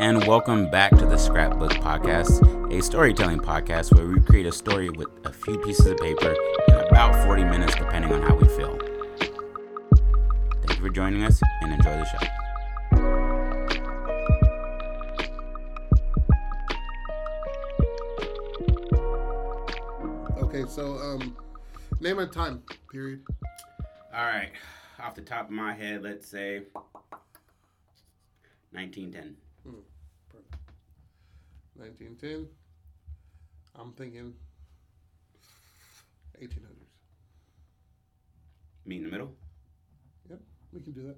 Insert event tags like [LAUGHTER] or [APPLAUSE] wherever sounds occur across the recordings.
and welcome back to the Scrapbook Podcast, a storytelling podcast where we create a story with a few pieces of paper in about 40 minutes, depending on how we feel. Thank you for joining us and enjoy the show. Okay, so um, name and time period. All right, off the top of my head, let's say 1910. 1910. I'm thinking 1800s. Me in the middle. Yep, we can do that.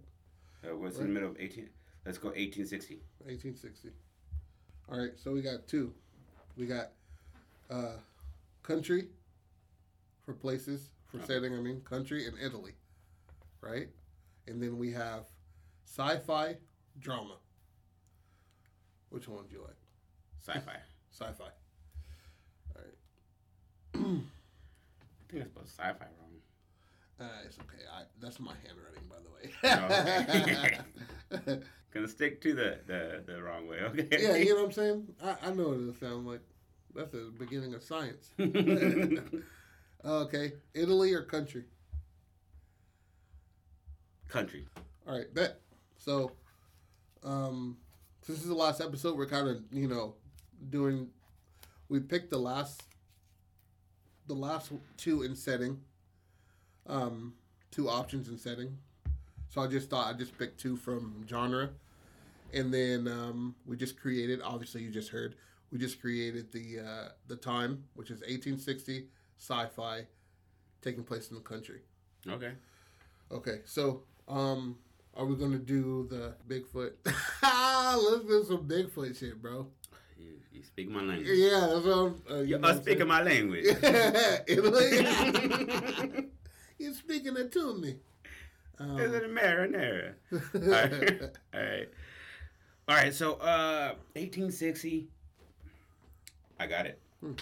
Uh, what's in the middle of 18? Let's go 1860. 1860. All right, so we got two. We got uh, country for places for Okay. setting. I mean, country and Italy, right? And then we have sci-fi drama. Which one do you like? Sci-fi. Sci-fi. All right. [CLEARS THROAT] I think I spelled sci-fi wrong. Uh, it's okay. I, that's my handwriting, by Oh, the way. [LAUGHS] Gonna stick to the, the, the wrong way, okay? yeah, you know what I'm saying? I, I know what it sounds like. That's the beginning of science. [LAUGHS] [LAUGHS] okay, Italy or country? Country. All right, bet. So, um, since this is the last episode, we're kind of you know doing. We picked the last, the last two in setting. Um, two options in setting. So I just thought I just picked two from genre, and then um, we just created. Obviously, you just heard. We just created the uh, the time, which is 1860 sci-fi, taking place in the country. Okay. Okay, so um, are we gonna do the Bigfoot? [LAUGHS] Let's do some Bigfoot shit, bro. You, you speak my language. Yeah, that's what I'm. Uh, You know what speaking my language. [LAUGHS] Italy. [LAUGHS] [LAUGHS] You're speaking it to me. Um, Is it a marinara? All right. All right. All right. So, uh, 1860. I got it. Hmm.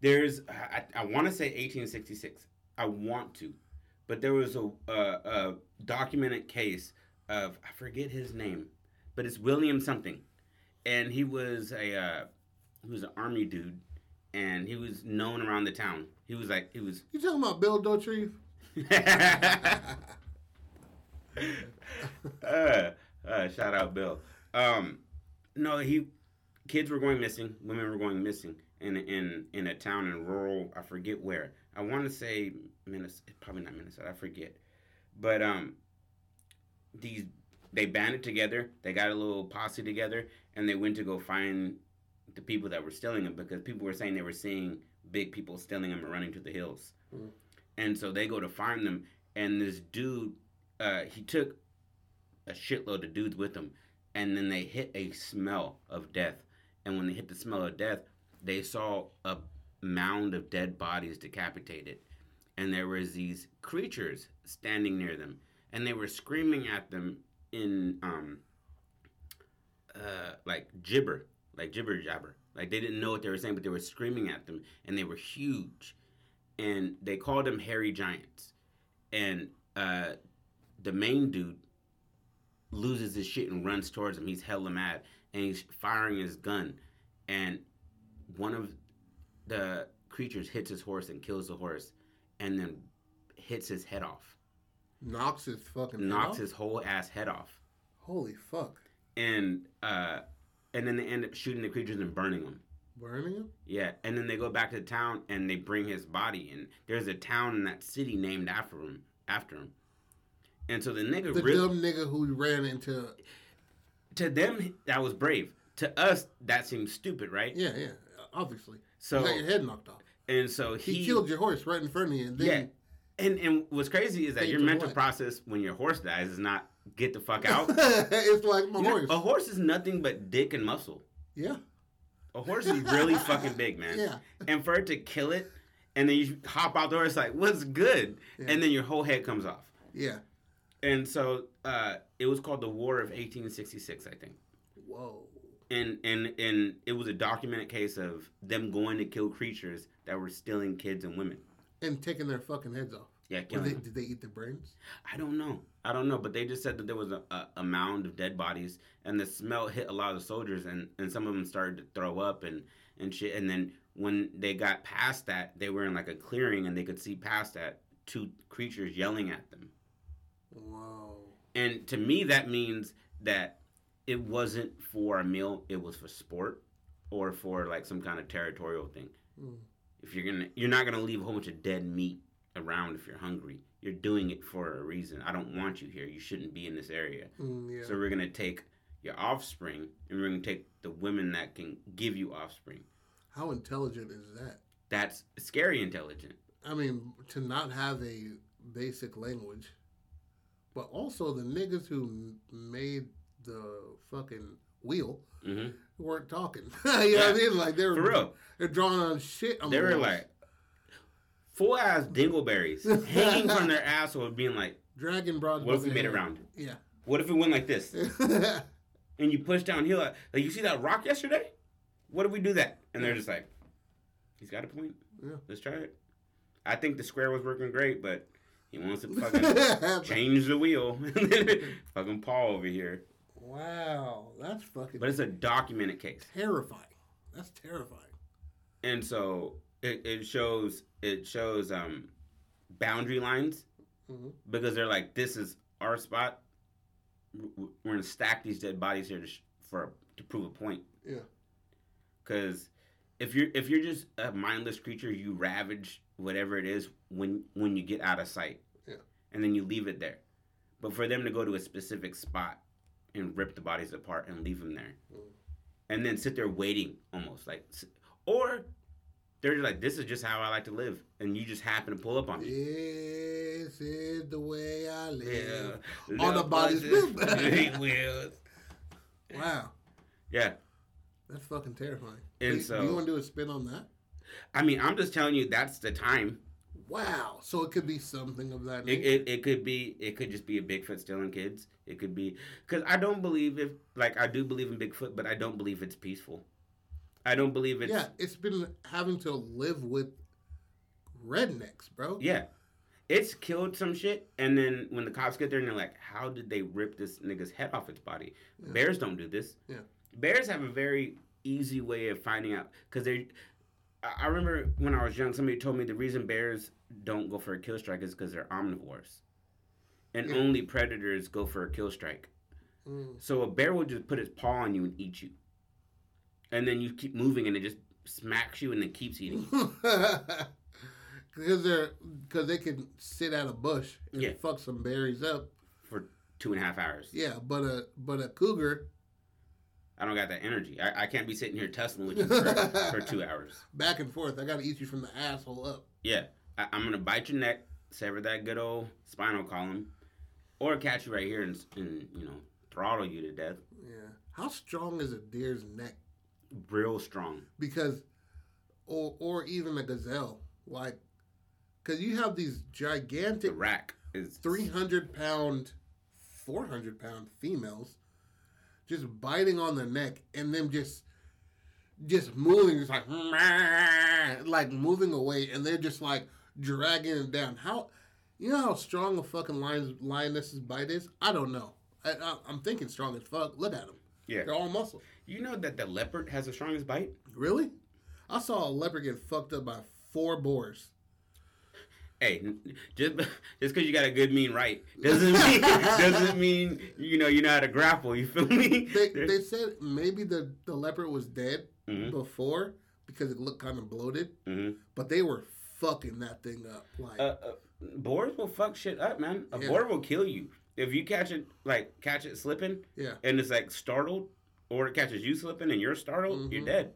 There's, I, I want to say 1866. I want to, but there was a, a, a documented case of I forget his name, but it's William something, and he was a uh, he was an army dude, and he was known around the town. He was like he was you talking about Bill Dauterive? [LAUGHS] [LAUGHS] uh, uh, shout out Bill. Um, no, he kids were going missing, women were going missing in in in a town in rural. I forget where. I want to say Minnesota, probably not Minnesota. I forget, but um, these they banded together. They got a little posse together, and they went to go find the people that were stealing them because people were saying they were seeing big people stealing them and running to the hills. Mhm. And so they go to find them, and this dude, uh, he took a shitload of dudes with him, and then they hit a smell of death. And when they hit the smell of death, they saw a mound of dead bodies decapitated, and there was these creatures standing near them, and they were screaming at them in um, uh, like gibber, like gibber jabber. Like they didn't know what they were saying, but they were screaming at them, and they were huge, and they called them hairy giants. And uh, the main dude loses his shit and runs towards him. He's hella mad, and he's firing his gun, and one of the creatures hits his horse and kills the horse, and then hits his head off, Knocks his fucking knocks his whole ass head off, Holy fuck! and uh, and then they end up shooting the creatures and burning them. Burning him? Yeah, and then they go back to the town and they bring his body, and there's a town in that city named after him. After him, and so the nigga The really, dumb nigga who ran into. to them that was brave. To us, that seems stupid, right? Yeah, yeah. Obviously, So you got your head knocked off. and so He, he, killed your horse right in front of you, and then Yeah. And and what's crazy is that your mental life. process when your horse dies is not get the fuck out. [LAUGHS] it's like my You know, a horse is nothing but dick and muscle. Yeah, A horse is really fucking big, man. yeah. And for it to kill it, and then you hop out the horse like, what's good? Yeah. And then your whole head comes off. Yeah. And so uh, it was called the War of 1866, I think. Whoa. And and and it was a documented case of them going to kill creatures that were stealing kids and women. And taking their fucking heads off. Yeah, killing they, did they eat the brains? I don't know. I don't know, but they just said that there was a, a, a mound of dead bodies, and the smell hit a lot of the soldiers, and, and some of them started to throw up and, and shit. And then when they got past that, they were in like a clearing, and they could see past that two creatures yelling at them. Whoa. And to me, that means that it wasn't for a meal; it was for sport, or for like some kind of territorial thing. Mm. If you're gonna, you're not gonna leave a whole bunch of dead meat around if you're hungry. You're doing it for a reason. I don't want you here. You shouldn't be in this area. Mm, yeah. So we're gonna take your offspring, and we're gonna take the women that can give you offspring. How intelligent is that? That's scary intelligent. I mean, to not have a basic language, but also the niggas who made the fucking wheel hmm weren't talking. [LAUGHS] you know what I mean? Like they were For real, They're drawing on shit. On they the were like full ass dingleberries [LAUGHS] hanging from their asshole, being like, dragon brought. "What if we made it round? Yeah. What if it went like this?" [LAUGHS] And you push downhill. Like you see that rock yesterday? What if we do that? And they're just like, "He's got a point. Yeah. Let's try it." I think the square was working great, but he wants to fucking change the wheel. fucking Paul over here. Wow, that's fucking But it's a documented case. terrifying. That's terrifying. And so it, it shows it shows um boundary lines Mhm. because they're like, this is our spot. We're gonna stack these dead bodies here to sh- for to prove a point. Yeah. Because if you're if you're just a mindless creature, you ravage whatever it is when when you get out of sight. Yeah. And then you leave it there. But for them to go to a specific spot and rip the bodies apart and leave them there, Mm. and then sit there waiting almost like, or they're just like, this is just how I like to live, and you just happen to pull up on me. This is the way I live. Yeah. On the bodies. [LAUGHS] [LAUGHS] wheels. Wow, Yeah. that's fucking terrifying. And do, so- you want to do a spin on that? I mean, I'm just telling you that's the time. Wow. So it could be something of that It, nature. it, it could be it could just be a Bigfoot stealing kids. It could be because I don't believe if like I do believe in Bigfoot, but I don't believe it's peaceful. I don't believe it's yeah, it's been having to live with rednecks, bro. yeah. It's killed some shit, and then when the cops get there and they're like, "How did they rip this nigga's head off its body?" Yeah. Bears don't do this. Yeah. Bears have a very easy way of finding out because they. I remember when I was young, somebody told me the reason bears don't go for a kill strike is because they're omnivores, and Yeah. only predators go for a kill strike. Mm. So a bear will just put its paw on you and eat you, and then you keep moving and it just smacks you and then keeps eating you. [LAUGHS] Because they're because they can sit at a bush and Yeah. fuck some berries up. for two and a half hours. Yeah, but a but a cougar I don't got that energy. I, I can't be sitting here tussling with you for, for two [LAUGHS] hours. back and forth. I gotta eat you from the asshole up. Yeah, I, I'm gonna bite your neck, sever that good old spinal column, or catch you right here and, and you know throttle you to death, Yeah. How strong is a deer's neck? real strong. Because, or or even a gazelle, like, because you have these The gigantic rack is three hundred pound, four hundred pound females, just biting on the neck and them just, just moving, just like, [LAUGHS] like moving away, and they're just like dragging it down. How, you know how strong a fucking lion lioness's bite is? I don't know. I, I, I'm thinking strong as fuck. Look at them. Yeah. They're all muscle. You know that the leopard has the strongest bite. Really? I saw a leopard get fucked up by four boars. Hey, just [LAUGHS] just because you got a good mean right doesn't [LAUGHS] mean doesn't mean you know you know how to grapple. You feel me? They, [LAUGHS] they said maybe the, the leopard was dead Mhm. before because it looked kind of bloated, Mhm. but they were fucking that thing up. Like, uh, uh, boars will fuck shit up, man. A Yeah. boar will kill you if you catch it like catch it slipping yeah. and it's like startled, or it catches you slipping and you're startled. You're Mhm. dead.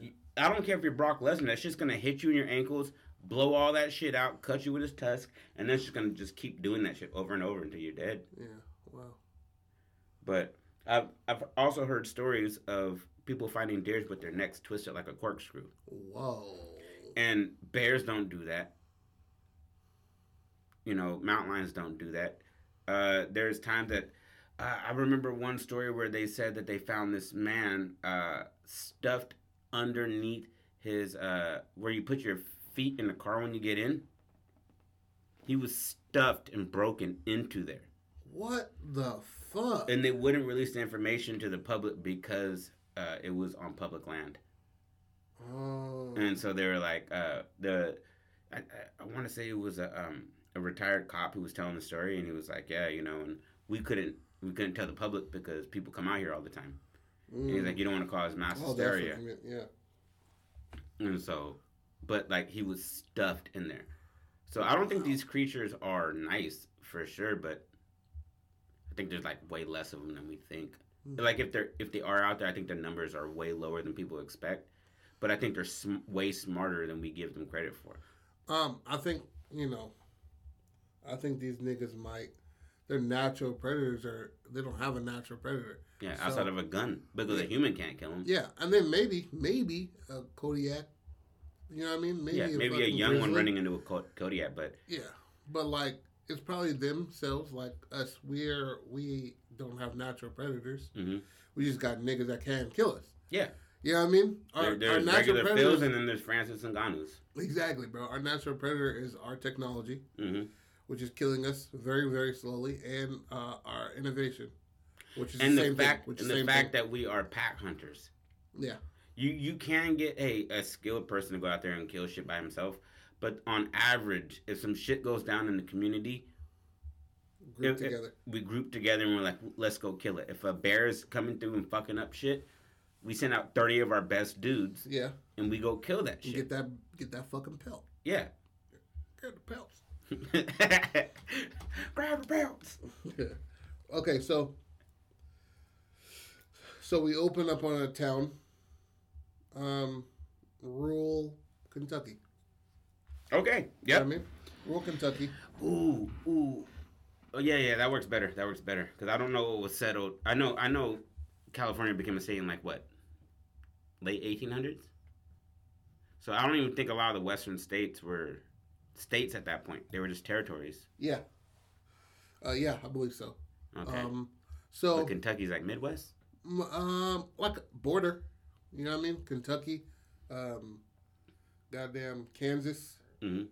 You- I don't care if you're Brock Lesnar. That's just gonna hit you in your ankles, blow all that shit out, cut you with his tusk, and that's just gonna just keep doing that shit over and over until you're dead. Yeah. Wow. But I've I've also heard stories of people finding deers with their necks twisted like a corkscrew, Whoa. and bears don't do that. You know, mountain lions don't do that. Uh, there's times that uh, I remember one story where they said that they found this man uh, stuffed underneath his uh, where you put your feet in the car when you get in. He was stuffed and broken into there. What the fuck? And they wouldn't release the information to the public because uh, it was on public land. oh. And so they were like, uh, the, I, I, I want to say it was a, um, a retired cop who was telling the story, and he was like, yeah, you know, and we couldn't, we couldn't tell the public because people come out here all the time. And he's Mm. like, you don't want to cause mass Oh, hysteria. Yeah. And so, but like he was stuffed in there. So I don't think these creatures are nice for sure, but I think there's like way less of them than we think. Hmm. Like if they're if they are out there, I think their numbers are way lower than people expect. But I think they're sm- way smarter than we give them credit for. Um, I think you know. I think these niggas might. Their natural predators are. They don't have a natural predator. Yeah, So- outside of a gun, because a human can't kill them. Yeah, and then maybe, maybe a Kodiak. You know what I mean? yeah, maybe a young one running into a Kodiak, but Yeah, but like it's probably themselves, like us. We're we don't have natural predators. Mhm. We just got niggas that can kill us. yeah, You know what I mean? there, there's regular Phils and then there's Francis and Ngannou's. exactly, bro. Our natural predator is our technology, hmm which is killing us very, very slowly, and uh, our innovation, which is And the the same fact, thing. And the same fact thing. that we are pack hunters. yeah, You you can get a, a skilled person to go out there and kill shit by himself, but on average, if some shit goes down in the community, group If- if- together. we group together and we're like, let's go kill it. If a bear is coming through and fucking up shit, we send out thirty of our best dudes Yeah, and we go kill that shit. get that get that fucking pelt. Yeah. Get the pelts. [LAUGHS] Grab the belts. [LAUGHS] okay, so so we open up on a town, um, rural Kentucky. Okay. You know I mean, rural Kentucky. Ooh, ooh. Oh yeah, yeah. That works better. That works better because I don't know what was settled. I know, I know. California became a state in like what, late eighteen hundreds. So I don't even think a lot of the western states were states at that point. They were just territories. Yeah. Uh, yeah, I believe so. Okay. Um, so but Kentucky's like Midwest. m- um, like border, you know what I mean? Kentucky, um, goddamn Kansas, Mhm.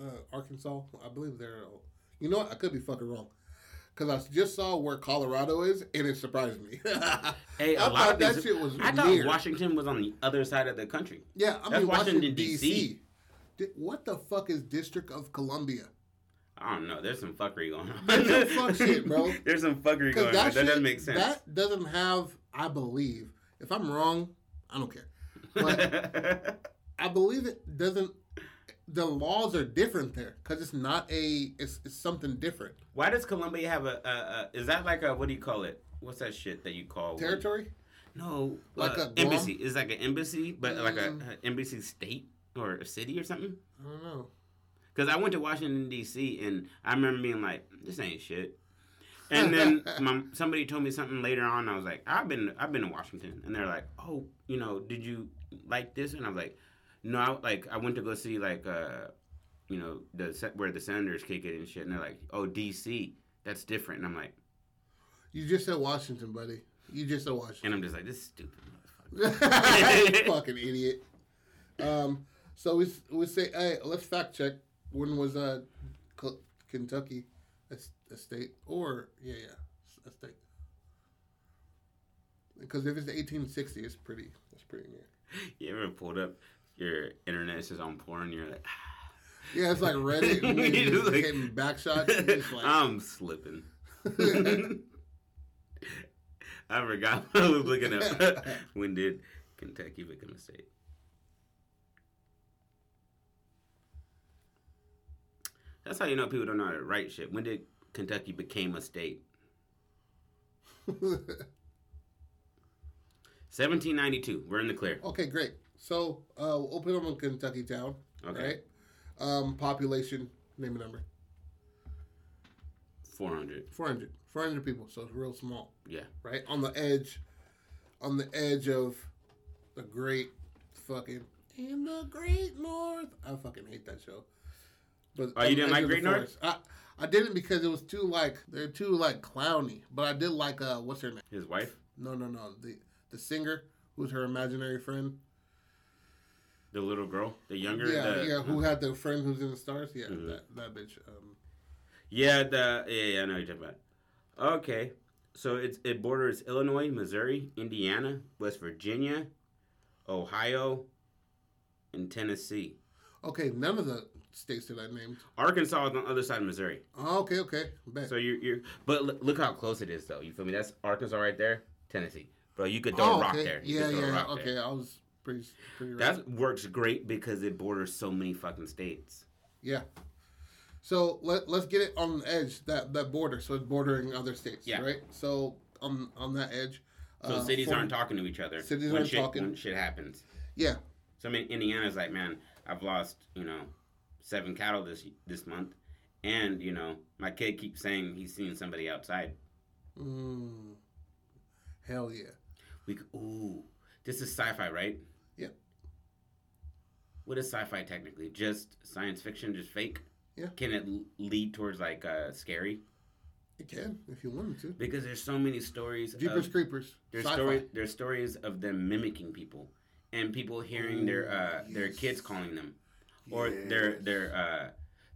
uh, Arkansas. I believe they're. You know what? I could be fucking wrong. Cause I just saw where Colorado is, and it surprised me. [LAUGHS] Hey, a I lot thought that these- shit was I thought. Washington was on the other side of the country. Yeah, I That's mean Washington, D.C. What the fuck is District of Columbia? I don't know. There's some fuckery going on. There's some fuck shit, bro. [LAUGHS] There's some fuckery going that, on. That shit, doesn't make sense. That doesn't have, I believe. If I'm wrong, I don't care. But I believe it doesn't. The laws are different there because it's not a. It's, it's something different. Why does Columbia have a, a, a? Is that like a what do you call it? What's that shit that you call Territory. No, Like uh, a embassy. It's like an embassy, but like a, Mm. a embassy state or a city or something. I don't know. Because I went to Washington D.C. and I remember being like, "This ain't shit." And then [LAUGHS] my, somebody told me something later on. I was like, "I've been I've been to Washington," and they're like, "Oh, you know, did you like this?" And I was like, "No, I, like I went to go see like uh, you know, the where the senators kick it and shit." And they're like, "Oh, D.C. That's different." And I'm like, You just said Washington, buddy. You just said Washington. and I'm just like, "This is stupid." [LAUGHS] motherfucker." Fucking idiot. Um. So we we say, hey, let's fact check. When was uh, Kentucky a, s- a state or yeah yeah a state? Because if it's 1860, it's pretty. it's pretty near. [LAUGHS] You ever pulled up your internet just on porn? And you're like, [SIGHS] Yeah, it's like Reddit. [LAUGHS] and You just like- hitting backshots. and It's like, [LAUGHS] I'm slipping. I forgot what I was looking up. when did Kentucky become a state? That's how you know people don't know how to write shit. When did Kentucky became a state? [LAUGHS] 1792. We're in the clear. okay, great. So uh, we'll open up in Kentucky town. Okay. Right. Um, population. Name a number. 400. 400. 400 people. So it's real small. Yeah. right on the edge, on the edge of the great fucking in the Great North. I fucking hate that show. But Oh, you didn't like Great North? I I didn't because it was too like they're too like clowny. But I did like uh what's her name? His wife? No no no the the singer who's her imaginary friend. The little girl, the younger. yeah, the, yeah. Who had the friend who's in the stars? Yeah, Mhm. that that bitch. Um, Yeah, the yeah, yeah, I know what you're talking about. Okay, so it's it borders Illinois, Missouri, Indiana, West Virginia, Ohio, and Tennessee. okay, none of the states that I named. Arkansas is on the other side of Missouri. Oh, okay, okay. Bet. So you're you're, but look, look how close it is, though. You feel me? That's Arkansas right there, Tennessee. Bro, you could throw oh, a rock okay. there. You Yeah, could throw a yeah. Okay, there. I was pretty pretty right. That works great because it borders so many fucking states. Yeah. So let let's get it on the edge that that border. So it's bordering other states, Yeah. right? So on on that edge. So uh, cities for- aren't talking to each other. Cities when aren't shit, talking. When shit happens. Yeah. So I mean, Indiana's like, man, I've lost, you know, seven cattle this this month, and you know, my kid keeps saying he's seeing somebody outside. Mm. Hell yeah. We ooh, this is sci-fi, right? Yeah. What is sci-fi technically? Just science fiction, just fake? Yeah. Can it lead towards like uh, scary? It can if you wanted to. Because there's so many stories. Jeepers of, Creepers. there's story. There's stories of them mimicking people, and people hearing their uh, their kids calling them. Or Yes. their uh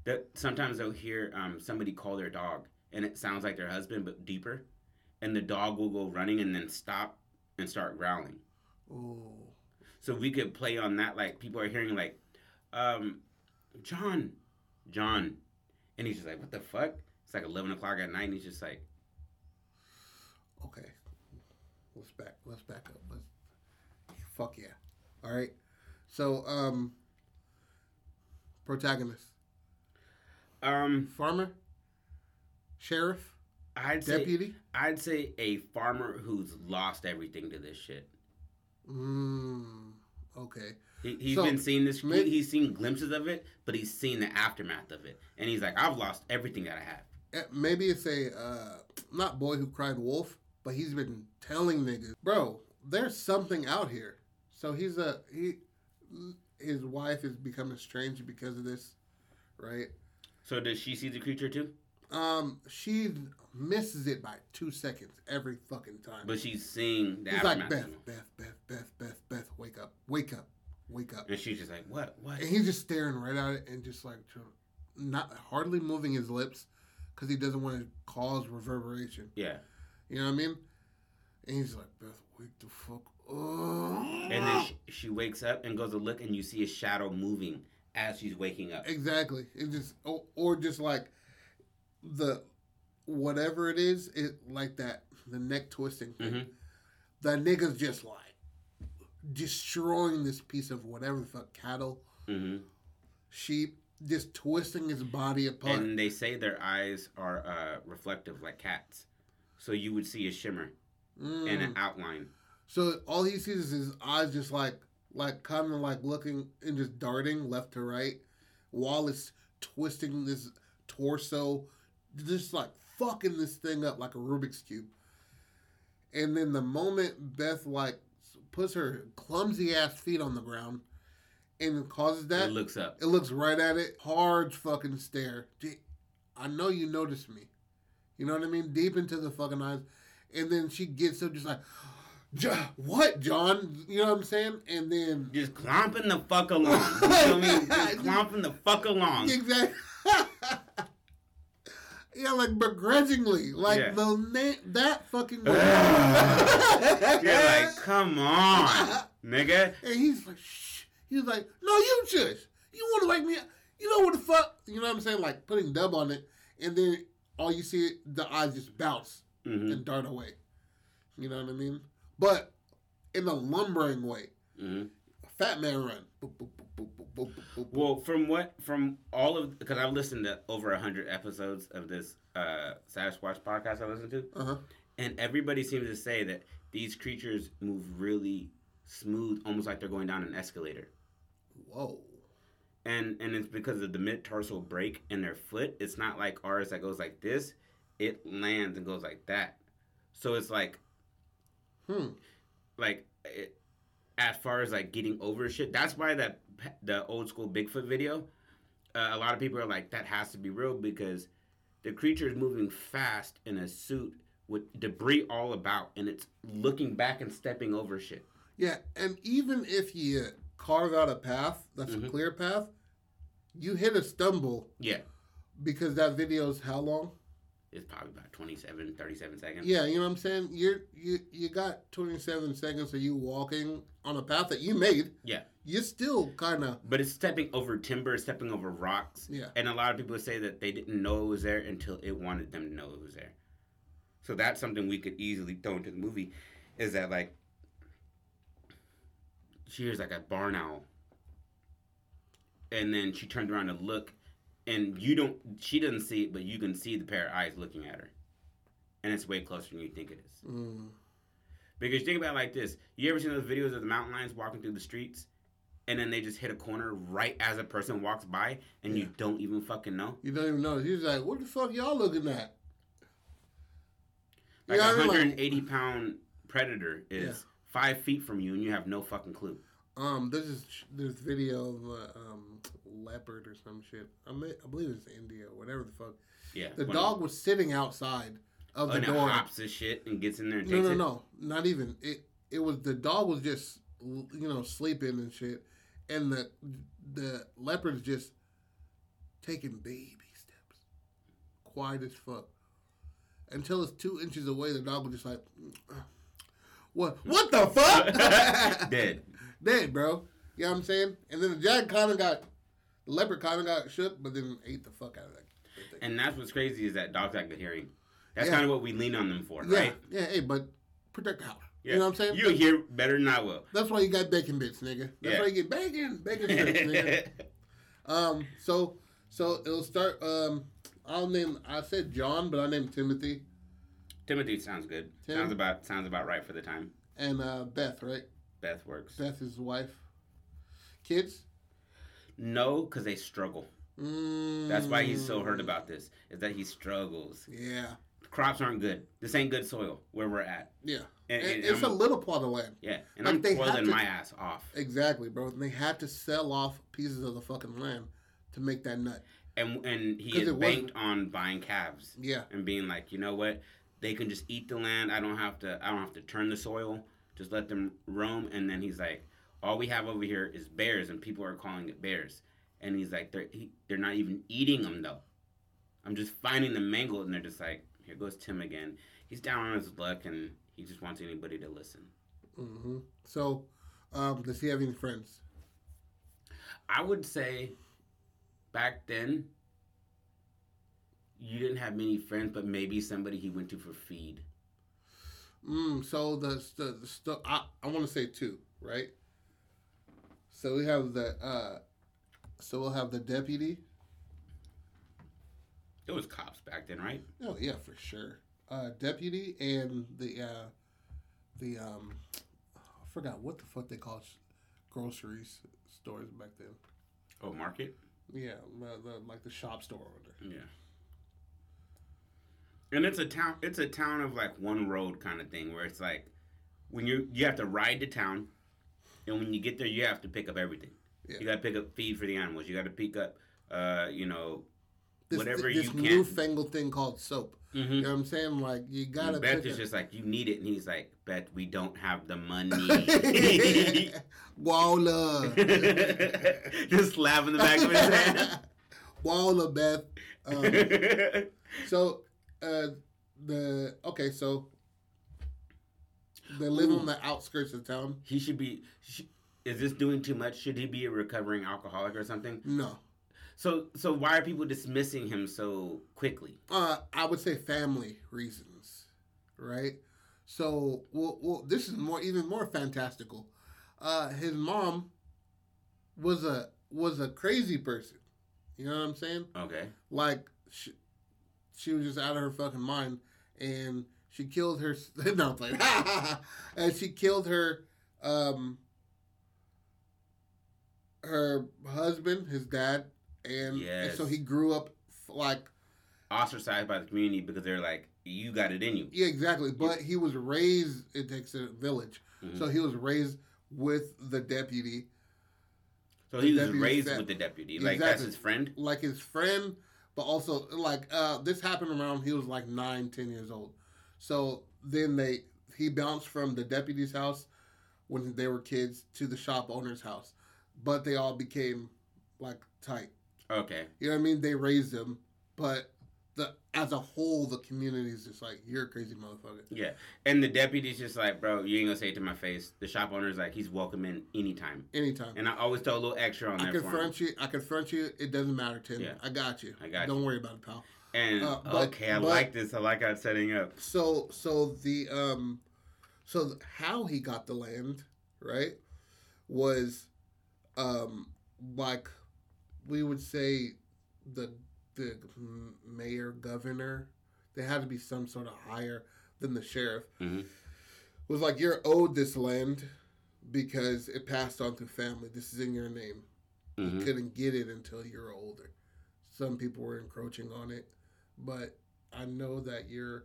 that sometimes they'll hear um somebody call their dog and it sounds like their husband but deeper and the dog will go running and then stop and start growling Oh. so we could play on that like people are hearing like um john john and he's just like what the fuck it's like 11 o'clock at night and he's just like Okay. Let's back. Let's back up. Let's. Fuck yeah. All right. So um. Protagonist. um Farmer. Sheriff. i'd say Deputy. i'd say a farmer who's lost everything to this shit Mm. Okay. He, he's So, been seeing this. may- he, he's seen glimpses of it, but he's seen the aftermath of it, and he's like, "I've lost everything that I have." Eh, Maybe it's a uh, not boy who cried wolf, but he's been telling niggas, bro, there's something out here. So he's a he. His wife is becoming estranged because of this, right? So does she see the creature too? Um, she misses it by two seconds every fucking time. But she's seeing the he's like Beth. Beth, Beth, Beth, Beth, Beth, wake up, wake up, wake up. and she's just like, "What? What?" And he's just staring right at it and just like not hardly moving his lips because he doesn't want to cause reverberation. Yeah, You know what I mean? And he's like, Beth, wake the fuck up. And then she, she wakes up and goes to look, and you see a shadow moving as she's waking up. exactly. It just or, or just like the whatever it is, it like that the neck twisting thing. Mhm. The nigga's just like destroying this piece of whatever the fuck cattle, hmm sheep, just twisting his body apart. And they say their eyes are uh, reflective, like cats. So you would see a shimmer Mm. and an outline. So all he sees is his eyes just like like kind of like looking and just darting left to right while it's twisting this torso just like fucking this thing up like a Rubik's cube. And then the moment Beth like puts her clumsy ass feet on the ground and causes that it looks up. it looks right at it, hard fucking stare. Gee, I know you noticed me. You know what I mean? Deep into the fucking eyes. And then she gets up just like, "Jo- what, John? You know what I'm saying? And then. Just clomping the fuck along. You feel me? Just [LAUGHS] clomping the fuck along. Exactly. [LAUGHS] yeah, like begrudgingly. Like Yeah. the na- that fucking. [LAUGHS] You're like, come on, nigga. And he's like, shh. He's like, no, you just You want to wake me up. You know what the fuck? You know what I'm saying? Like putting dub on it. And then all you see, the eyes just bounce hmm and dart away. You know what I mean? But in a lumbering way. hmm Fat man run. Boop, boop, boop. Well, from what, from all of, because I've listened to over a hundred episodes of this uh Sasquatch podcast I listen to, Uh-huh. and everybody seems to say that these creatures move really smooth, almost like they're going down an escalator. Whoa. and and it's because of the mid tarsal break in their foot. It's not like ours that goes like this. It lands and goes like that. So it's like Hmm. like it, as far as like getting over shit. That's why that the old school Bigfoot video. Uh, a lot of people are like that has to be real because the creature is moving fast in a suit with debris all about, and it's looking back and stepping over shit. Yeah, and even if you carve out a path that's Mhm. a clear path, you hit a stumble Yeah. because that video is how long? It's probably about 27, 37 seconds. Yeah, you know what I'm saying. You're you you got 27 seconds of you walking on a path that you made. Yeah. You're still kind of But it's stepping over timber, stepping over rocks. yeah. And a lot of people say that they didn't know it was there until it wanted them to know it was there. So that's something we could easily throw into the movie is that like she hears like a barn owl. And then she turns around to look and you don't she doesn't see it, but you can see the pair of eyes looking at her. And it's way closer than you think it is. Mm. Because think about it like this. You ever seen those videos of the mountain lions walking through the streets? And then they just hit a corner right as a person walks by and you don't even fucking know? You don't even know. He's like, what the fuck y'all looking at? Like a what I mean? Like, 180 pound predator is Yeah. five feet from you and you have no fucking clue. um, this is this video of uh, um leopard or some shit. I may, I believe it's India, whatever the fuck. Yeah. The dog was sitting outside of Oh, the door. hops his shit and gets in there and No, takes no, it. no, not even. It it was the dog was just you know sleeping and shit, and the the leopard's just taking baby steps, quiet as fuck, until it's two inches away. The dog was just like, mm, uh, what? What the fuck? [LAUGHS] Dead. [LAUGHS] Dead, bro. You know what I'm saying? And then the jag kind of got, the leopard kind of got shook, but then ate the fuck out of that. thing. And that's what's crazy is that dogs got good hearing. That's Yeah. kind of what we lean on them for, yeah, right? yeah. Hey, but protect the house. Yeah. You know what I'm saying? You hear better than I will. That's why you got bacon bits, nigga. That's Yeah. why you get bacon, bacon strips, nigga. [LAUGHS] Um, so so it'll start. Um, I'll name. I said John, but I named Timothy Timothy sounds good. Tim? Sounds about sounds about right for the time. and uh, Beth. Right, Beth works. Beth is his wife. Kids. No, because they struggle. Mm, That's why he's so hurt about this. Is that he struggles. Yeah, Crops aren't good. This ain't good soil where we're at. yeah. And, And it's a I'm- little plot of the land. yeah, and like I'm toiling my ass off. Exactly, bro. And they had to sell off pieces of the fucking land to make that nut. And and he had banked on buying calves Yeah, and being like, you know what, they can just eat the land. I don't have to. I don't have to turn the soil. Just let them roam. And then he's like, all we have over here is bears, and people are calling it bears. And he's like, they're he, they're not even eating them though. I'm just finding them mangled, and they're just like, here goes Tim again. He's down on his luck, and he just wants anybody to listen. hmm So, um, does he have any friends? I would say back then you didn't have many friends, but maybe somebody he went to for feed. Mm, so the the, the sto- I, I want to say two, right? So we have the uh, so we'll have the deputy. It was cops back then, right? Oh yeah, for sure. Uh, deputy and the uh, the um, I forgot what the fuck they called groceries stores back then. Oh, market. Yeah, the, the, like the shop store order. Yeah. And it's a town. It's a town of like one road kind of thing, where it's like when you you have to ride to town, and when you get there, you have to pick up everything. Yeah. You got to pick up feed for the animals. You got to pick up, uh, you know, This, Whatever this you can. This newfangled thing called soap. mm-hmm. You know what I'm saying? Like you gotta. And Beth pick is up- just like, you need it, and he's like, Beth, we don't have the money. [LAUGHS] Walla. [LAUGHS] just laugh in the back of his head. [LAUGHS] Walla, Beth. Um, so, uh, the okay, so they live on the outskirts of town. he should be. Sh- is this doing too much? Should he be a recovering alcoholic or something? No, So, so why are people dismissing him so quickly? uh, I would say family reasons, right? So, well, well, this is more even more fantastical. Uh, his mom was a was a crazy person. You know what I'm saying? Okay. like she, she was just out of her fucking mind and she killed her [LAUGHS] no I'm playing [LAUGHS] and she killed her um her husband his dad and, and so he grew up like Ostracized by the community because they're like, you got it in you. yeah exactly but he was raised in Texas a village Mhm. so he was raised with the deputy So he was raised said- with the deputy. Like that's his friend. like his friend, but also like uh, this happened around he was like nine, ten years old. So then they he bounced from the deputy's house when they were kids to the shop owner's house. but they all became like tight. Okay. You know what I mean? They raised them, but the as a whole, the community is just like you're a crazy motherfucker. Yeah. And the deputy's just like, bro, you ain't gonna say it to my face. The shop owner's like, he's welcome in anytime. Anytime. And I always throw a little extra on I there for him. confront you. I confront you. It doesn't matter, Tim. Yeah. I got you. I got Don't you. worry about it, pal. And Uh, but- okay, I but- like this. I like how it's setting up. So, so the um, so how he got the land, right, was, um, like, we would say, the the mayor, governor, they had to be some sort of higher than the sheriff. Mhm. Was like you're owed this land because it passed on through family. This is in your name. Mhm. couldn't get it until you're older. Some people were encroaching on it, but I know that you're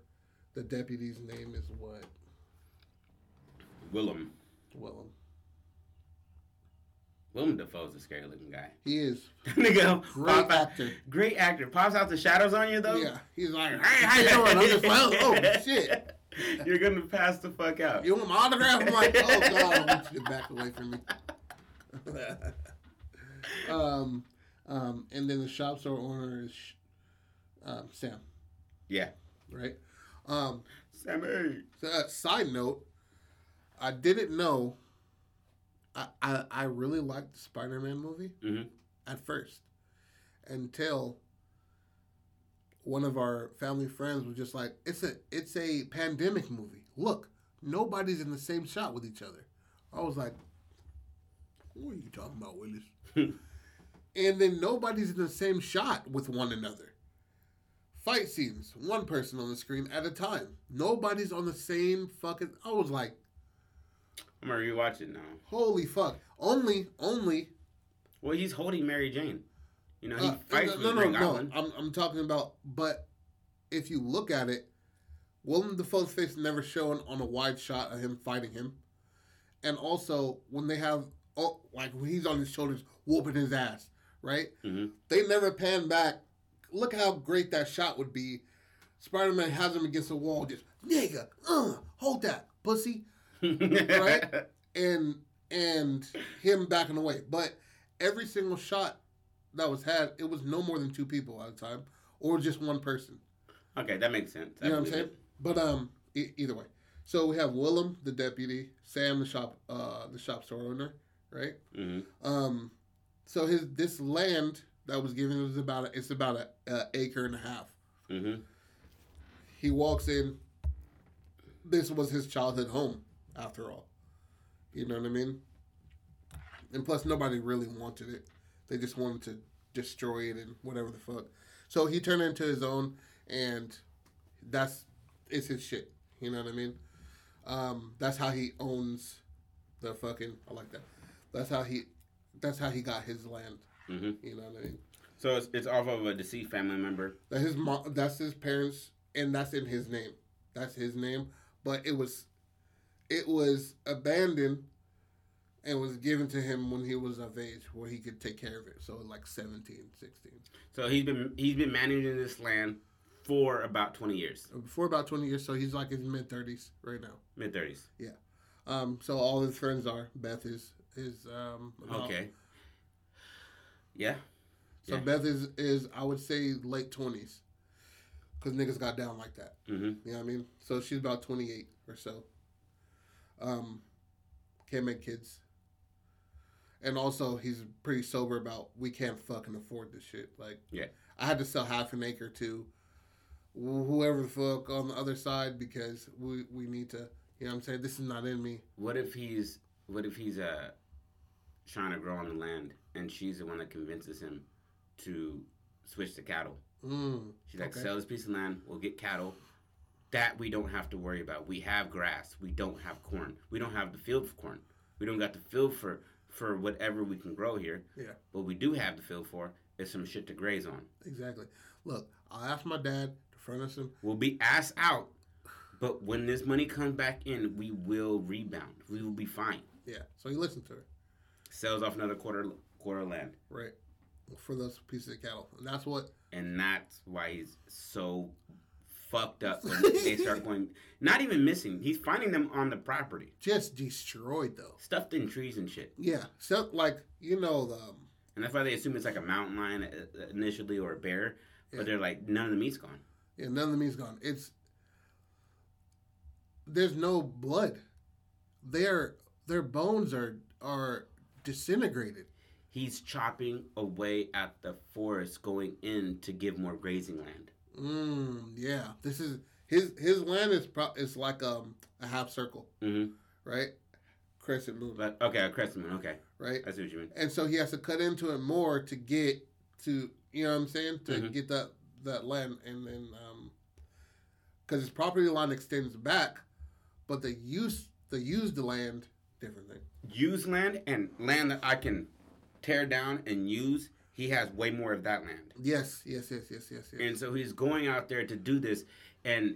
the deputy's name is what Willem. Willem. Willem Dafoe's a scary looking guy. He is [LAUGHS] Nigga, great out- actor. great actor. Pops out the shadows on you though. Yeah, he's like, [LAUGHS] hey, how you doing? I'm just like, oh shit. [LAUGHS] You're gonna pass the fuck out. You want my autograph? I'm like, oh god, I want you to back away from me. um, um, and then the shop store owner is um, Sam, Yeah. right? Um, Sammy. So, uh, side note, I didn't know. I, I, I really liked the Spider Man movie Mhm. at first until one of our family friends was just like, "It's a it's a pandemic movie. Look, nobody's in the same shot with each other." I was like, "What are you talking about, Willis?" [LAUGHS] and then nobody's in the same shot with one another. Fight scenes, one person on the screen at a time. Nobody's on the same fucking. I was like, I'm gonna rewatch it now. holy fuck! Only, only. Well, he's holding Mary Jane. You know, he uh, fights no, with no, no, no. I'm, I'm talking about. But if you look at it, Willem Dafoe's face never shown on a wide shot of him fighting him, and also when they have, oh, like when he's on his shoulders whooping his ass, right? Mhm. They never pan back. Look how great that shot would be. Spider Man has him against the wall, just nigga, uh, hold that pussy, [LAUGHS] Right? and and him backing away. But every single shot that was had, it was no more than two people at a time, or just one person. okay, that makes sense. I You know what I'm saying? But um, e- either way. So we have Willem, the deputy, Sam, the shop, uh, the shop store owner, right? Mhm. Um, so his this land that was given was about a, it's about a, a acre and a half. Mhm. He walks in. This was his childhood home, after all. You know what I mean? And plus, nobody really wanted it. They just wanted to destroy it and whatever the fuck. So he turned it into his own, and that's it's his shit. You know what I mean? Um, that's how he owns the fucking. I like that. That's how he. That's how he got his land. Mhm. You know what I mean? So it's, it's off of a deceased family member. That his mom. That's his parents, and that's in his name. That's his name. But it was, it was abandoned, and was given to him when he was of age, where he could take care of it. So like 17, 16. So he's been he's been managing this land for about 20 years, For about twenty years, so he's like in mid thirties right now. mid 30s. Yeah. Um, so all his friends are Beth is is um about- Okay. Yeah. So Yeah. Beth is is I would say late twenties, because niggas got down like that. Mhm. You know what I mean? So she's about 28 or so. Um, can't make kids. And also, he's pretty sober about we can't fucking afford this shit. Like, Yeah. I had to sell half an acre to whoever the fuck on the other side because we we need to. You know what I'm saying? This is not in me. What if he's what if he's uh trying to grow on the land and she's the one that convinces him to switch to cattle? Mm, She's like, Okay. sell this piece of land, we'll get cattle. That we don't have to worry about. We have grass. We don't have corn. We don't have the field for corn. We don't got the field for for whatever we can grow here. Yeah. What we do have the field for is some shit to graze on. exactly. Look, I'll ask my dad to furnish him. We'll be ass out, but when this money comes back in, we will rebound. We will be fine. Yeah. So he listened to her. Sells off another quarter quarter land. Right. For those pieces of cattle. And that's what and that's why he's so fucked up when [LAUGHS] they start going. Not even missing. He's finding them on the property, Just destroyed though. stuffed in trees and shit. Yeah. So like you know the um, And that's why they assume it's like a mountain lion uh, initially or a bear. But Yeah. they're like, none of the meat's gone. yeah, none of the meat's gone. It's there's no blood. Their their bones are are disintegrated. He's chopping away at the forest, going in to give more grazing land. Mm, yeah. This is his his land is pro- is like um a half circle, hmm right? Crescent moon, But okay, a crescent moon. Okay, right? I see what you mean. And so he has to cut into it more to get to you know what I'm saying to Mhm. get that that land, and then um because his property line extends back, but the use the used land different thing. Use land and land that I can tear down and use. He has way more of that land. Yes, yes, yes, yes, yes, yes. And so he's going out there to do this. And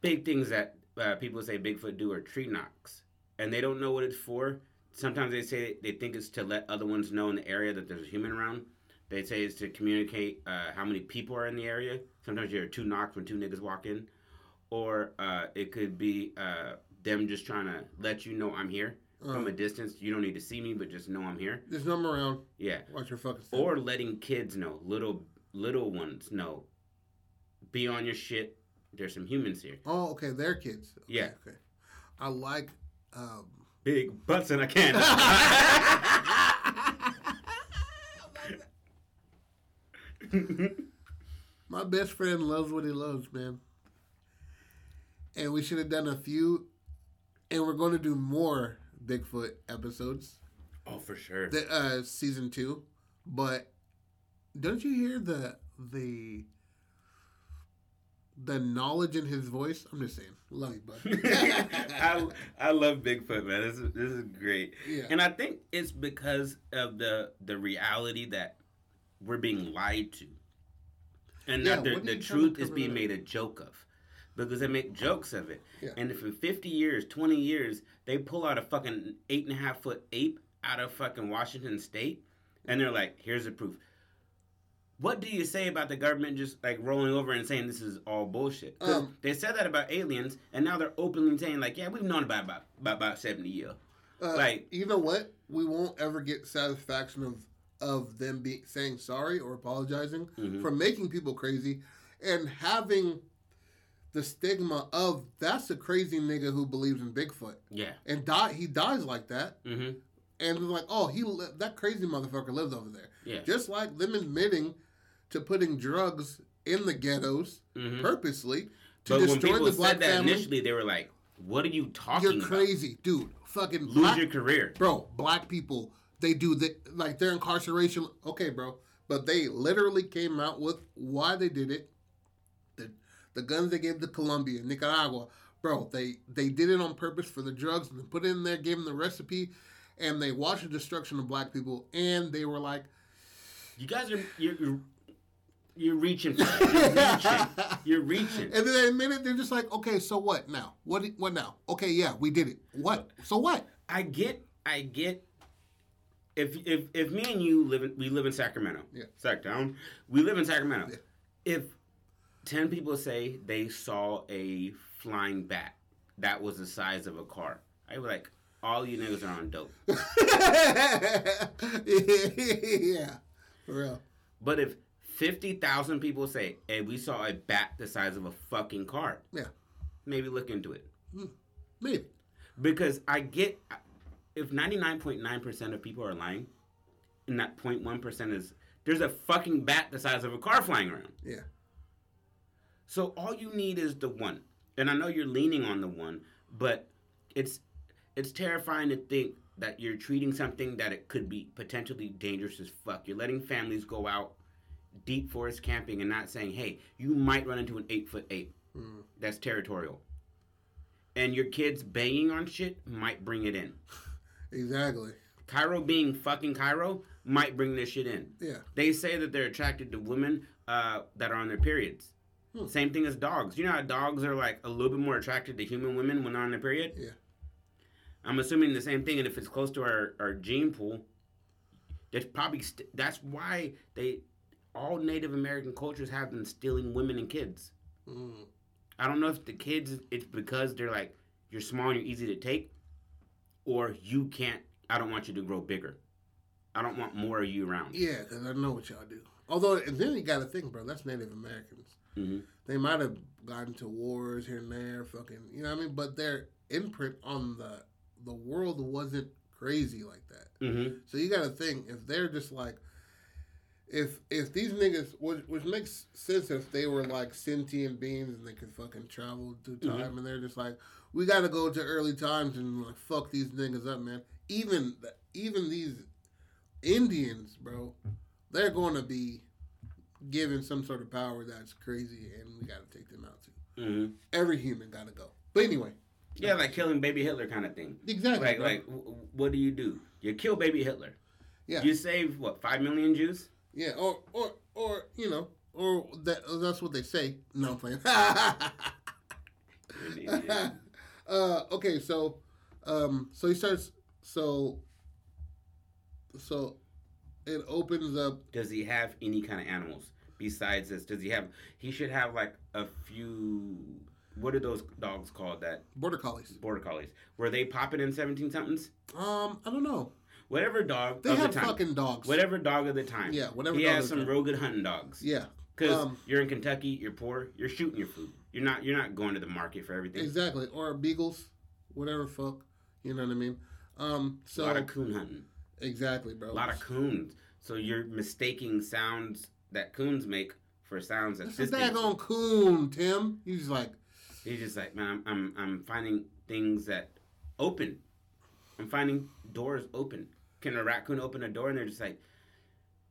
big things that uh, people say Bigfoot do are tree knocks. And they don't know what it's for. Sometimes they say they think it's to let other ones know in the area that there's a human around. They say it's to communicate uh, how many people are in the area. Sometimes you hear two knocks when two niggas walk in. Or uh, it could be uh, them just trying to let you know I'm here from Uh, a distance. You don't need to see me, but just know I'm here. there's no more around. Yeah Watch your fucking step. or letting kids know, little little ones know, be on your shit. There's some humans here. oh, okay, they're kids. Okay, Yeah. okay. I like. Um, Big butts in a can. [LAUGHS] My best friend loves what he loves, man. And we should have done a few, and we're going to do more Bigfoot episodes, oh, for sure. the, uh, season two. But don't you hear the the the knowledge in his voice? I'm just saying, love you, bud. [LAUGHS] I, I love Bigfoot, man. This is this is great, yeah, and I think it's because of the the reality that we're being lied to, and Yeah, that the, the you trying to truth is being made a joke of, because they make jokes of it. Yeah. And if in fifty years, twenty years, they pull out a fucking eight and a half foot ape out of fucking Washington State, and they're like, "Here's the proof." What do you say about the government just like rolling over and saying this is all bullshit? Um, they said that about aliens, and now they're openly saying like, "Yeah, we've known about about about, about seventy years." uh, like- you know what? We won't ever get satisfaction of of them being saying sorry or apologizing. Mhm. for making people crazy and having the stigma of that's a crazy nigga who believes in Bigfoot Yeah. and die he dies like that Mm-hmm. and they're like oh he li- that crazy motherfucker lives over there Yeah. just like them admitting to putting drugs in the ghettos Mm-hmm. purposely to But when destroy people the black said that family initially, they were like, "What are you talking about? you're about? crazy dude fucking Lose black, your career." bro black people they do the like their incarceration okay bro but they literally came out with why they did it the guns they gave to colombia nicaragua bro they they did it on purpose for the drugs and they put it in there gave them the recipe and they watched the destruction of black people and they were like You guys are you're you're, you're reaching. You're [LAUGHS] reaching. You're reaching. and then they admit it they're just like okay so what now what what now okay yeah we did it what so what I get, I get. If if if me and you live in, we live in Sacramento, Yeah. Sacktown, we live in Sacramento. Yeah. If ten people say they saw a flying bat that was the size of a car, I was like all you niggas are on dope. [LAUGHS] yeah for real But if fifty thousand people say, "Hey, we saw a bat the size of a fucking car," Yeah. maybe look into it. Hmm. maybe because I get if ninety nine point nine percent of people are lying, and that 0.1 percent is there's a fucking bat the size of a car flying around. Yeah. So all you need is the one, and I know you're leaning on the one, but it's it's terrifying to think that you're treating something that it could be potentially dangerous as fuck. You're letting families go out deep forest camping and not saying, "Hey, you might run into an eight foot ape." Mm. That's territorial. And your kids banging on shit might bring it in. [LAUGHS] Exactly. Cairo being fucking Cairo might bring this shit in. Yeah. They say that they're attracted to women uh, that are on their periods. Hmm. Same thing as dogs. You know how dogs are like a little bit more attracted to human women when they're on their period? Yeah. I'm assuming the same thing, and if it's close to our, our gene pool, that's probably st- that's why they all Native American cultures have been stealing women and kids. Mm. I don't know if the kids it's because they're like you're small and you're easy to take, or you can't. I don't want you to grow bigger. I don't want more of you around. Yeah, because I know what y'all do. Although, and then you got to think, bro. That's Native Americans. Hmm They might have gotten to wars here and there, fucking, you know what I mean. But their imprint on the the world wasn't crazy like that. hmm So you got to think if they're just like, if if these niggas, which, which makes sense if they were like sentient beings and they could fucking travel through Mhm. time, and they're just like, we got to go to early times and like fuck these niggas up, man. Even even these Indians, bro, they're going to be given some sort of power that's crazy, and we got to take them out too. hmm Every human got to go. But anyway, Yeah, like killing baby Hitler kind of thing. exactly. Like, bro. like, w- what do you do? You kill baby Hitler. Yeah. You save what five million Jews? Yeah, or or or you know, or that that's what they say. No, I'm playing. You're an idiot. uh, okay, so um, so he starts. So so it opens up. Does he have any kind of animals besides this? Does he have? He should have like a few. What are those dogs called? That Border collies. border collies. Were they popping in seventeen somethings? Um, I don't know. Whatever dog They of have the time. fucking dogs. Whatever dog of the time. Yeah, whatever. He dog has some real good hunting dogs. Yeah, Because um, you're in Kentucky, you're poor, you're shooting your food. You're not. You're not going to the market for everything. exactly. Or beagles, whatever. Fuck. You know what I mean? Um. So a lot of coon hunting. exactly, bro. A lot of coons. So you're mistaking sounds that coons make for sounds that this daggone coon, Tim. He's just like, He's just like, man, I'm, I'm, I'm finding things that open. I'm finding doors open. Can a raccoon open a door? And they're just like,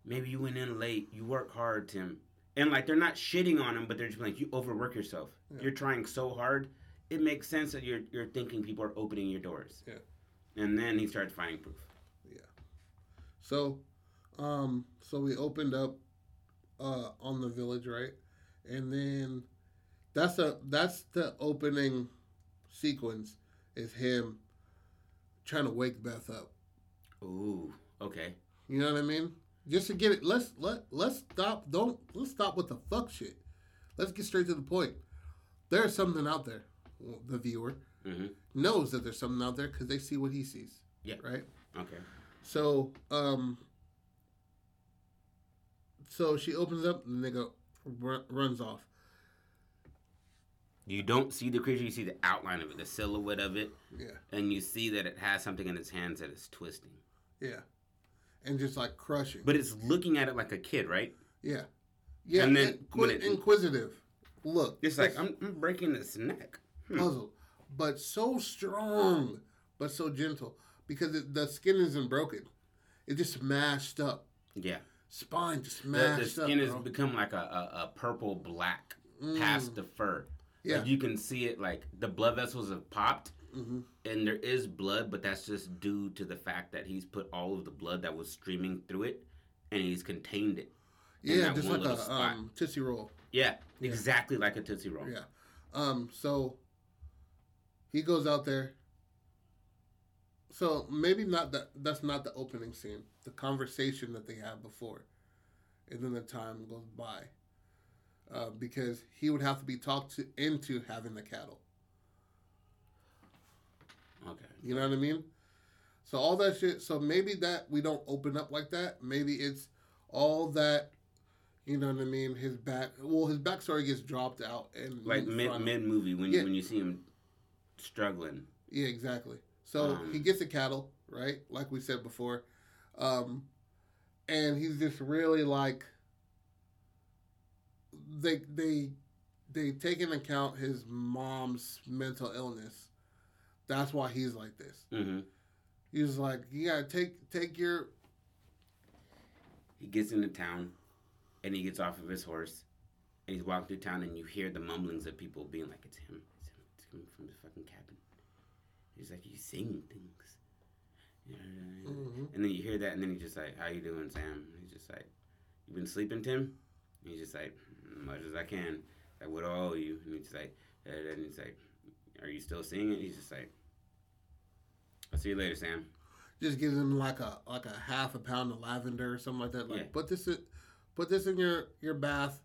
maybe you went in late. You work hard, Tim. And like, they're not shitting on him, but they're just like, you overwork yourself. Yeah. You're trying so hard. It makes sense that you're, you're thinking people are opening your doors. Yeah. And then he starts finding proof. Yeah. So, um, so we opened up uh on the village, right? And then that's a that's the opening sequence is him trying to wake Beth up. Ooh, okay. You know what I mean? Just to get it let's let let's stop don't let's stop with the fuck shit. Let's get straight to the point. There's something out there. The viewer hmm knows that there's something out there because they see what he sees. Yeah. Right? Okay. So, um, so she opens up, and the nigga run, runs off. You don't see the creature, you see the outline of it, the silhouette of it, Yeah, and you see that it has something in its hands that is twisting. yeah, and just like crushing. But it's looking at it like a kid, right? yeah, yeah, And then inqui- when it- inquisitive. Look, It's like, I'm, I'm breaking this neck. Hmm. puzzle, but so strong, but so gentle because it, the skin isn't broken. It's just smashed up. Yeah. Spine just The, smashed the up. skin has bro. become like a, a, a purple black Mm, past the fur. Yeah. Like you can see it, like the blood vessels have popped, hmm and there is blood, but that's just due to the fact that he's put all of the blood that was streaming through it, and he's contained it. Yeah, just like a spot. um, tootsie roll. Yeah, exactly like a Tootsie Roll. Yeah. Um. So he goes out there. So maybe not that. That's not the opening scene. The conversation that they have before, and then the time goes by. Uh, because he would have to be talked to into having the cattle. Okay. You know what I mean? So all that shit. So maybe that we don't open up like that. Maybe it's all that. You know what I mean? His back. Well, his backstory gets dropped out and Like mid mid movie when Yeah. you when you see him struggling. Yeah, exactly. So Um, he gets the cattle, right? Like we said before. Um, and he's just really like they they they take into account his mom's mental illness. That's why he's like this. hmm He's like, you gotta take take your He gets into town, and he gets off of his horse, and he's walking through town, and you hear the mumblings of people being like, "It's him! It's him! It's coming from the fucking cabin." He's like, "He's saying things," Yeah, Mhm. and then you hear that, and then he's just like, "How you doing, Sam?" He's just like, "You been sleeping, Tim?" And he's just like, "As much as I can." Like, what all owe you? And he's just like, and he's like, "Are you still seeing it?" He's just like, "I'll see you later, Sam." just gives him like a like a half a pound of lavender or something like that. Like Yeah. put this in, put this in your your bath,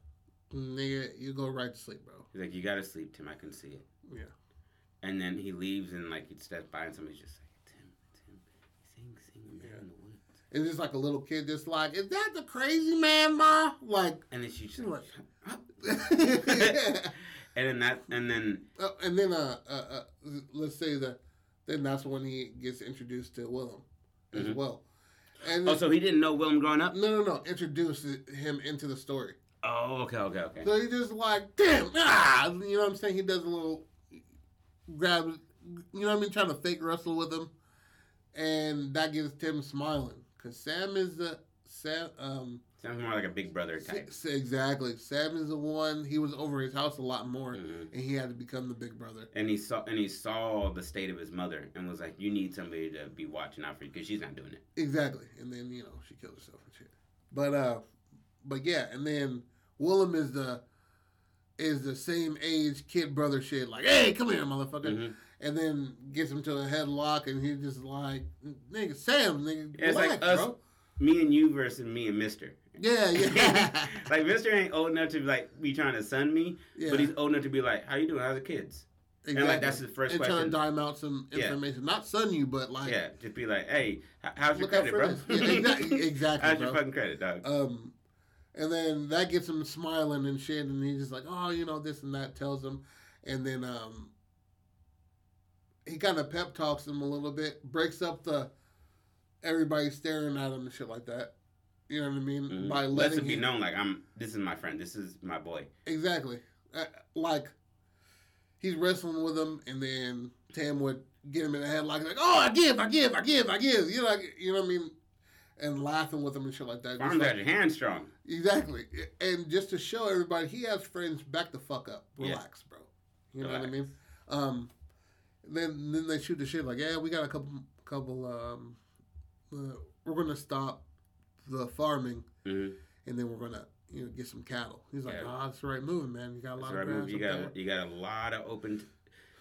Nigga, you go right to sleep, bro. He's like, you gotta sleep, Tim. I can see it. Yeah. And then he leaves and like he steps by and somebody's just like, Tim, Tim, sing, sing, man Yeah. in the woods. And just like a little kid, just like, is that the crazy man, ma? Like, And then she's like, like- [LAUGHS] [LAUGHS] and then that, and then Uh, and then, uh, uh, uh, let's say that, then that's when he gets introduced to Willem as Mhm. well. And oh, so he didn't know Willem growing up. no, no, no, introduced him into the story. Oh, okay, okay, okay. So he just like, damn, ah, you know what I'm saying? He does a little grab, you know what I mean, trying to fake wrestle with him, and that gets Tim smiling because Sam is the Sam. Um, Sounds more like a big brother type. exactly. Sam is the one. He was over his house a lot more, Mhm. and he had to become the big brother. And he saw and he saw the state of his mother and was like, "You need somebody to be watching out for you because she's not doing it." Exactly. And then, you know, she killed herself and shit. But uh but yeah, and then Willem is the is the same age kid brother shit, like, hey, come here, motherfucker. Mhm. And then gets him to a headlock and he's just like nigga Sam, nigga, Yeah, it's relax, like us- bro. Me and you versus me and Mister. Yeah, yeah. [LAUGHS] like Mister ain't old enough to like be trying to son me, yeah. but he's old enough to be like, "How you doing? How's the kids?" exactly. And like that's his first and trying to dime out some Yeah. information. Not son you, but like yeah, just be like, "Hey, how's your look credit, bro?" Yeah, [LAUGHS] exactly, exactly how's bro. your fucking credit, dog? Um, and then that gets him smiling and shit, and he's just like, oh, you know, this and that tells him, and then um, he kind of pep talks him a little bit, breaks up the everybody staring at him and shit like that. You know what I mean? Mhm. By Lets letting it be him, known, like I'm. This is my friend. This is my boy. exactly, uh, like he's wrestling with him, and then Tam would get him in the head like, like, oh, I give, I give, I give, I give. You know, like, you know what I mean? And laughing with him and shit like that. Just Farms like- got your hand strong. Exactly. And just to show everybody he has friends, back the fuck up. Yeah. Relax, bro. You know what I mean? Um then then they shoot the shit like, yeah, we got a couple couple um uh, we're gonna stop the farming hmm and then we're gonna you know get some cattle. He's like, Yeah. oh, that's the right move, man. You got a lot right of move. You got there. you got a lot of open. T-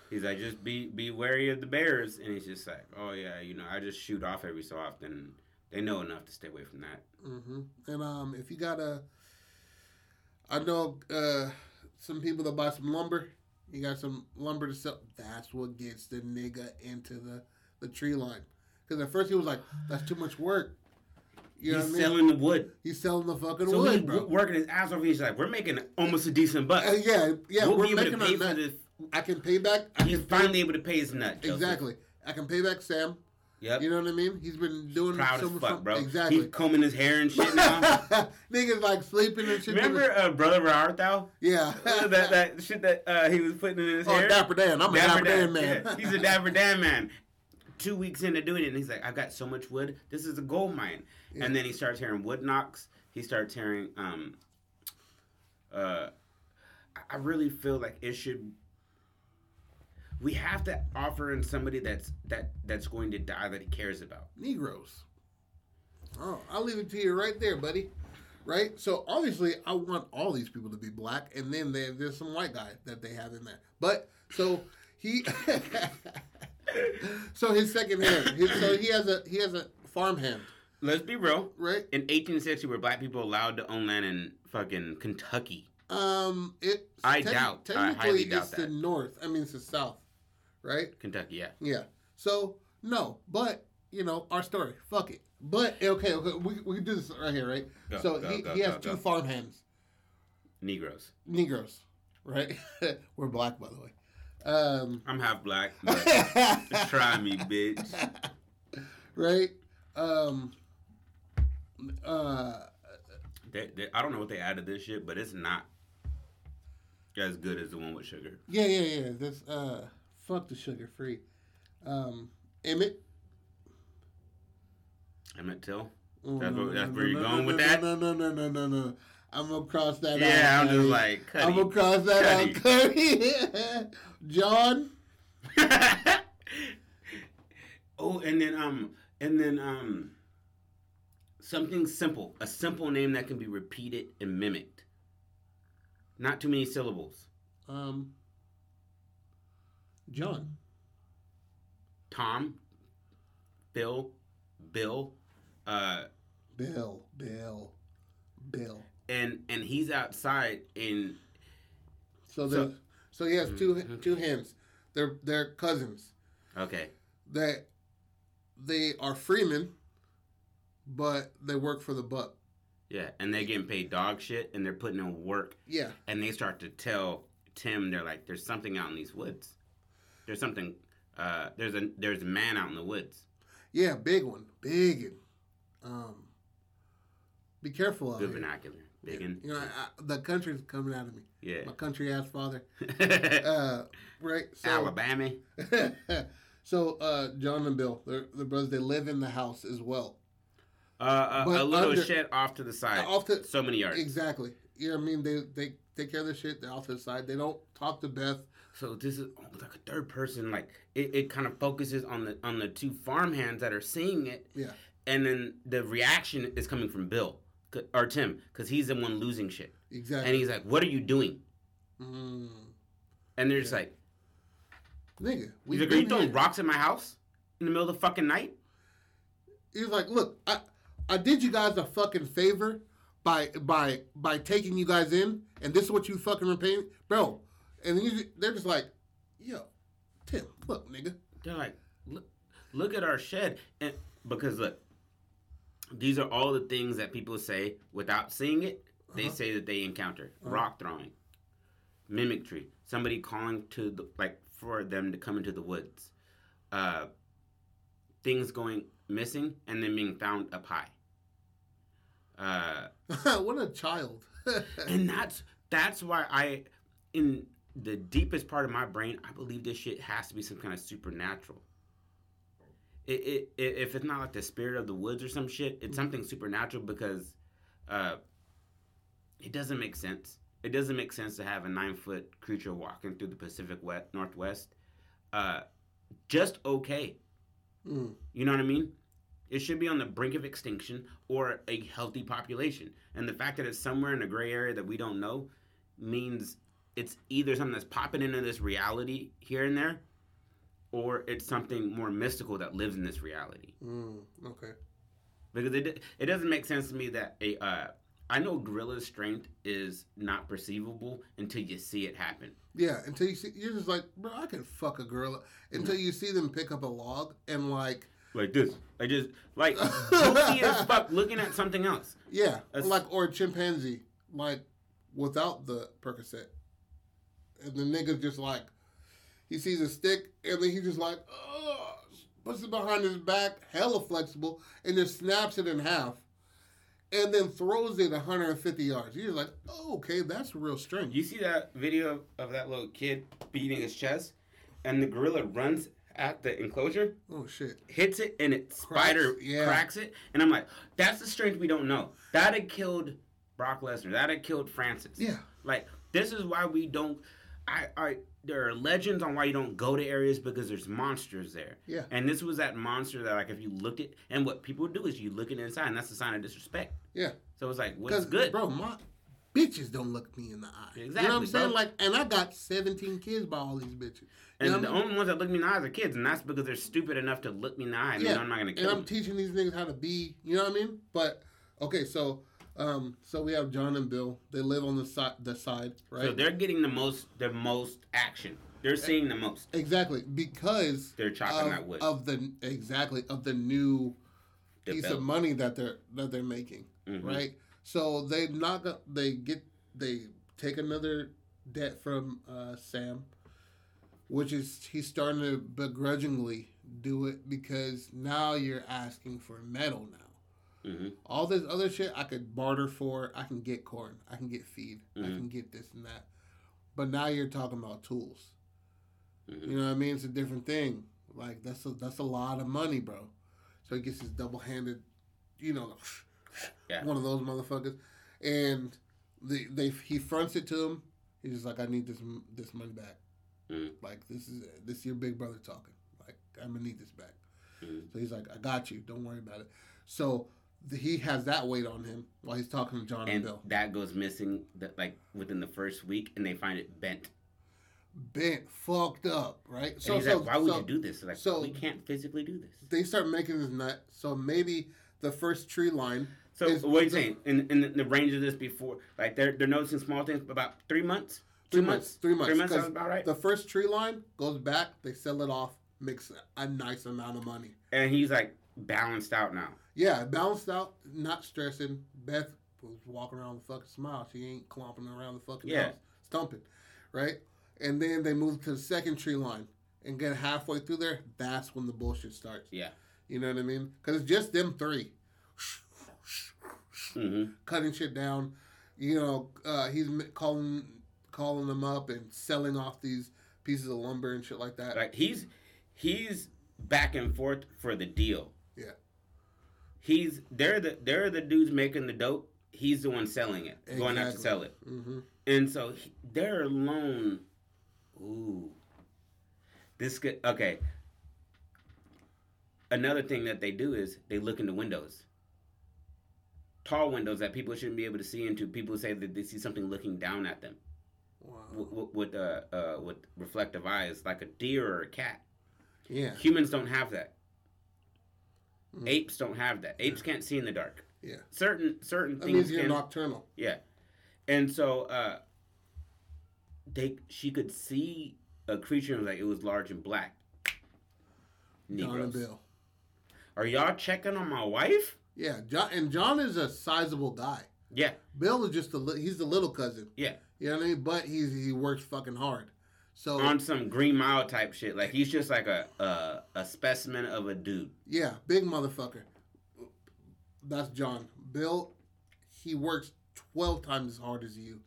he's like, just be be wary of the bears, and he's just like, oh yeah, you know, I just shoot off every so often. They know enough to stay away from that. hmm And um, if you got a, I know uh, some people that buy some lumber. You got some lumber to sell. That's what gets the nigga into the the tree line. Because at first he was like, "That's too much work." You know he's what I mean? selling the wood, he's selling the fucking so wood, he's bro. working his ass off. He's like, we're making almost a decent buck. Uh, yeah, yeah. we'll we're be able to making pay a for nut. this. I can pay back. I He's can pay, finally able to pay his nut. Joseph. exactly. I can pay back Sam. Yep. You know what I mean? He's been doing Proud so as much fuck, fun- bro. Exactly. He's combing his hair and shit now. [LAUGHS] Niggas like sleeping and shit. Remember uh, brother Arthur? Yeah. [LAUGHS] that that shit that uh, he was putting in his Oh, hair. Dapper Dan. I'm a Dapper, Dan, man. yeah. He's a Dapper Dan man. Two weeks into doing it, and he's like, "I've got so much wood. This is a gold mine." Yeah. And then he starts hearing wood knocks. He starts hearing. Um, uh, I really feel like it should. We have to offer in somebody that's that that's going to die that he cares about. Negroes. Oh, I'll leave it to you right there, buddy. Right? So obviously, I want all these people to be black, and then there, there's some white guy that they have in there. But so he, [LAUGHS] so his second hand. His, so he has a he has a farm hand, Let's be real. right? In 1860, were black people allowed to own land in fucking Kentucky? Um, it. I doubt- I highly doubt it's the north. I mean, it's the south, right? Kentucky, yeah. Yeah. So no, but you know our story. Fuck it. But okay, okay, we we can do this right here, right? Go, so go, he, go, he has two go. farm hands, Negroes. Negroes, right? [LAUGHS] We're black, by the way. Um, I'm half black, [LAUGHS] try me, bitch. right? Um, uh, They, they, I don't know what they added to this shit, but it's not as good as the one with sugar. yeah, yeah, yeah. This. uh, fuck the sugar free. Um, Emmett. Emmett Till. Oh, That's no, what- that's no, where no, you're going with that? No, no, no, no, no, no. I'm gonna cross that out. Yeah, I'm just Cuddy. like, I'm gonna cross that out, Cuddy. [LAUGHS] John. [LAUGHS] oh, and then um, and then um, something simple, a simple name that can be repeated and mimicked. Not too many syllables. Um, John. Tom, Bill, Bill, uh, Bill. Bill. Bill. and and he's outside in. So So- there's so he has two Mhm. two hens. They're they're cousins. okay, That they are freemen, but they work for the buck. yeah, and they're getting paid dog shit, and they're putting in work, Yeah, and they start to tell Tim, they're like, "There's something out in these woods. There's something. Uh, there's a there's a man out in the woods. yeah, big one, big. one. Um, be careful Good vernacular, biggin. You know, I, I, the country's coming out of me. Yeah, My country ass father. [LAUGHS] Uh, right. So, Alabama. [LAUGHS] so uh, John and Bill, they're the brothers. They live in the house as well. Uh, a, a little under- shed off to the side, Off to so many yards. exactly. Yeah, I mean they they take care of their shit. They're off to the side. They don't talk to Beth. So this is almost like a third person. Like it, it kind of focuses on the on the two farmhands that are seeing it, Yeah. and then the reaction is coming from Bill or Tim because he's the one losing shit, Exactly. and he's like, "What are you doing?" mm. And they're just like, Nigga, "He's like, are you throwing rocks at my house in the middle of the fucking night?" He's like, look, I I did you guys a fucking favor by by by taking you guys in, and this is what you fucking repaying, bro. And then you, they're just like, yo, Tim, look, nigga. They're like, "Look, look at our shed," and because look, these are all the things that people say without seeing it. They Uh-huh. say that they encounter Uh-huh. rock throwing, mimicry, somebody calling to the like for them to come into the woods, uh, things going missing and then being found up high. Uh, [LAUGHS] what a child. [LAUGHS] and that's that's why I, in the deepest part of my brain, I believe this shit has to be some kind of supernatural. It, it, it if it's not like the spirit of the woods or some shit, it's something supernatural because, uh, it doesn't make sense. It doesn't make sense to have a nine foot creature walking through the Pacific West, Northwest, uh, just okay. Mm. You know what I mean? It should be on the brink of extinction or a healthy population. And the fact that it's somewhere in a gray area that we don't know means it's either something that's popping into this reality here and there, or it's something more mystical that lives in this reality. Mm. Okay. Because it it doesn't make sense to me that a uh, I know gorilla's strength is not perceivable until you see it happen. Yeah, until you see, you're just like, bro, I can fuck a gorilla. Until you see them pick up a log and like, Like this, like just like [LAUGHS] goofy as fuck, looking at something else. yeah, That's- like or a chimpanzee, like without the Percocet, and the nigga's just like, he sees a stick and then he just like, oh, puts it behind his back, hella flexible, and just snaps it in half, and then throws it 150 yards. You're like, oh, okay, that's real strength. You see that video of that little kid beating his chest, and the gorilla runs at the enclosure, Oh shit. hits it, and it spider yeah. cracks it, and I'm like, that's the strength we don't know. That had killed Brock Lesnar. That had killed Francis. Yeah. Like this is why we don't. I, I there are legends on why you don't go to areas because there's monsters there. Yeah. And this was that monster that like if you looked at and what people do is you look it inside and that's a sign of disrespect. Yeah. So it's like what's good. bro, my bitches don't look me in the eye. you know Exactly, what I'm saying? Like, and I got 17 kids by all these bitches. And the only ones that look me in the eyes are kids, and that's because they're stupid enough to look me in the eye. And Yeah, I'm not gonna and I'm them. teaching these niggas how to be. You know what I mean? But okay, so um, so we have John and Bill. They live on the side, the side, right? So they're getting the most, the most action. They're seeing the most. exactly because They're chopping of, that wood. of the exactly of the new The piece belt. of money that they're that they're making, Mhm. right? So they knock up, they get they take another debt from uh, Sam, which is he's starting to begrudgingly do it because now you're asking for metal now. hmm All this other shit I could barter for. I can get corn. I can get feed. I Mhm. can get this and that. But now you're talking about tools. hmm You know what I mean? It's a different thing. Like that's a that's a lot of money, bro. So he gets his double handed, you know, Yeah. one of those motherfuckers, and the they he fronts it to him. He's just like, I need this this money back. Mhm. Like this is this is your big brother talking. Like I'm gonna need this back. Mhm. So he's like, I got you. Don't worry about it. So the, he has that weight on him while he's talking to John and, And Bill. that goes missing, that like within the first week, and they find it bent. Bent, fucked up, right? and he's like, "Why would you do this?" Like, so- we can't physically do this. They start making this nut. So maybe the first tree line. So It's- what are you saying? In, in the, the range of this before, like they're they're noticing small things about three months, Three two months. Three months. three months 'cause sounds about right. The first tree line goes back. They sell it off. Makes a nice amount of money. and he's like balanced out now. Yeah, balanced out, not stressing. Beth was walking around the fucking smile. She ain't clomping around the fucking Yeah. house, stumping, right? And then they move to the second tree line and get halfway through there. That's when the bullshit starts. Yeah. You know what I mean? Because it's just them three hmm cutting shit down. You know, uh, he's calling calling them up and selling off these pieces of lumber and shit like that. Like he's he's back and forth for the deal. Yeah. He's they're the they're the dudes making the dope. He's the one selling it, going out to sell it, hmm and so he, they're alone. Ooh, this could okay. Another thing that they do is they look into windows, tall windows that people shouldn't be able to see into. People say that they see something looking down at them With, uh, uh, with reflective eyes, like a deer or a cat. Yeah. Humans don't have that. Mm. Apes don't have that. Apes can't see in the dark. Yeah. Certain certain That things means you're can. nocturnal. yeah, and so uh, they she could see a creature and was like it was large and black. John and Negroes. Bill. Are y'all checking on my wife? Yeah, John and John is a sizable guy. Yeah, Bill is just a li- he's the little cousin. Yeah. You know what I mean? But he's he works fucking hard. So on some Green Mile type shit. Like he's just like a a, a specimen of a dude. yeah, big motherfucker. That's John. Bill, he works twelve times as hard as you,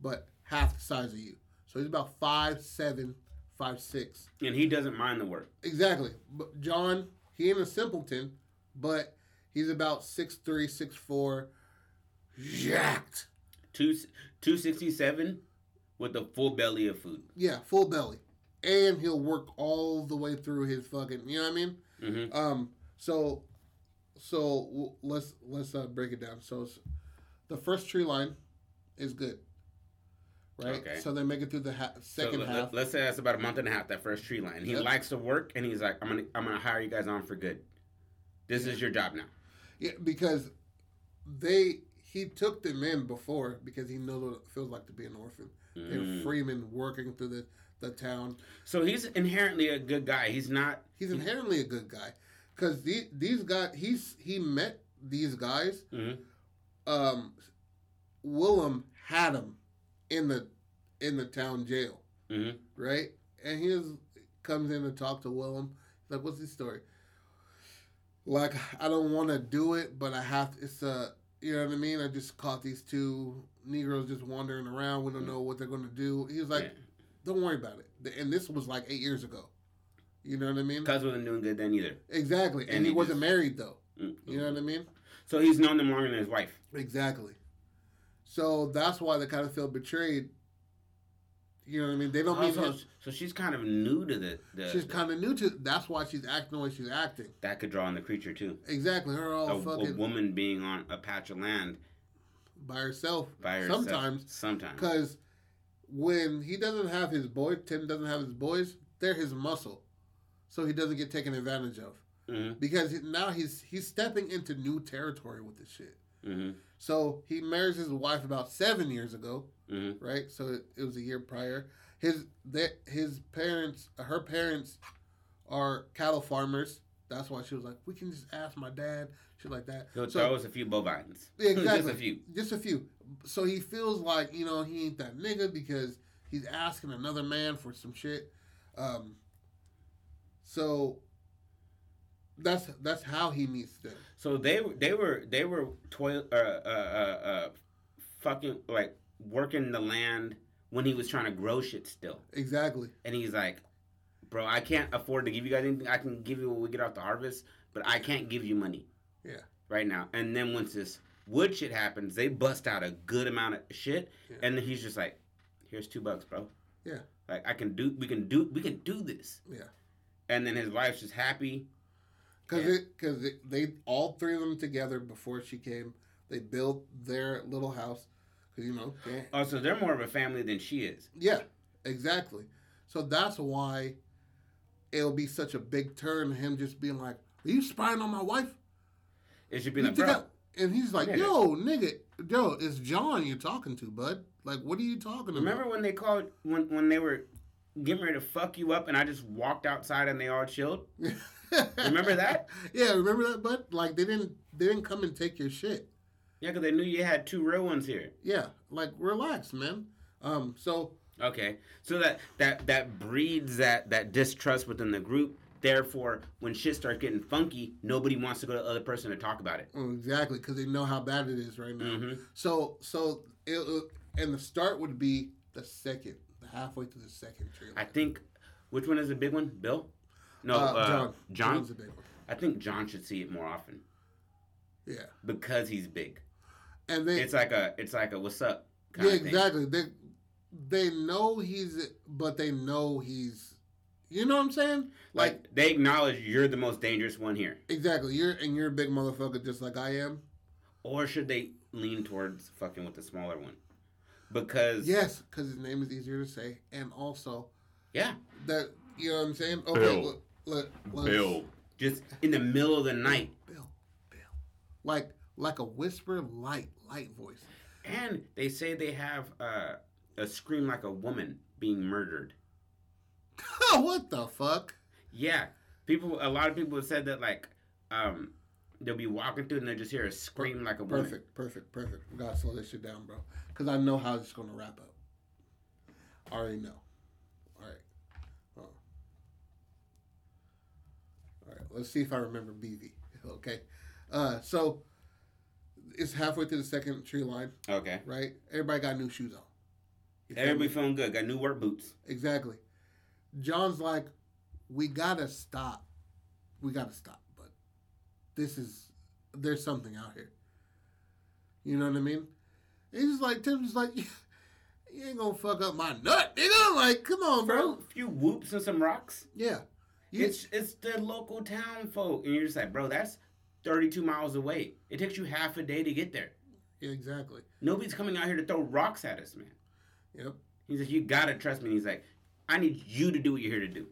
but half the size of you. So he's about five seven, five six. And he doesn't mind the work. Exactly. But John, he ain't a simpleton, but he's about six three, six four, jacked. Two two sixty seven with a full belly of food. Yeah, full belly, and he'll work all the way through his fucking. You know what I mean? hmm Um. So, so let's let's uh, break it down. So, the first tree line is good, right? Okay. So they make it through the ha- second so half. Let, us say that's about a month and a half. That first tree line. He Yep. likes to work, and he's like, "I'm gonna, I'm gonna hire you guys on for good. This is your job now." Yeah, because they he took them in before because he knows what it feels like to be an orphan. Mm. And Freeman working through the the town. So he's inherently a good guy. He's not. He's inherently a good guy because the, these guys he's he met these guys. Mhm. Um, Willem had him in the in the town jail, Mhm. right? And he is, comes in to talk to Willem. He's like, "What's the story?" Like, I don't want to do it, but I have. To, it's a, you know what I mean. I just caught these two Negroes just wandering around. We don't know what they're going to do. He was like, Yeah. "Don't worry about it." And this was like eight years ago. You know what I mean? Cuz wasn't doing good then either. Exactly. And, And he, he wasn't just- married though. Mm. You know what I mean? So he's known them longer than his wife. Exactly. So that's why they kind of feel betrayed. You know what I mean? They don't mean him. so she's kind of new to the. the She's kind of new to. That's why she's acting the way she's acting. that could draw on the creature too. Exactly. Her all a, a woman being on a patch of land by herself. by herself. Sometimes, Sometimes. because when he doesn't have his boy, Tim doesn't have his boys. They're his muscle, so he doesn't get taken advantage of. hmm Because now he's he's stepping into new territory with this shit. hmm So he marries his wife about seven years ago. Hmm right? So it, it was a year prior. His that his parents, her parents, are cattle farmers. That's why she was like, we can just ask my dad, shit like that. He'll So- throw us a few bovines. Yeah, [LAUGHS] exactly. Just a few. Just a few. So he feels like you know he ain't that nigga because he's asking another man for some shit. Um. So. That's that's how he meets them. So they they were they were toil uh, uh, uh, uh, fucking like working the land when he was trying to grow shit still, Exactly. and he's like, "Bro, I can't afford to give you guys anything. I can give you when we get off the harvest, but I can't give you money, Yeah. right now." And then once this wood shit happens, they bust out a good amount of shit, Yeah. and then he's just like, "Here's two bucks, bro. Yeah. like I can do. We can do. We can do this." Yeah. And then his wife's just happy. Because Yeah. it because they all three of them together before she came, they built their little house. Because you know, they- oh, Also, they're more of a family than she is. yeah, exactly. So that's why it'll be such a big turn. Him just being like, "Are you spying on my wife?" It should be You like, bro. I- and he's like, Nigga. "Yo, nigga, yo, it's John you're talking to, bud. Like, what are you talking about? Remember when they called when when they were getting ready to fuck you up, and I just walked outside and they all chilled? [LAUGHS] Remember that? yeah, remember that, bud. Like, they didn't they didn't come and take your shit. Yeah, because they knew you had two real ones here. Yeah, like relax, man. Um, so Okay, so that that that breeds that that distrust within the group. Therefore, when shit starts getting funky, nobody wants to go to the other person to talk about it. oh, exactly because they know how bad it is right now. Mhm. So so it, uh, and the start would be the second, halfway to the second trailer. I think, which one is the big one? Bill? No, Uh, uh, John. John. John's a big one. I think John should see it more often Yeah, because he's big. and they It's like a, it's like a, what's up? yeah exactly they they know he's but they know he's you know what I'm saying Like, like they acknowledge you're the most dangerous one here, exactly you're and you're a big motherfucker just like I am. or should they lean towards fucking with the smaller one? Because Yes, because his name is easier to say, and also yeah, that you know what I'm saying. Okay, Bill. let, let, let's- just in the middle of the night, Bill, Bill, like like a whisper, light, light voice. and they say they have uh, a scream like a woman being murdered. [LAUGHS] what the fuck? Yeah, people. A lot of people have said that like um, they'll be walking through and they just hear a scream like a woman. Perfect, perfect, perfect. We gotta slow this shit down, bro, because I know how it's gonna wrap up. I already know. All right. Oh. All right. Let's see if I remember BV. Okay. Uh, so it's halfway to the second tree line, Okay, right? Everybody got new shoes on. You everybody feeling good. Got new work boots. Exactly. John's like, we gotta stop. We gotta stop. But this is there's something out here. You know what I mean? He's just like Tim's just like, [LAUGHS] you ain't gonna fuck up my nut, nigga. Like, come on, Bro, bro. a few whoops and some rocks. Yeah. You- It's it's the local town folk, and you're just like, bro, that's 32 miles away. It takes you half a day to get there. yeah, exactly. Nobody's coming out here to throw rocks at us, man. Yep. He's like, you gotta trust me. He's like, I need you to do what you're here to do.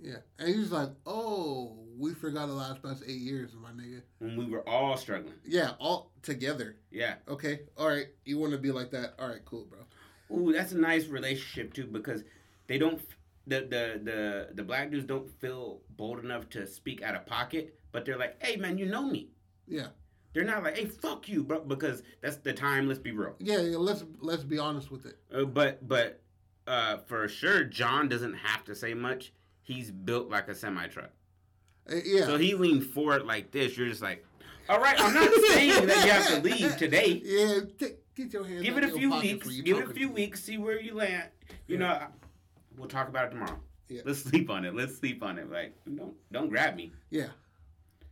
Yeah. And he's like, oh, we forgot the last past eight years, my nigga. When we were all struggling. Yeah, all together. Yeah. Okay. All right. You want to be like that? All right. Cool, bro. Ooh, that's a nice relationship too because they don't the the the the black dudes don't feel bold enough to speak out of pocket, but they're like, "Hey man, you know me." Yeah. They're not like, "Hey, fuck you, bro," because that's the time. Let's be real. Yeah. yeah let's let's be honest with it. Uh, but but uh, for sure, John doesn't have to say much. He's built like a semi truck, Uh, yeah. so he leaned forward like this. You're just like, "All right, I'm not saying that you have to [LAUGHS] leave today." Yeah, take, get your hands. Give it a few weeks. Give it a few weeks. See where you land. You Yeah. know, I- we'll talk about it tomorrow. Yeah. Let's [LAUGHS] sleep on it. Let's sleep on it. Like, don't don't grab me. Yeah.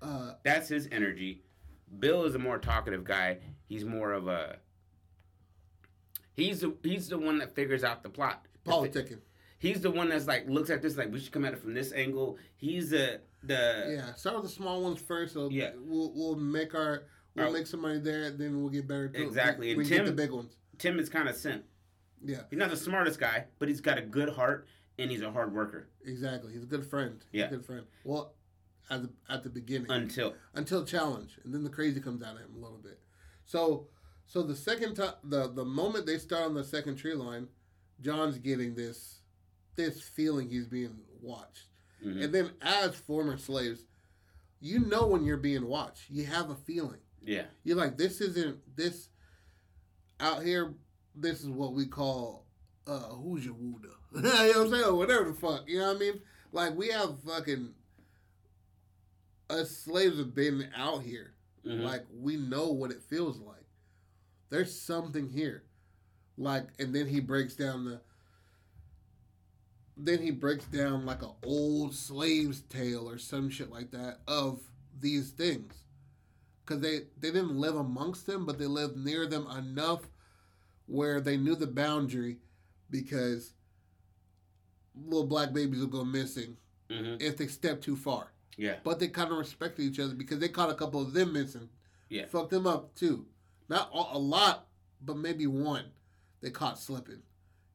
Uh, That's his energy. Bill is a more talkative guy. He's more of a. He's the he's the one that figures out the plot. politicking. He's the one that's like looks at this like we should come at it from this angle. He's the the Yeah. Start with the small ones first. So Yeah. We'll we'll make our we'll Oh. make some money there. Then we'll get better. too. Exactly, We, and we get the big ones. Tim is kind of sent. Yeah. He's not the smartest guy, but he's got a good heart and he's a hard worker Exactly. He's a good friend. He's Yeah. a good friend. Well, at the at the beginning until until challenge, and then the crazy comes out of him a little bit. So so the second time the the moment they start on the second tree line, John's getting this this feeling he's being watched. Mhm. And then as former slaves, you know when you're being watched. You have a feeling. yeah. You're like, this isn't this out here, this is what we call uh who's your Wuda. [LAUGHS] you know what I'm saying? Or whatever the fuck. You know what I mean? Like we have fucking us slaves have been out here. Mhm. Like we know what it feels like. There's something here. Like and then he breaks down the then he breaks down like an old slave's tale or some shit like that of these things. Cause they, they didn't live amongst them, but they lived near them enough where they knew the boundary because little black babies will go missing Mhm. if they step too far. Yeah. But they kind of respected each other because they caught a couple of them missing. Yeah. Fucked them up too. Not a, a lot, but maybe one they caught slipping.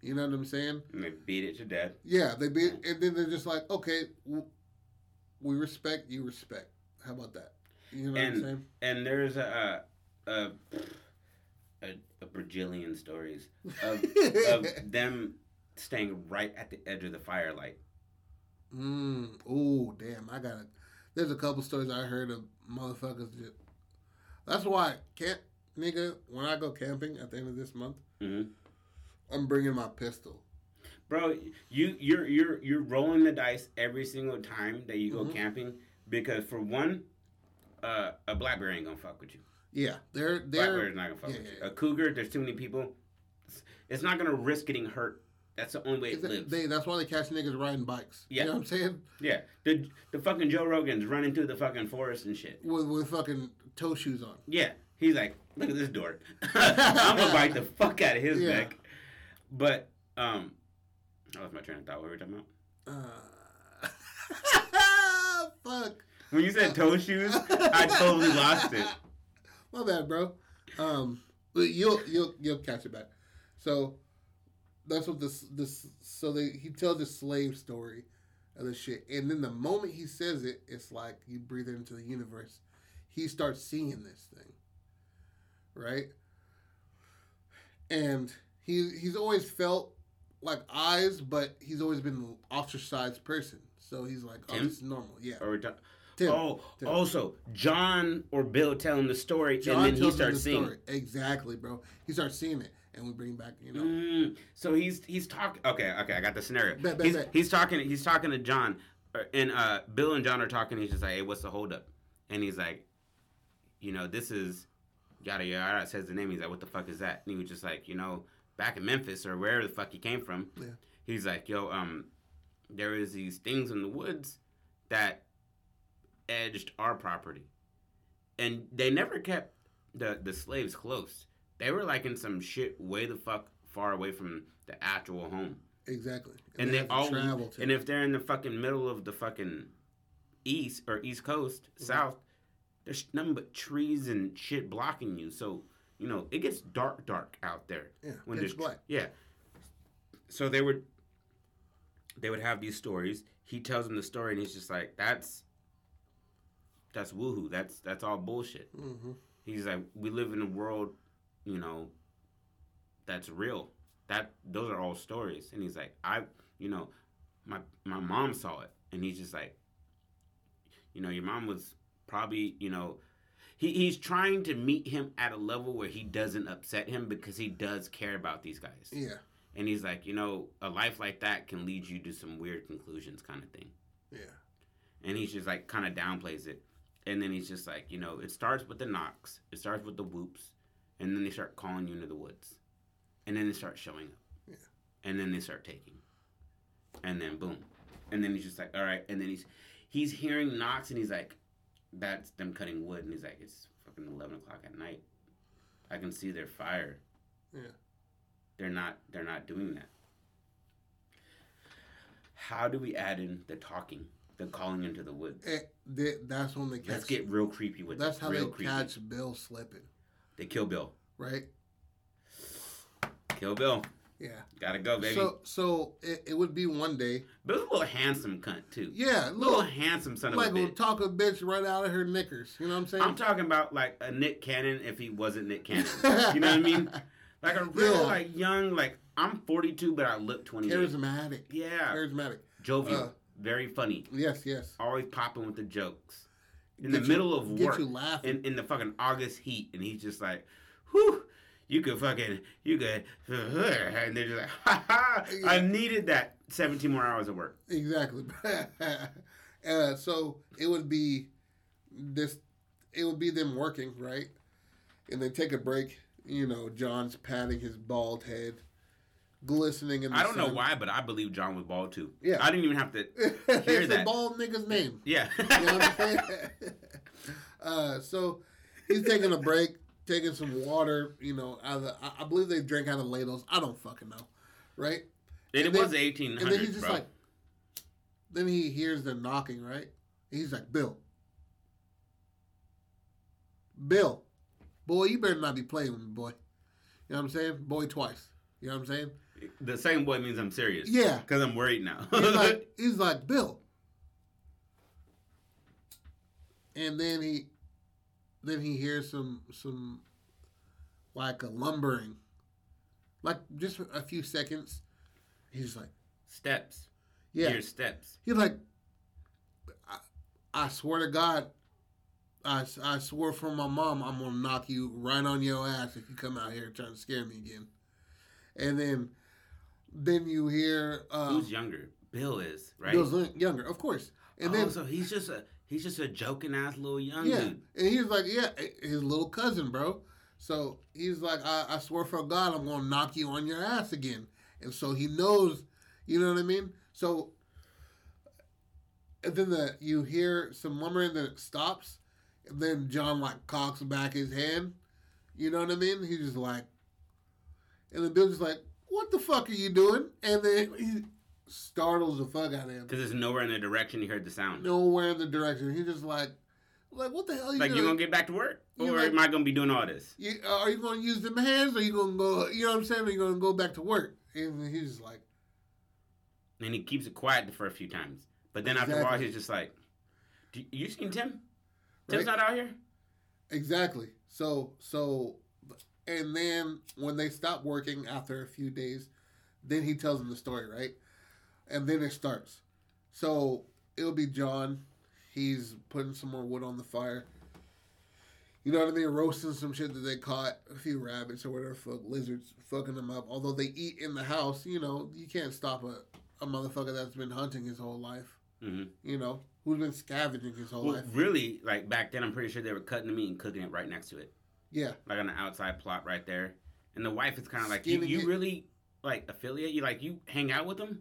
You know what I'm saying? And they beat it to death. Yeah, they be, and then they're just like, okay, we respect, you respect. How about that? You know what I'm saying? and there's a uh, a, a bajillion stories of, of [LAUGHS] them staying right at the edge of the firelight. Mm. Oh, damn. I got it. There's a couple stories I heard of motherfuckers. That, that's why can't nigga when I go camping at the end of this month, hmm I'm bringing my pistol. Bro, you you're you're you're rolling the dice every single time that you go Mhm. camping because for one, uh, a black bear ain't gonna fuck with you. Yeah, they're they're not gonna fuck yeah, with you. yeah. A cougar, there's too many people. It's- It's not gonna risk getting hurt. That's the only way it- lives. they, that's why they catch niggas riding bikes. Yeah. You know what I'm saying? yeah, the the fucking Joe Rogan's running through the fucking forest and shit. With, with fucking toe shoes on. Yeah, he's like, look at this dork. [LAUGHS] I'm gonna [LAUGHS] bite the fuck out of his Yeah. neck. But um, I lost my train of thought. What were we talking about? Uh, [LAUGHS] fuck. When you said toe shoes, I totally lost it. My bad, bro. Um, but you'll you'll you'll catch it back. So that's what this this so they he tells the slave story of the shit, and then the moment he says it, it's like you breathe it into the universe. He starts seeing this thing, right? And he he's always felt like eyes, but he's always been an ostracized person. So he's like, oh, Tim? this is normal. Yeah. Or Tim. oh, Tim. also John or Bill telling the story, John and then he starts the seeing. story. Exactly, bro. He starts seeing it, and we bring back, you know, Mm, so he's he's talking. Okay, okay, I got the scenario. Bet, bet, he's, bet. he's talking. He's talking to John, uh, and uh, Bill and John are talking. He's just like, "Hey, what's the holdup?" And he's like, "You know, this is yada yada." yada," Says the name. He's like, "What the fuck is that?" And he was just like, "You know, back in Memphis or wherever the fuck he came from." Yeah. He's like, "Yo, um, there is these things in the woods that edged our property, and they never kept the the slaves close. They were like in some shit way the fuck far away from the actual home. exactly. And, they, have to all travel to. and if they're in the fucking middle of the fucking east or east coast, Mhm. south, there's nothing but trees and shit blocking you. So you know it gets dark, dark out there yeah, when pitch there's black. yeah. So they would they would have these stories. He tells them the story, and he's just like, "That's that's woohoo. That's that's all bullshit." hmm He's like, "We live in a world, you know, that's real. That those are all stories." And he's like, "I, you know, my my mom saw it," and he's just like, "You know, your mom was probably, you know." He, he's trying to meet him at a level where he doesn't upset him because he does care about these guys. Yeah, And he's like, you know, a life like that can lead you to some weird conclusions, kind of thing. yeah, And he's just like, kind of downplays it. And then he's just like, you know, it starts with the knocks, it starts with the whoops, and then they start calling you into the woods. And then they start showing up. Yeah. And then they start taking. And then boom. And then he's just like, all right. And then he's he's hearing knocks and he's like, that's them cutting wood. And he's like, it's fucking 11 o'clock at night. I can see their fire. Yeah. They're not they're not doing that. How do we add in the talking, the calling into the woods? Eh, they, that's when they catch. Let's get real creepy with that's it. how real they creepy. catch Bill slipping, They kill Bill. right? Kill Bill. Yeah. Gotta go, baby. So, so it, it would be one day. Bill's a little handsome cunt too. Yeah, A little little handsome son like of a bitch. talk a bitch right out of her knickers. You know what I'm saying? I'm talking about like a Nick Cannon if he wasn't Nick Cannon. you know what I mean? [LAUGHS] Like a real Yeah. like young like I'm 42 but I look 28. Charismatic. Yeah, Charismatic. jovial, Uh, very funny, Yes, yes. always popping with the jokes. In the you- middle of Get work, you laughing. in, in the fucking August heat, and he's just like, whew, you could fucking, you could, [LAUGHS] and they're just like, ha ha, I needed that 17 more hours of work. Exactly. [LAUGHS] uh, so it would be this. It would be them working right, and they take a break. You know, John's patting his bald head, glistening in the I don't know why, but I believe John was bald too. Yeah. I didn't even have to [LAUGHS] it's hear a that. bald nigga's name. Yeah. You know what I'm saying? [LAUGHS] uh, so he's taking a break, taking some water. You know, out of the, I, I believe they drink out of ladles. I don't fucking know, right? and it then- was the 1800s, And then he's just bro. like, then he hears the knocking, right? And he's like, Bill, Bill, boy, you better not be playing with me, boy. You know what I'm saying? Boy, twice. You know what I'm saying? The same boy means I'm serious. Yeah. Because I'm worried now. He's [LAUGHS] like, he's like, Bill. And then he, then he hears some some like a lumbering, like just a few seconds. He's like, Steps. yeah. Here's steps. He's like, I, I swear to God, I, I swear for my mom, I'm gonna knock you right on your ass if you come out here trying to scare me again. And then, then you hear um, Who's younger? Bill is right. Bill's younger, of course. And then oh, so he's just a he's just a joking ass little young yeah, dude. and he's like, yeah, his little cousin, bro. So he's like, I, I swear for God, I'm gonna knock you on your ass again. And so he knows, you know what I mean. So, and then the you hear some lumbering, that stops, and then John like cocks back his hand. You know what I mean? He's just like, and then Bill's just like, "What the fuck are you doing?" And then he startles the fuck out of him. Because it's nowhere in the direction he heard the sound. Nowhere in the direction. He's just like, like what the hell? Are you like doing? you gonna get back to work, or like- am I gonna be doing all this? You, uh, are you going to use them hands, or you going to go? You know what I'm saying? Are you going to go back to work? And he's just like, And he keeps it quiet for a few times, but then after a while he's just like, "You seen Tim? Tim's Right. not out here." exactly. So, so, and then when they stop working after a few days, then he tells them the story, right? And then it starts. So it'll be John. He's putting some more wood on the fire. You know what I mean? Roasting some shit that they caught, a few rabbits or whatever, fuck lizards, fucking them up. Although they eat in the house, you know, you can't stop a, a motherfucker that's been hunting his whole life. hmm You know, who's been scavenging his whole Well, life. really, like back then, I'm pretty sure they were cutting the meat and cooking it right next to it, Yeah, like on the outside plot right there. And the wife is kind of like, "You, you really like affiliate? You like you hang out with them?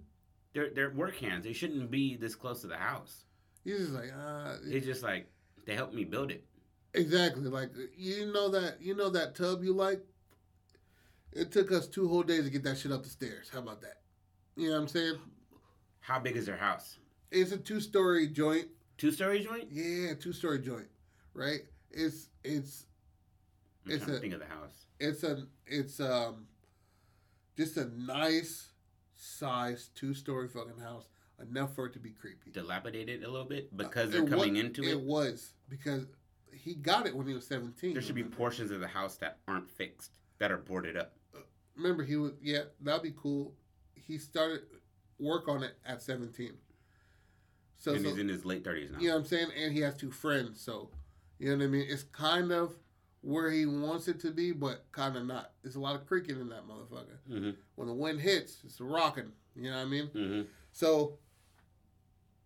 They're they're work hands. They shouldn't be this close to the house." he's just like, uh, It's just like they helped me build it. exactly. Like you know that you know that tub you like. It took us two whole days to get that shit up the stairs. How about that? You know what I'm saying? How big is their house? It's a two story joint. Two story joint? Yeah, two story joint. Right? It's it's I'm It's a- think of the house. it's a it's um just a nice size two story fucking house. Enough for it to be creepy. Dilapidated a little bit because they're Uh, wa- coming into it. It was because he got it when he was seventeen. There should be portions of the house that aren't fixed, that are boarded up. remember he was yeah that'd be cool he started work on it at 17 so, and so he's in his late 30s now. you know what i'm saying and he has two friends so you know what i mean it's kind of where he wants it to be but kind of not. There's a lot of creaking in that motherfucker. Hmm when the wind hits it's rocking. You know what i mean? Hmm so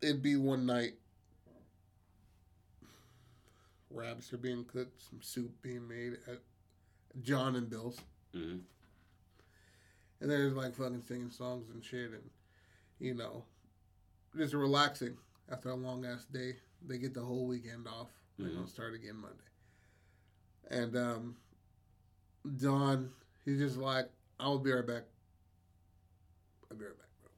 it'd be one night. Rabbits are being cooked some soup being made at john and bill's. Hmm And they're like fucking singing songs and shit, and you know, just relaxing after a long ass day. They get the whole weekend off. They're Mhm. gonna start again Monday. And um, Don, he's just like, "I'll be right back. I'll be right back, bro."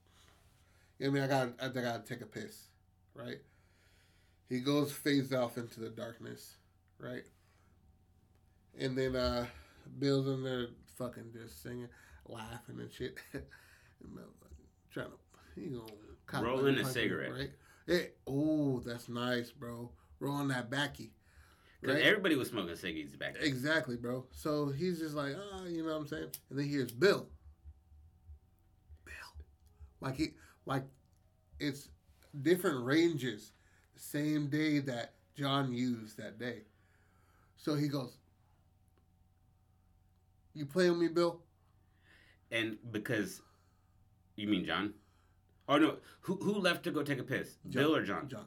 You know what I mean? I got, I gotta take a piss, right? He goes fades off into the darkness, right? And then uh, Bill's in there fucking just singing laughing and shit. [LAUGHS] trying to, he gonna Rolling a cigarette. right? Hey, oh, that's nice, bro. Rolling that backy, Because right? everybody was smoking ciggies back then. exactly, bro. So he's just like, ah, you know what I'm saying? And then here's Bill. Bill, like he, like, it's different ranges. The same day that John used that day. So he goes, "You play with me, Bill?" And because, you mean John? Oh, no. Who, who left to go take a piss? Bill or John? John.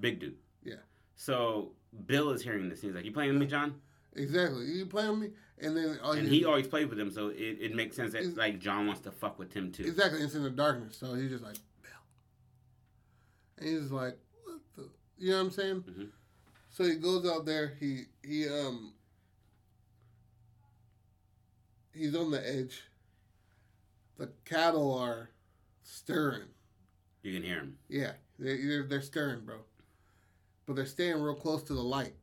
Big dude. Yeah. So Bill is hearing this. He's like, You playing with me, John? Exactly. You playing with me, and then And he always played with him, so it, it makes sense that like John wants to fuck with Tim too. exactly. It's in the darkness, so he's just like Bill, and he's like, "What the?" You know what I'm saying? Mhm. So he goes out there. He he um. He's on the edge. The cattle are stirring. You can hear him. Yeah, they they're, they're stirring, bro. But they're staying real close to the light.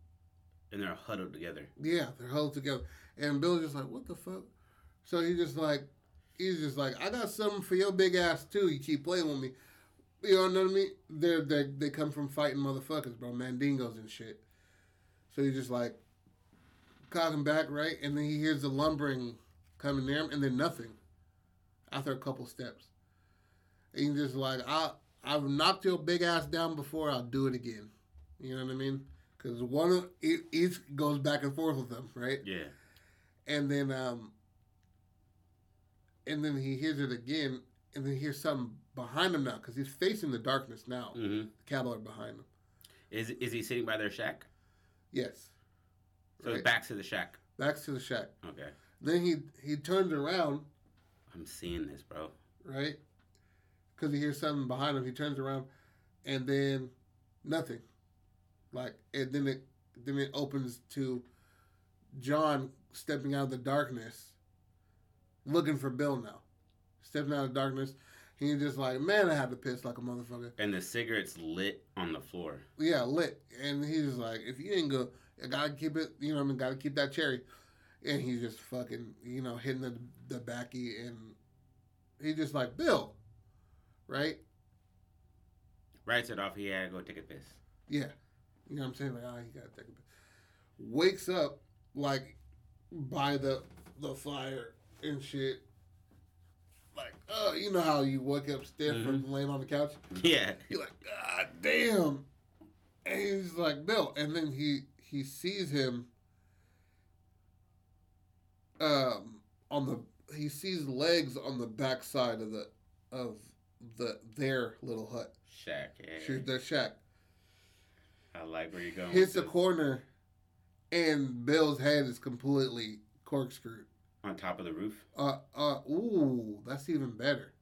And they're huddled together. Yeah, they're huddled together. And Bill's just like, what the fuck? So he's just like, he's just like, I got something for your big ass too. You keep playing with me. You know what I mean? They're, they they come from fighting motherfuckers, bro. Mandingos and shit. So he's just like, Calling back, right? And then he hears the lumbering coming near him, and then nothing after a couple steps. And he's just like, I, I've knocked your big ass down before, I'll do it again. You know what I mean? Because one of each goes back and forth with them, right? Yeah. And then, um, and then he hears it again, and then he hears something behind him now because he's facing the darkness now. hmm The cavalry behind him. Is is he sitting by their shack? Yes. So Right. back to the shack. Back to the shack. Okay. Then he he turns around, I'm seeing this, bro. right? Because he hears something behind him. He turns around, and then nothing. Like and then it then it opens to John stepping out of the darkness, looking for Bill now. Stepping out of the darkness, he's just like, man, I had to piss like a motherfucker. And the cigarette's lit on the floor. Yeah, lit. And he's just like, if you ain't go, I gotta keep it. You know, what I mean, gotta keep that cherry. And he's just fucking, you know, hitting the the backy, and he's just like, Bill, right? Writes it off. He had to go take a piss. Yeah. You know what I'm saying? Like, ah, he got to take a bit. Wakes up like by the the fire and shit. Like, uh, you know how you wake up stiff from laying on the couch? Yeah. You're like, God damn. And he's like, Bill. And then he he sees him um on the he sees legs on the backside of the of the their little hut. Shack. Yeah. Their shack. I like where you're going. hits the corner, and Bill's head is completely corkscrewed. on top of the roof. Uh, uh, ooh, that's even better.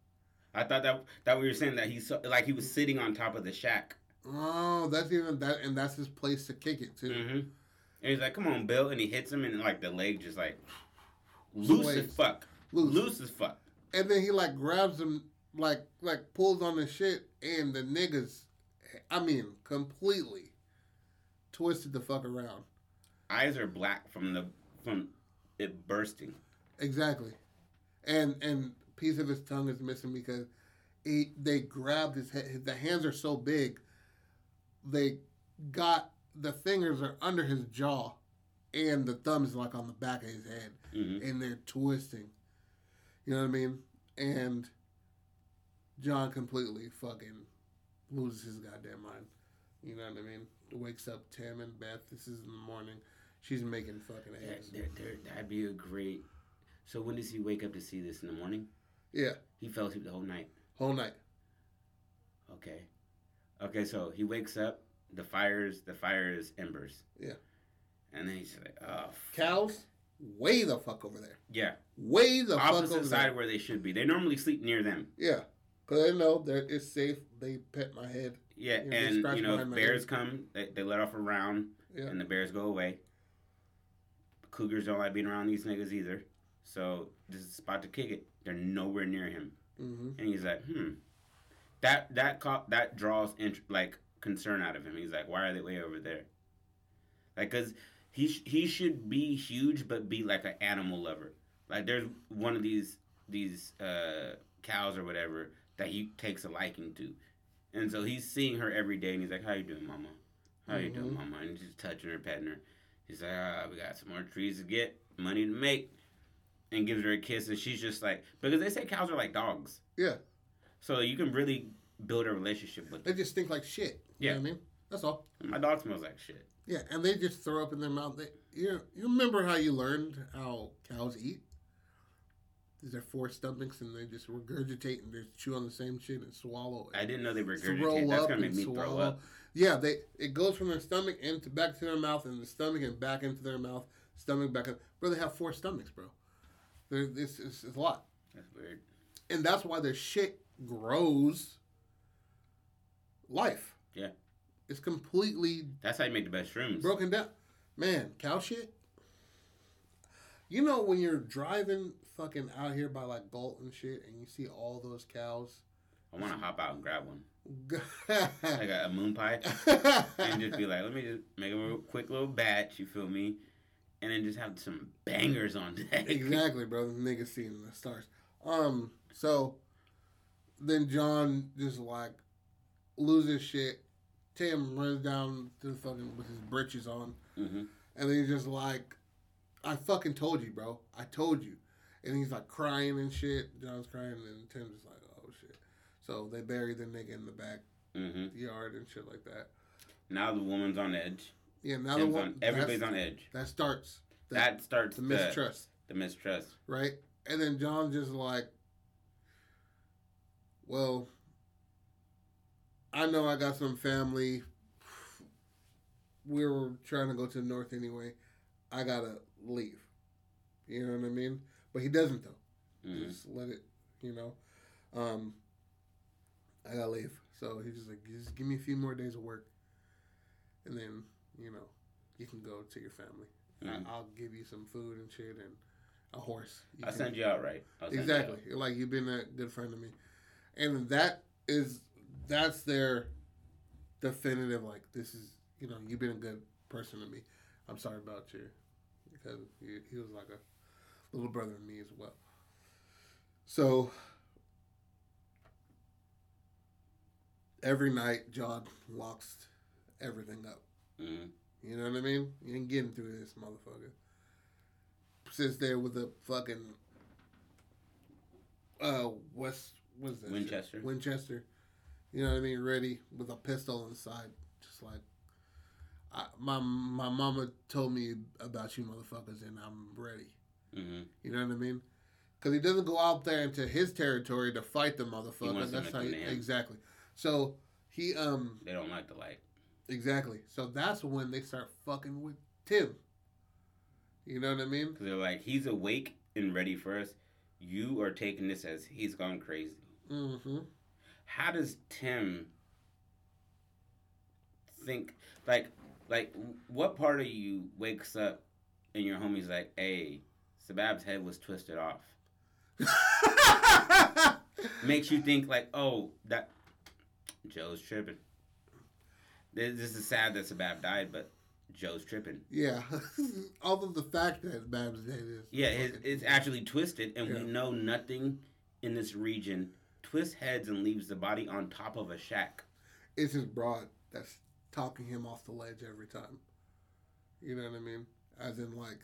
I thought that that we were saying that he saw like he was sitting on top of the shack. Oh, that's even that, and that's his place to kick it too. Mm-hmm. And he's like, "Come on, Bill!" And he hits him, and like the leg just like loose as fuck, Loose. loose as fuck. And then he like grabs him, like like pulls on the shit, and the niggas, I mean, completely twisted the fuck around. Eyes are black from the from it bursting. Exactly, and and piece of his tongue is missing because he they grabbed his head. The hands are so big, they got the fingers are under his jaw, and the thumb is like on the back of his head, hmm and they're twisting. You know what I mean? And John completely fucking loses his goddamn mind. You know what I mean? Wakes up Tim and Beth. This is in the morning. She's making fucking eggs. that- that- that'd be a great. So when does he wake up to see this in the morning? Yeah, He fell asleep the whole night. whole night. Okay. Okay, so he wakes up. The fires. The fire is embers. Yeah. And then he's like, "Oh, f- Cows, way the fuck over there. yeah." Way the fuck Opposite over side there. where they should be. They normally sleep near them. Yeah, because they know that it's safe. They pet my head. Yeah, Yeah, they and you know, if bears come, they, they let off a round, Yeah. and the bears go away. Cougars don't like being around these niggas either. So this is a spot to kick it. They're nowhere near him, hmm and he's like, hmm. That that co- that draws int- like concern out of him. He's like, why are they way over there? Like, cause he sh- he should be huge, but be like an animal lover. Like, there's one of these these uh, cows or whatever that he takes a liking to, and so he's seeing her every day, and he's like, "How you doing, mama? How you doing, Mhm. mama?" And he's just touching her, petting her. He's like, "Ah, we got some more trees to get, money to make," and gives her a kiss, and she's just like, because they say cows are like dogs, Yeah, so you can really build a relationship with they them. just stink like shit. You Yeah. know what I mean? That's all. My dog smells like shit. Yeah, and they just throw up in their mouth. They, you you remember how you learned how cows eat? These are four stomachs, and they just regurgitate and they chew on the same shit and swallow. I didn't know they regurgitate. That's gonna make me throw up. Yeah, they it goes from their stomach into back to their mouth, and the stomach and back into their mouth, stomach back. Up. Bro, they have four stomachs, bro. They're, this is a lot, That's weird. and that's why their shit grows. Life. Yeah. It's completely That's how you make the best shrooms. broken down. Man, cow shit. You know when you're driving fucking out here by like Galt and shit, and you see all those cows. I want to hop out and grab one, [LAUGHS] like a, a moon pie, and just be like, let me just make a real quick little batch. You feel me? And then just have some bangers on deck. exactly, bro. The nigga seeing the stars. Um, so then John just like loses shit. Tim runs down to the fucking with his britches on, hmm and then he's just like, I fucking told you, bro. I told you. And he's like crying and shit. John's crying, and Tim's just like, oh shit. So they bury the nigga in the back Mm-hmm. yard and shit like that. Now the woman's on edge. Yeah, now the Tim's one on, everybody's on edge. that starts the, That starts the the mistrust, The mistrust. right? And then John's just like, well, I know I got some family. We were trying to go to the north anyway. I gotta leave. You know what I mean? But he doesn't though. Mhm. Just let it, you know. Um, I gotta leave. So he's just like, just give me a few more days of work, and then you know, you can go to your family. Mhm. I, I'll give you some food and shit and a horse. You I'll can- send you out right. I'll send you exactly. out. Like you've been a good friend to me, and that is that's their definitive. Like this is you know you've been a good person to me. I'm sorry about you because he, he was like a little brother to me as well. So every night, John locks everything up. Mhm. You know what I mean? You ain't getting through this, motherfucker. Sits there with a fucking uh West what's that? shit? Winchester. Winchester. You know what I mean? Ready with a pistol inside, just like I, my my mama told me about you motherfuckers, and I'm ready. Mhm. You know what I mean? Because he doesn't go out there into his territory to fight the motherfucker. That's how he, exactly. So he um They don't like the light. Exactly. So that's when they start fucking with Tim. You know what I mean? Because they're like, he's awake and ready for us. You are taking this as he's gone crazy. Mm-hmm. How does Tim think? Like, like what part of you wakes up and your homie's like, "Hey, Sabab's head was twisted off." [LAUGHS] Makes you think like, "Oh, that Joe's tripping." This, this is sad that Sabab died, but Joe's tripping. yeah. Although the fact that Babs dead is Yeah, it's, it's actually twisted, and Yeah. we know nothing in this region twists heads and leaves the body on top of a shack. it's his broad that's talking him off the ledge every time. You know what I mean? As in like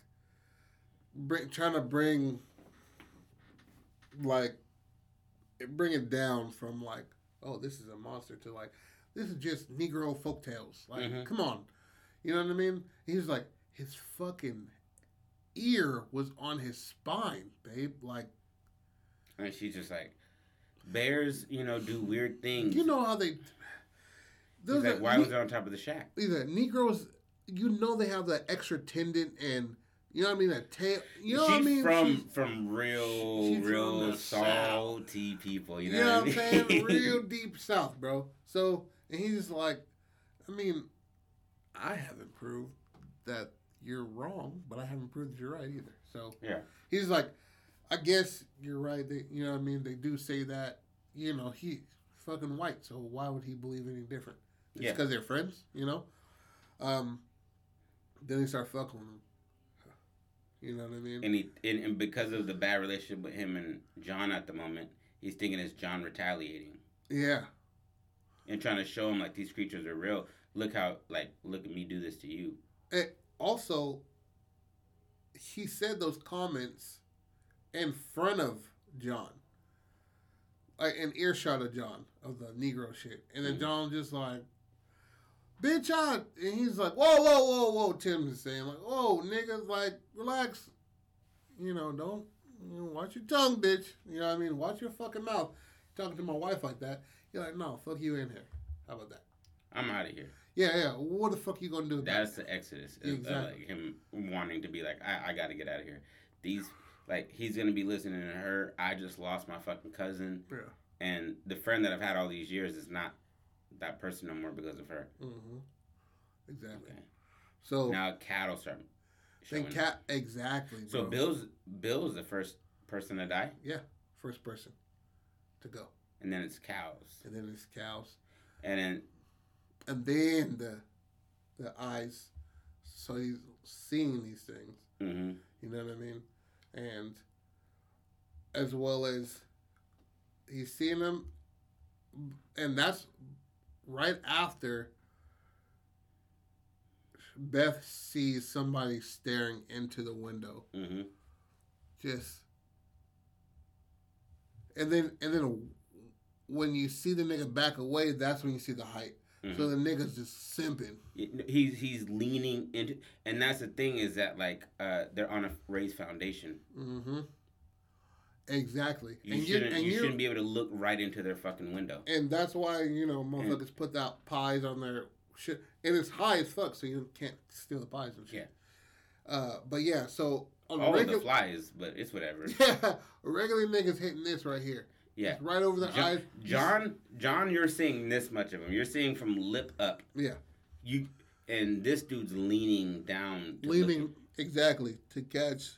bring, trying to bring like bring it down from like oh this is a monster to like this is just Negro folktales. Like Mhm. come on, you know what I mean? He's like his fucking ear was on his spine, babe. Like And she's just like, bears, you know, do weird things. you know how they. He's like, why was it on top of the shack? either Negroes, you know, they have that extra tendon and you know what I mean, A tail. You know she's what I mean? from She's- from real she's real the salty people. You you know, know, what, what I'm I saying? mean? Real deep south, bro. So and he's like, I mean, I haven't proved that you're wrong, but I haven't proved that you're right either. So Yeah. he's like, I guess you're right. They, you know what I mean? They do say that. You know, he's fucking white, so why would he believe any different? It's Yeah. because they're friends, you know. Um, then they start fucking with him. You know what I mean? and he and, and because of the bad relationship with him and John at the moment, he's thinking it's John retaliating yeah, and trying to show him like these creatures are real. Look how like look at me do this to you. And also, he said those comments in front of John, like an earshot of John of the Negro shit, and then Mhm. John just like, "Bitch, I," and he's like, "Whoa, whoa, whoa, whoa!" Tim is saying like, "Whoa, niggas, like relax, you know, don't." You know, watch your tongue, bitch. You know what I mean? Watch your fucking mouth. Talking to my wife like that. You're like, no, fuck you in here. How about that? I'm out of here. Yeah, yeah. What the fuck you gonna do? That's that? the exodus. Of, Exactly. like him wanting to be like, I, I got to get out of here. These like he's gonna be listening to her. I just lost my fucking cousin, Yeah. and the friend that I've had all these years is not that person no more because of her. Mm-hmm. Exactly. Okay. So Now cattle start. then cat exactly. So bro. Bill's Bill's the first person to die, Yeah, first person to go, and then it's cows, and then it's cows, and then and then the the eyes. So he's seeing these things. hmm You know what I mean? And as well as he's seeing them, and that's right after. Beth sees somebody staring into the window. hmm Just and then and then when you see the nigga back away, that's when you see the height. So Mhm. the nigga's just simping. He's he's leaning into, and that's the thing is that like uh, they're on a raised foundation. Mm-hmm. Exactly. You and shouldn't and you shouldn't be able to look right into their fucking window. and that's why you know motherfuckers put out pies on their shit, and it's high as fuck, so you can't steal the pies and shit. Uh, but yeah, so on All regular, the flies, but it's whatever. yeah, [LAUGHS] regular niggas hitting this right here. Yeah. It's right over the John, eyes. John, John, you're seeing this much of him. You're seeing from lip up. Yeah, You and this dude's leaning down, leaning exactly to catch,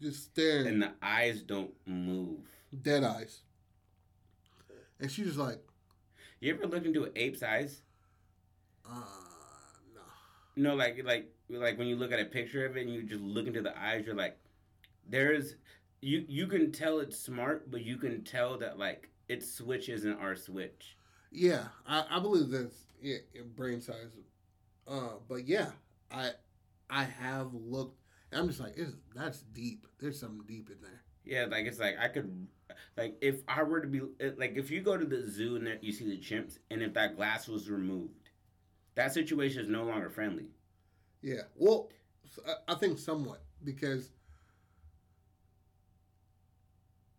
just staring, and the eyes don't move. dead eyes. And she's just like, You ever look into an ape's eyes? uh, no. Know, like like like when you look at a picture of it and you just look into the eyes, you're like, there's you you can tell it's smart, but you can tell that like its switch isn't our switch. Yeah, I, I believe that's yeah, brain size. Uh, but yeah, I I have looked. I'm just like, it's, that's deep. There's something deep in there. Yeah, like it's like I could, like if I were to be like if you go to the zoo and there, you see the chimps, and if that glass was removed, that situation is no longer friendly. Yeah. Well, I think somewhat because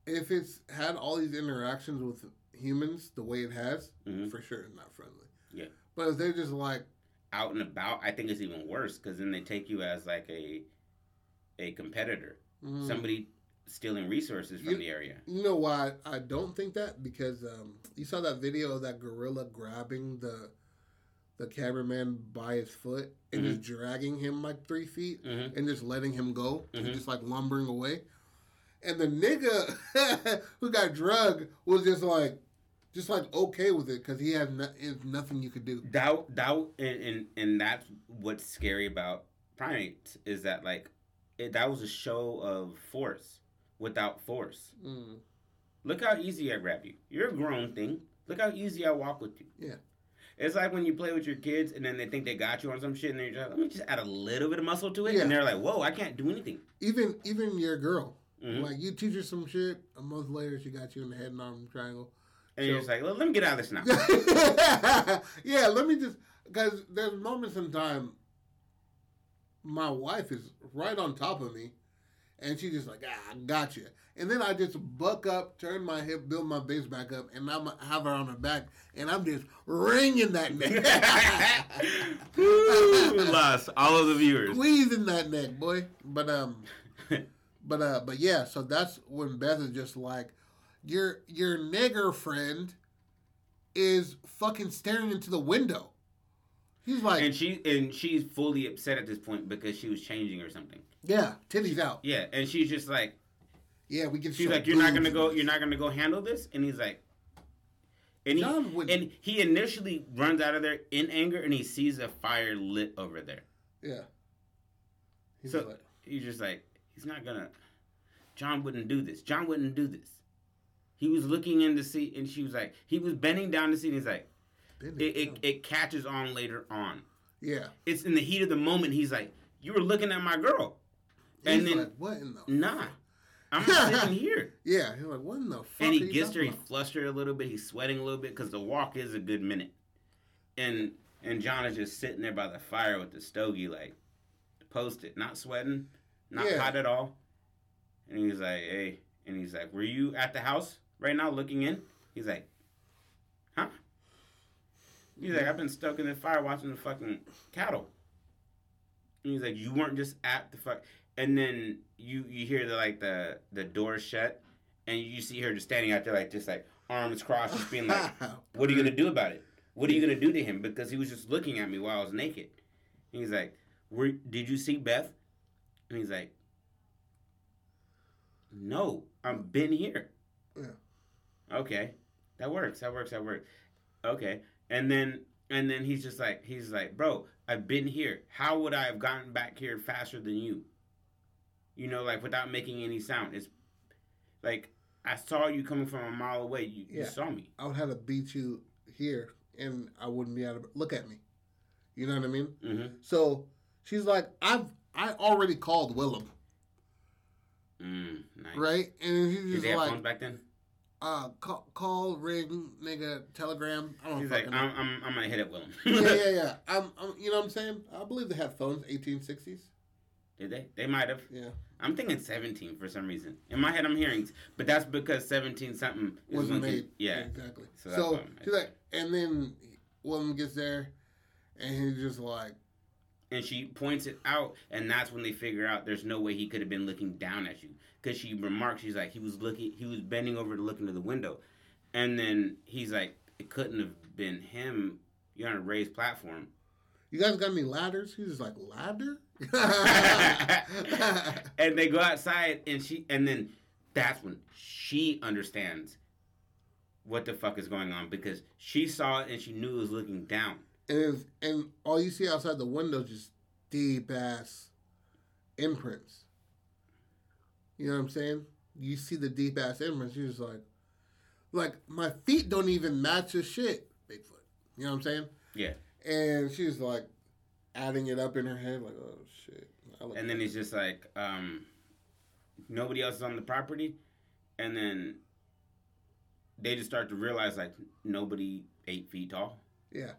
if it's had all these interactions with humans the way it has, Mhm. for sure it's not friendly. Yeah. But if they're just like, Out and about, I think it's even worse because then they take you as like a a competitor, mm, somebody stealing resources from You- the area. You know why I don't think that? Because um, you saw that video of that gorilla grabbing the the cameraman by his foot and just dragging him like three feet hmm and just letting him go and Mhm. just like lumbering away. And the nigga [LAUGHS] who got drugged was just like, just like okay with it because he has no, nothing you could do. Doubt, doubt, and, and and that's what's scary about primates is that like it, that was a show of force without force. Mm. Look how easy I grab you. You're a grown thing. Look how easy I walk with you. Yeah. It's like when you play with your kids and then they think they got you on some shit and they're just like, let me just add a little bit of muscle to it. Yeah. And they're like, whoa, I can't do anything. Even even your girl, Mhm. like you teach her some shit. A month later, she got you in the head and arm triangle. And you're just like, well, let me get out of this now. [LAUGHS] yeah, let me just because there's moments in time. My wife is right on top of me, and she's just like, "Ah, I got you." And then I just buck up, turn my hip, build my base back up, and I'm have her on her back, and I'm just wringing that neck, [LAUGHS] Woo, lost all of the viewers. squeezing that neck, boy. But um, [LAUGHS] but uh, but yeah. So that's when Beth is just like, your your nigger friend is fucking staring into the window. He's like, and she and she's fully upset at this point because she was changing or something. yeah, titties out. Yeah, and she's just like, Yeah, we can. she's like, you're not gonna go, you're not gonna go handle this, and he's like, and he and he initially runs out of there in anger, and he sees a fire lit over there. yeah. He's So- like, He's just like, he's not gonna. John wouldn't do this. John wouldn't do this. He was looking in to see, and she was like, he was bending down to see, and he's like, "Bend it, it, it catches on later on. yeah. It's in the heat of the moment. He's like, you were looking at my girl. He's And then, like, what in the? nah, fuck?" I'm sitting [LAUGHS] here. Yeah, he's like, what in the fuck? And he gets there, he's flustered a little bit, he's sweating a little bit because the walk is a good minute. And and John is just sitting there by the fire with the stogie, like, post it, not sweating, not Yeah. hot at all. And he's like, hey, and he's like, were you at the house right now looking in? He's like? He's like, I've been stuck in the fire watching the fucking cattle. And he's like, you weren't just at the fuck. And then you you hear the like the the door shut, and you see her just standing out there like just like arms crossed, just being like, [LAUGHS] "What are you gonna do about it? What are you gonna do to him?" Because he was just looking at me while I was naked. And he's like, "Were did you see Beth?" And he's like, "No, I've been here." Yeah. Okay, that works. That works. That works. Okay, and then and then he's just like he's like, "Bro, I've been here. How would I have gotten back here faster than you?" You know, like without making any sound. It's like I saw you coming from a mile away. You, you saw me. I would have to beat you here, and I wouldn't be able to look at me. You know what I mean? Mm-hmm. So she's like, I've I already called Willem, Mm, nice. right? And he's Did they have like, phones back then? Uh, call, call, ring, nigga, telegram. I don't He's like, I'm. I'm, I'm gonna hit it, Willem. yeah, yeah, [LAUGHS] yeah. I'm, I'm, you know what I'm saying? I believe they had phones, 1860s. Did they? They might have. Yeah, I'm thinking 17 for some reason. In my head, I'm hearing, but that's because 17 something wasn't made. Yeah. exactly. So So, I'm- like, and then Willem gets there, and he's just like, And she points it out, and that's when they figure out there's no way he could have been looking down at you. Because she remarks, she's like, he was looking, he was bending over to look into the window. And then he's like, it couldn't have been him. You're on a raised platform. "You guys got any ladders?" He's just like, "Ladder." [LAUGHS] and they go outside, and she, and then that's when she understands what the fuck is going on because she saw it and she knew it was looking down. And it's, and all you see outside the window is just deep ass imprints. You know what I'm saying? You see the deep ass imprints. You're just like, like my feet don't even match the shit, Bigfoot. You know what I'm saying? Yeah. And she's like, adding it up in her head, like, oh shit. And then he's just like, um, nobody else is on the property. And then they just start to realize, like, nobody eight feet tall. yeah,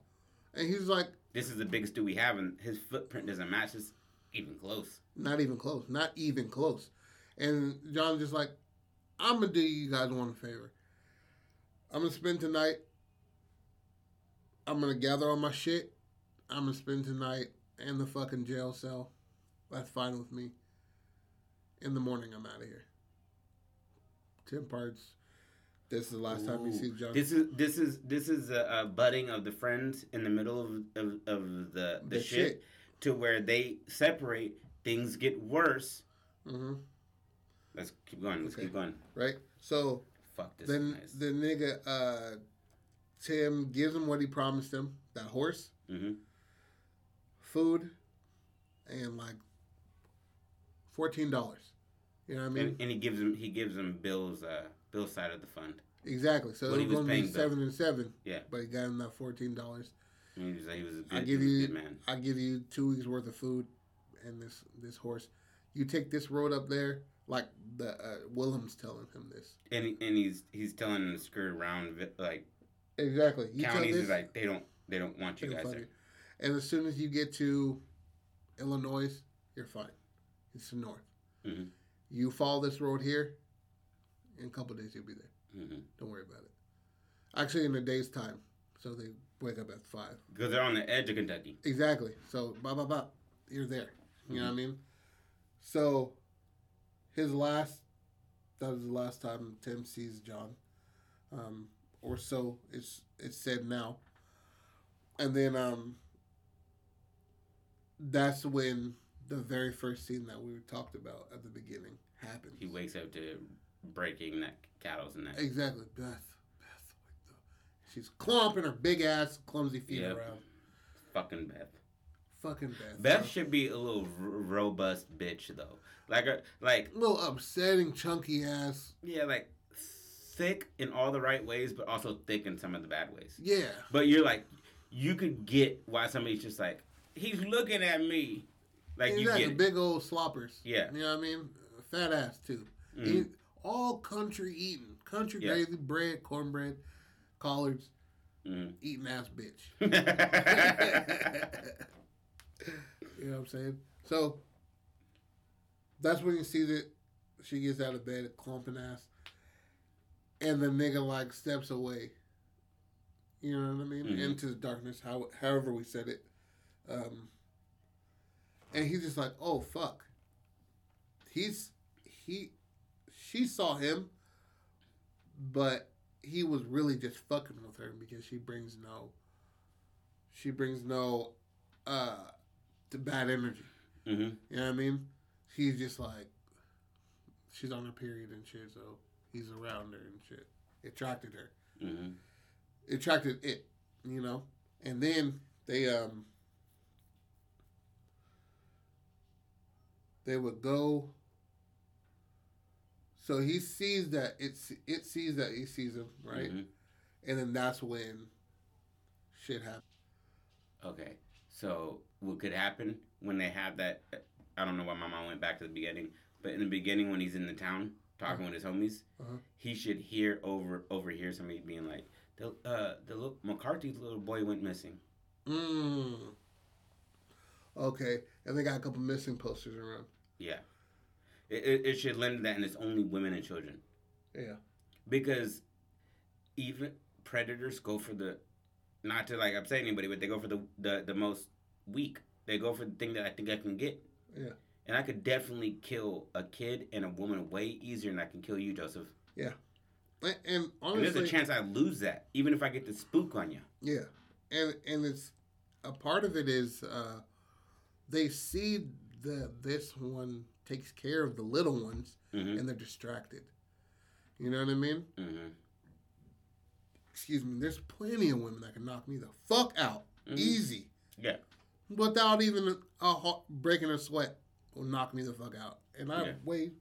and he's like, This is the biggest dude we have, and his footprint doesn't match this even close. not even close, not even close. And John's just like, I'm gonna do you guys one favor. I'm gonna spend tonight. I'm gonna gather all my shit. I'm gonna spend tonight in the fucking jail cell. That's fine with me. In the morning, I'm out of here. Tim parts. This is the last time you see John. This is this is this is a, a budding of the friends in the middle of of, of the, the The shit, shit. to where they separate. Things get worse. Mm-hmm. Let's keep going. Let's Okay. keep going. right? So Fuck this. then nice. the nigga uh Tim gives him what he promised him, that horse, hmm food, and like fourteen dollars. You know what I mean? and, and he gives him he gives him Bill's uh Bill's side of the fund. exactly. So what it he was was gonna be paying Bill. seven and seven. Yeah. But he got him that fourteen dollars. He was he was a good, I give you man. I give you two weeks worth of food and this this horse. You take this road up there, like the uh, Willem's telling him this. And he, and he's he's telling him to skirt around like Exactly. You counties this, is like they don't they don't want you guys there. you. And as soon as you get to Illinois, you're fine. It's the north. Mhm. You follow this road here, in a couple days you'll be there. hmm Don't worry about it. Actually, in a day's time. So they wake up at five. Because they're on the edge of Kentucky. Exactly. So, blah, blah, blah. You're there. You know what I Mm-hmm. mean? So, his last, that was the last time Tim sees John. Um, or so it's it's said now. And then um that's when the very first scene that we talked about at the beginning happens. He wakes up to breaking that cattle's neck. Exactly. Beth. Beth. Like the, she's clomping her big ass, clumsy feet Yep. around. Fucking Beth. Fucking Beth. Beth should be a little r- robust bitch though. Like a like little upsetting, chunky ass. yeah like thick in all the right ways, but also thick in some of the bad ways. Yeah. But you're like, you could get why somebody's just like, he's looking at me. Like you exactly. get, it. big old sloppers. Yeah. You know what I mean? Fat ass too. Mhm. All country eating. Country Yeah. gravy, bread, cornbread, collards, Mhm. eating ass bitch. [LAUGHS] you know what I'm saying? So that's when you see that she gets out of bed, clumping ass, and the nigga like steps away. You know what I mean? Mhm. Into the darkness, how however we said it. Um, and he's just like, oh fuck. He's he she saw him, but he was really just fucking with her because she brings no she brings no uh the bad energy. Mhm. You know what I mean? She's just like she's on her period and shit, so he's around her and shit. It attracted her. Mhm. It attracted it, you know? And then they um they would go so he sees that it's it sees that he sees him, right? Mhm. And then that's when shit happens. Okay. So what could happen when they have that? I don't know why my mom went back to the beginning, but in the beginning when he's in the town talking with his homies, Uh-huh. he should hear over overhear somebody being like, "The uh the little, McCarthy's little boy went missing." Mm. Okay, and they got a couple missing posters around. Yeah, it, it, it should limit that, and it's only women and children Yeah. because even predators go for the not to like upset anybody, but they go for the the, the most weak. They go for the thing that I think I can get. Yeah. And I could definitely kill a kid and a woman way easier than I can kill you, Joseph. Yeah. and And honestly, there's a chance I lose that, even if I get the spook on you. Yeah, and and it's a part of it is uh, they see the this one takes care of the little ones, Mm-hmm. and they're distracted. You know what I mean? Mm-hmm. Excuse me. There's plenty of women that can knock me the fuck out Mhm. easy. Yeah. Without even a heart, breaking a sweat, will knock me the fuck out, and I Yeah. weigh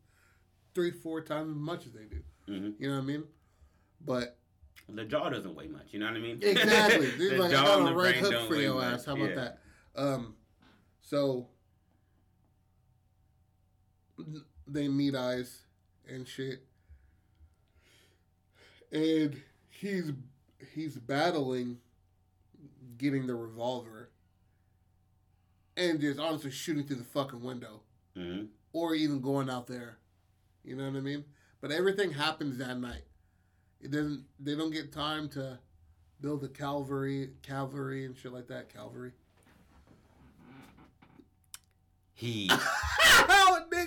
three, four times as much as they do. Mm-hmm. You know what I mean? But The jaw doesn't weigh much. You know what I mean? Exactly. [LAUGHS] The like, I jaw got and a the right hook for your much. ass. How about Yeah. that? Um, so they meet eyes and shit, and he's he's battling getting the revolver and just honestly shooting through the fucking window Mm-hmm. or even going out there. You know what I mean? But everything happens that night. It doesn't. They don't get time to build a cavalry, cavalry and shit like that. Cavalry. He [LAUGHS]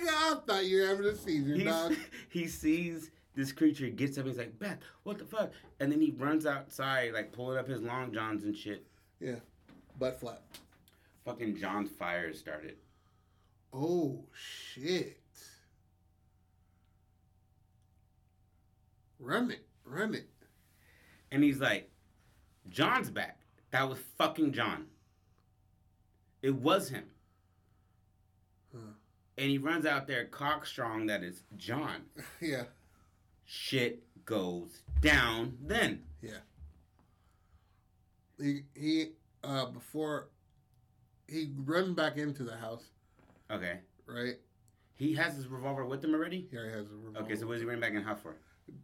nigga! I thought you were having a seizure, he, dog. [LAUGHS] he sees this creature, gets up, he's like, Beth, what the fuck? And then he runs outside, like pulling up his long johns and shit. Yeah. Butt flap. Fucking John's fire started. Oh shit! Run it, run it. And he's like, John's back. That was fucking John. It was him. And he runs out there cock strong that is John. [LAUGHS] yeah, Shit goes down then. Yeah. He he. Uh, before he runs back into the house, Okay. right? He has his revolver with him already? Yeah, he has a revolver. Okay, so what is he running back in half for?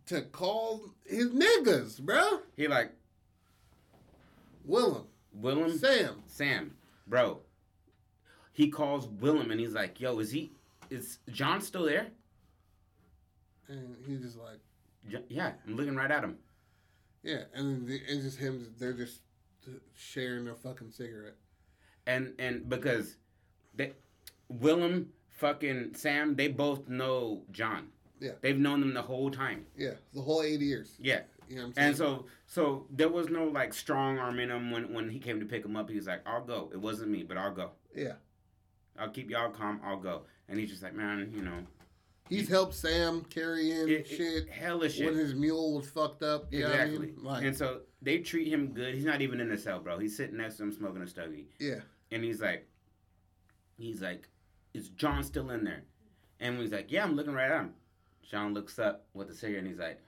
to call his niggas, bro. He like, Willem, Willem? Sam. Sam, bro. He calls Willem and he's like, yo, is he, is John still there? And he's just like, yeah, I'm looking right at him. yeah. And then the- it's just him. They're just sharing their fucking cigarette. and and because they Willem fucking Sam they both know John. Yeah. They've known them the whole time. Yeah, the whole eight years. Yeah. You know what I'm saying? And so so there was no like strong arm in him when when he came to pick him up. He was like, "I'll go. It wasn't me, but I'll go. yeah, I'll keep y'all calm. I'll go." And he's just like, "Man, you know, he's helped Sam carry in it, shit it, hella shit." when his mule was fucked up. You know what I exactly. mean? Like, and so they treat him good. He's not even in the cell, bro. He's sitting next to him smoking a stogie. yeah, And he's like, he's like, is John still in there? And he's like, yeah, I'm looking right at him. John looks up with the cigarette and he's like,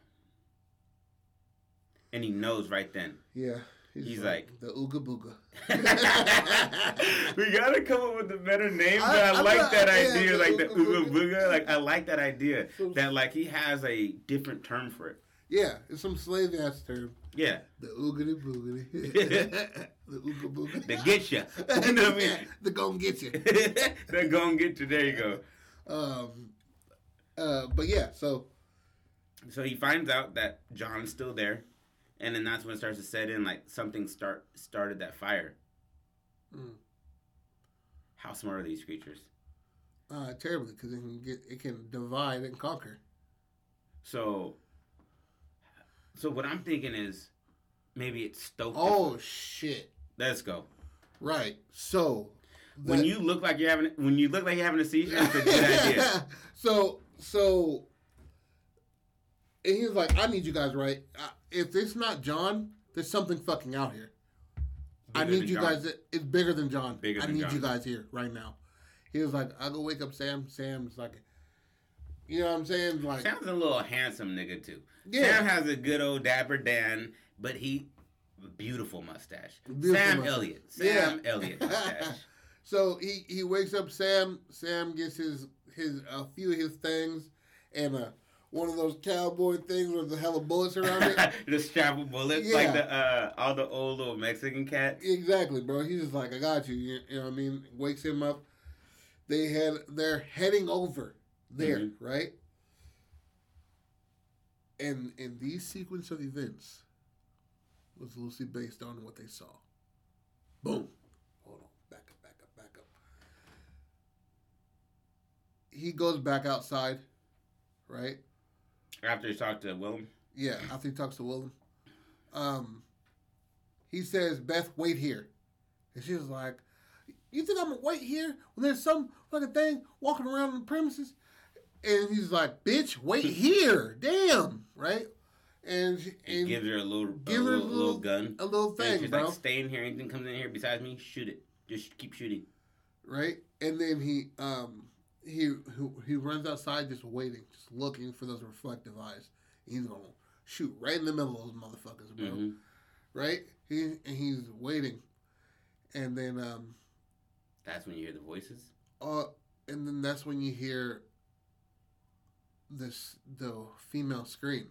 and he knows right then. yeah. He's like the ooga booga. [LAUGHS] we gotta come up with a better name, but I- I, like not- that yeah, idea, the like the Ooga ooga Booga. Like I like that idea [LAUGHS] So- that like he has a different term for it. Yeah, it's some slave ass term. Yeah, The oogity boogity. [LAUGHS] the ooga booga. to get you. you know what I mean? the gon' get you. They're gonna get you. There you go. Um, uh, but yeah, so So he finds out that John's still there, and then that's when it starts to set in. Like something start started that fire. Mm. How smart are these creatures? uh, terribly because it can get it can divide and conquer. So, so what I'm thinking is, maybe it's stoked. Oh shit! let's go. Right. So When you look like you're having, when you look like you're having a seizure, it's a good idea. [LAUGHS] so so, and he was like, "I need you guys right. Uh, if it's not John, there's something fucking out here. I need you John. guys. It's bigger than John. Bigger I than need John. you guys here right now." He was like, "I'll go wake up Sam. Sam's like." You know what I'm saying? Like, Sam's a little handsome nigga too. yeah, Sam has a good old dapper Dan, but he, beautiful mustache. Beautiful Sam mustache. Elliott. Yeah. Sam Elliott mustache. [LAUGHS] So he he wakes up Sam. Sam gets his his a few of his things and uh one of those cowboy things with the hella bullets around it. the strap with bullets, Yeah. like the uh, all the old little Mexican cats. exactly, bro. He's just like, I got you. You, you know what I mean? Wakes him up. They had they're heading over there, Mhm. right? And in these sequence of events was loosely based on what they saw. Boom. Hold on. Back up, back up, back up. He goes back outside, right? After he talked to Willem. Yeah, after he talks to Willem. Um, he says, Beth, wait here. And she was like, You think I'm gonna wait here when there's some fucking thing walking around the premises? And he's like, Bitch, wait [LAUGHS] here. Damn. Right? And, she, He and gives her a little, a give her little, a little little- gun. a little And thing, she's bro. like, stay in here. Anything comes in here besides me, shoot it. Just keep shooting. right? And then he um he who he runs outside just waiting, just looking for those reflective eyes. He's gonna shoot right in the middle of those motherfuckers, bro. hmm Right? He and he's waiting, and then um That's when you hear the voices. uh and then that's when you hear this the female scream.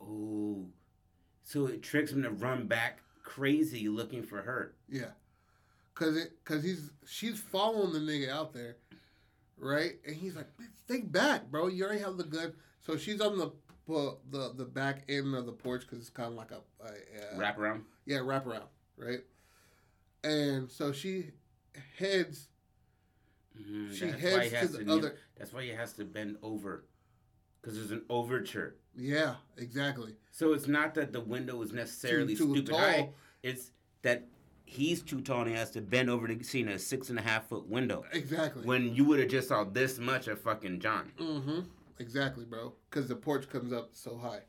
Oh, so it tricks him to run back crazy looking for her. Yeah, cause it cause he's she's following the nigga out there, right? And he's like, "Think back, bro. You already have the gun." So she's on the the the back end of the porch because it's kind of like a, a, a Wrap around. yeah wrap around, right? And so she heads. Mhm, She that's heads he to the kneel- other. That's why he has to bend over, because there's an overture. Yeah, exactly. So it's not that the window is necessarily Too- too stupid tall. high. It's that he's too tall and he has to bend over to see in a six and a half foot window. Exactly. When you would have just saw this much of fucking John. mm-hmm. Exactly, bro. Because the porch comes up so high.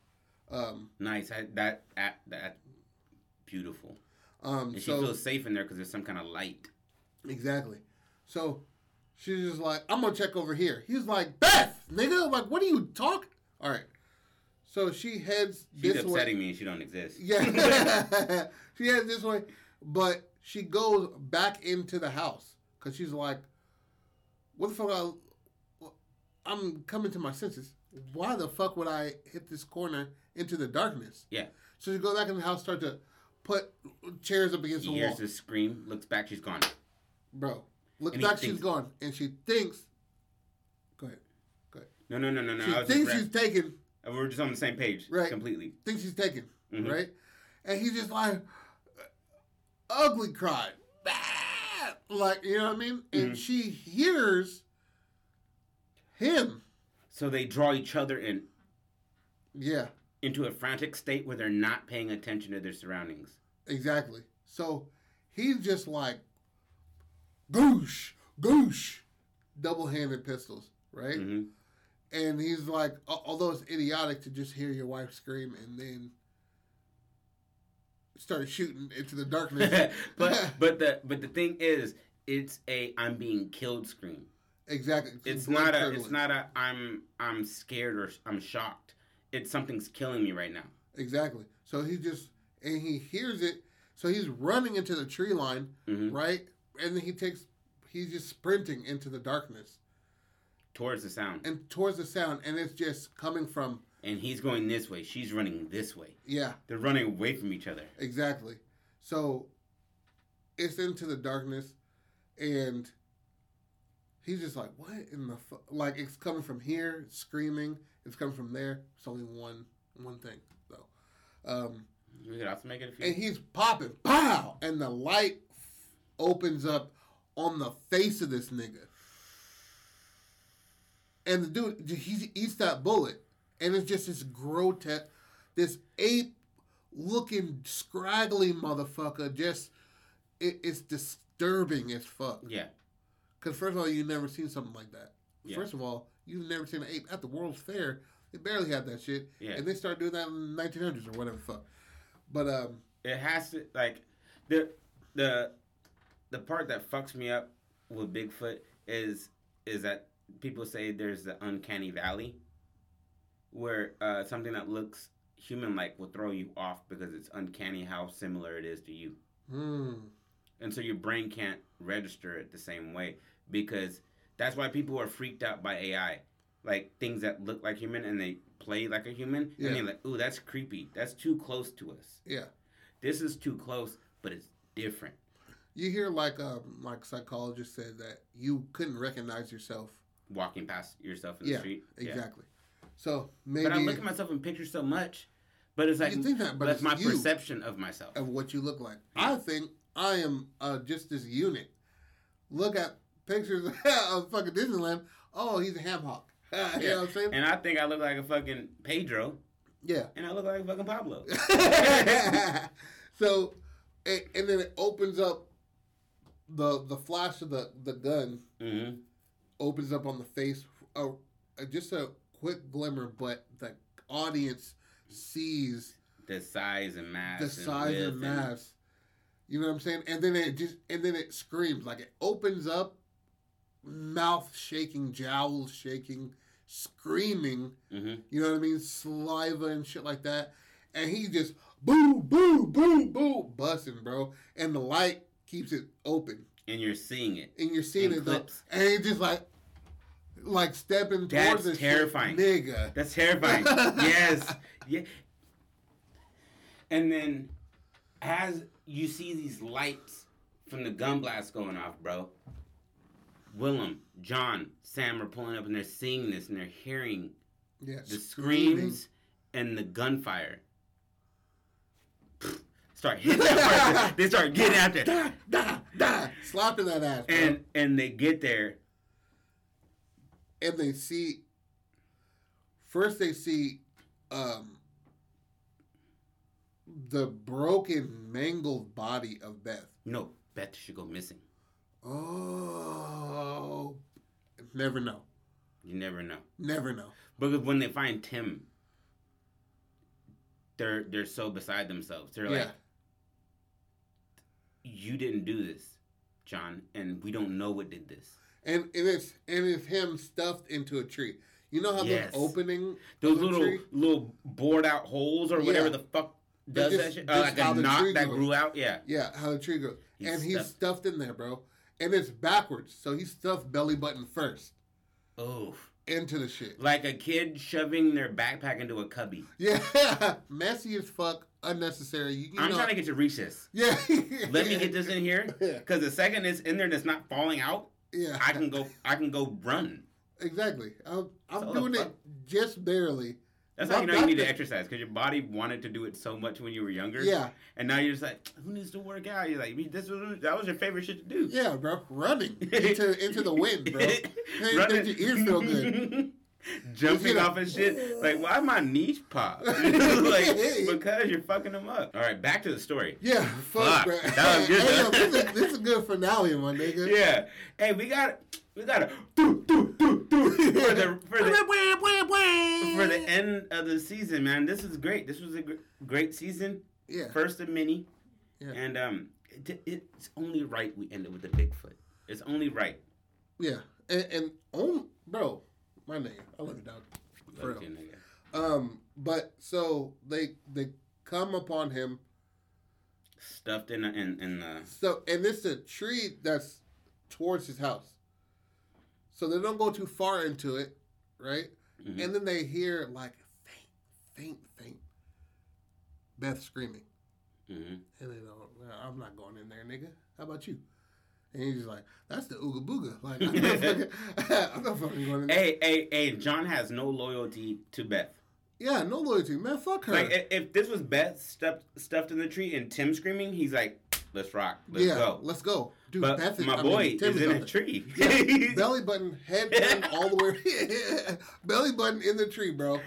Um. Nice. I, that that that beautiful. Um. And she so feels safe in there because there's some kind of light. Exactly. So she's just like, I'm gonna check over here. He's like, Beth, nigga, like, what are you talking? All right. So she heads She's this way. upsetting me and she don't exist. Yeah. [LAUGHS] [LAUGHS] she heads this way, but she goes back into the house because she's like, what the fuck? I, I'm coming to my senses. Why the fuck would I hit this corner into the darkness? Yeah. So she goes back in the house, start to put chairs up against He the wall. hears this scream, looks back, she's gone. Bro, look And he back, she's gone, and she thinks. Go ahead. Go ahead. No, no, no, no, no. she thinks she's taken. we're just on the same page. Right. Completely. Thinks she's taken. Mhm. Right, and he's just like ugly cry, "Ah!" like you know what I mean. And Mhm. she hears him. So they draw each other in Yeah, into a frantic state where they're not paying attention to their surroundings. exactly. So he's just like, goosh, goosh, double-handed pistols, right? hmm And he's like, al- although it's idiotic to just hear your wife scream and then start shooting into the darkness. [LAUGHS] but [LAUGHS] but the but the thing is, it's a I'm being killed scream. exactly, It's blood not a it's not a I'm I'm scared or I'm shocked. It's something's killing me right now. exactly. So he just and he hears it. So he's running into the tree line, hmm right? And then he takes, he's just sprinting into the darkness Towards the sound, and towards the sound, and it's just coming from, and he's going this way. She's running this way. yeah, They're running away from each other. Exactly. So it's into the darkness, and he's just like, "What in the fu-? like?" It's coming from here, screaming. It's coming from there. It's only one one thing though, um, We could also make it a few. and he's popping, pow, and the light f- opens up on the face of this nigga, and the dude he eats that bullet, and it's just this grotesque, this ape looking scraggly motherfucker. Just it, it's disturbing as fuck. yeah. Because first of all, you've never seen something like that. Yeah. First of all, you've never seen an ape at the World's Fair. They barely had that shit, Yeah. and they started doing that in the 1900s or whatever. Fuck. But um, it has to like the the the part that fucks me up with Bigfoot is is that people say there's the uncanny valley where uh, something that looks human like will throw you off because it's uncanny how similar it is to you. Hmm. And so your brain can't register it the same way because that's why people are freaked out by AI. Like things that look like human and they play like a human. Yeah. And you're like, ooh, that's creepy. That's too close to us. Yeah. This is too close, but it's different. You hear like um like psychologist said that you couldn't recognize yourself. Walking past yourself in the Yeah, street. Exactly. So maybe But I look at myself in pictures so much. But it's like you think that, but that's it's my perception of myself. of what you look like. I think I am uh, just this unit. Look at pictures [LAUGHS] of fucking Disneyland. Oh, he's a ham hock. [LAUGHS] you know what I'm saying? And I think I look like a fucking Pedro, Yeah. and I look like a fucking Pablo. [LAUGHS] so, and, and then it opens up the the flash of the the gun hmm opens up on the face. Uh, just a quick glimmer, but the audience sees The size and mass. the size width and mass. You know what I'm saying? And then it just and then it screams like it opens up, mouth shaking, jowls shaking, screaming. hmm You know what I mean? Saliva and shit like that. And he just boo, boo, boo, boo, busting, bro. And the light keeps it open, And you're seeing it. and you're seeing In it though. And he just like, like stepping That's towards the terrifying. shit, nigga. That's terrifying. [LAUGHS] yes. Yeah. And then as you see these lights from the gun blast going off, bro. Willem, John, Sam are pulling up and they're seeing this and they're hearing Yeah, the screams and the gunfire. Start hitting that person. They start getting out there. [LAUGHS] Da, da, da, slapping that ass, bro. And and they get there. And they see first they see um the broken mangled body of beth No, Beth should go missing. oh never know You never know. never know Because when they find Tim, they're they're so beside themselves. They're yeah like, "You didn't do this, John, and we don't know what did this." And, and it's and it's him stuffed into a tree you know how Yes. the opening Those little tree? little bored out holes or whatever Yeah. the fuck does just- that shit? Uh, like a knot that grew out. Yeah. yeah how the tree grows He's and he's stuffed. stuffed in there bro and it's backwards so he's stuffed belly button first Oh, into the shit like a kid shoving their backpack into a cubby. yeah [LAUGHS] messy as fuck unnecessary you, you I'm know trying to get to recess. Yeah. [LAUGHS] Let me get this in here, because the second it's in there and it's not falling out, Yeah. I can go. I can go run. Exactly. I'm, I'm So doing it just barely. That's how you know you need to exercise because your body wanted to do it so much when you were younger. Yeah. And now you're just like, who needs to work out? You're like, this was that was your favorite shit to do. Yeah, bro. Running into into the wind, bro. [LAUGHS] Hey, Running- your ears feel good. [LAUGHS] [LAUGHS] Jumping off and shit. Like, why my knees pop? [LAUGHS] like, [LAUGHS] because you're fucking them up. All right, back to the story. Yeah, fuck, Fuck. bro. That was good, Hey, yo, this, is, this is a good finale, my nigga. Yeah. Hey, we got we got a do do do do for the for the for the end of the season, man. This is great. This was a gr- great season. Yeah. First of many. Yeah. And um, it, it's only right we ended with the Bigfoot. It's only right. Yeah. And, and oh, bro, my nigga, I love you, dog. For Okay, real. Um, but so they they come upon him. Stuffed in a, in in the So and it's a tree that's towards his house. So they don't go too far into it, right? mhm. And then they hear like faint, faint, faint Beth screaming. Mhm. And they "Well, I'm not going in there, nigga. How about you? And he's just like, that's the ooga booga. Like, I'm not [LAUGHS] fucking, [LAUGHS] I'm not fucking going in. Hey, hey, hey! John has no loyalty to Beth. Yeah, no loyalty, man. Fuck her. Like, if this was Beth stuffed stuffed in the tree and Tim screaming, he's like, "Let's rock, let's yeah, go." let's go. Dude, but Beth is, my I boy mean, Tim is in a tree. [LAUGHS] Yeah, belly button, head turned all the way. belly button in the tree, bro.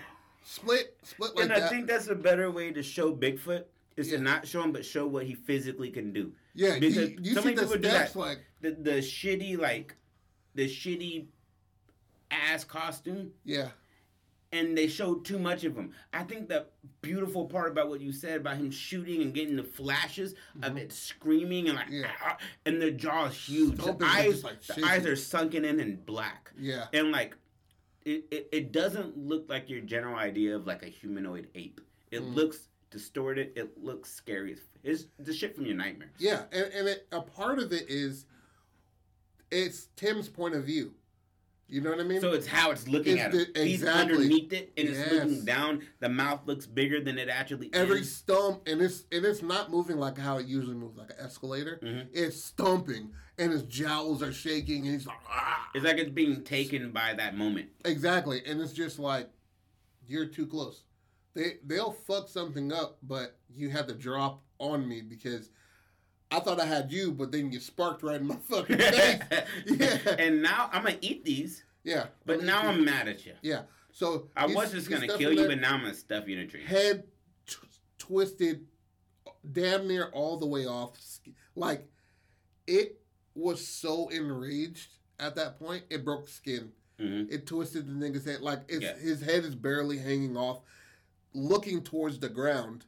Split, split like and I that. think that's a better way to show Bigfoot is Yeah. to not show him, but show what he physically can do. yeah, because you, you so see many the people do that. like, The the shitty like, the shitty ass costume, yeah, and they showed too much of him. I think the beautiful part about what you said about him shooting and getting the flashes of it screaming and like, Mm-hmm. Yeah. "Ah," and the jaw's huge. The eyes, like, the eyes are sunken in and black. yeah, and like it, it, it doesn't look like your general idea of like a humanoid ape It Mm. looks distorted. It looks scary. It's the shit from your nightmares. Yeah, and, and it, a part of it is it's Tim's point of view. You know what I mean? So it's how it's looking It's at him. the- He's underneath it and it's looking down. The mouth looks bigger than it actually Every is. stump, and it's and it's not moving like how it usually moves, like an escalator. Mhm. It's stumping, and his jowls are shaking, and he's like, ah! It's like it's being taken by that moment. exactly, and it's just like you're too close. They they'll fuck something up, but you had to drop on me because I thought I had you, but then you sparked right in my fucking [LAUGHS] face. Yeah. [LAUGHS] And now I'm gonna eat these, yeah, but now I'm mad at you. yeah. So I was just gonna kill you, but now I'm gonna stuff you in a tree. head t- twisted damn near all the way off like it was so enraged at that point it broke skin hmm it twisted the nigga's head like it's, Yeah. his head is barely hanging off looking towards the ground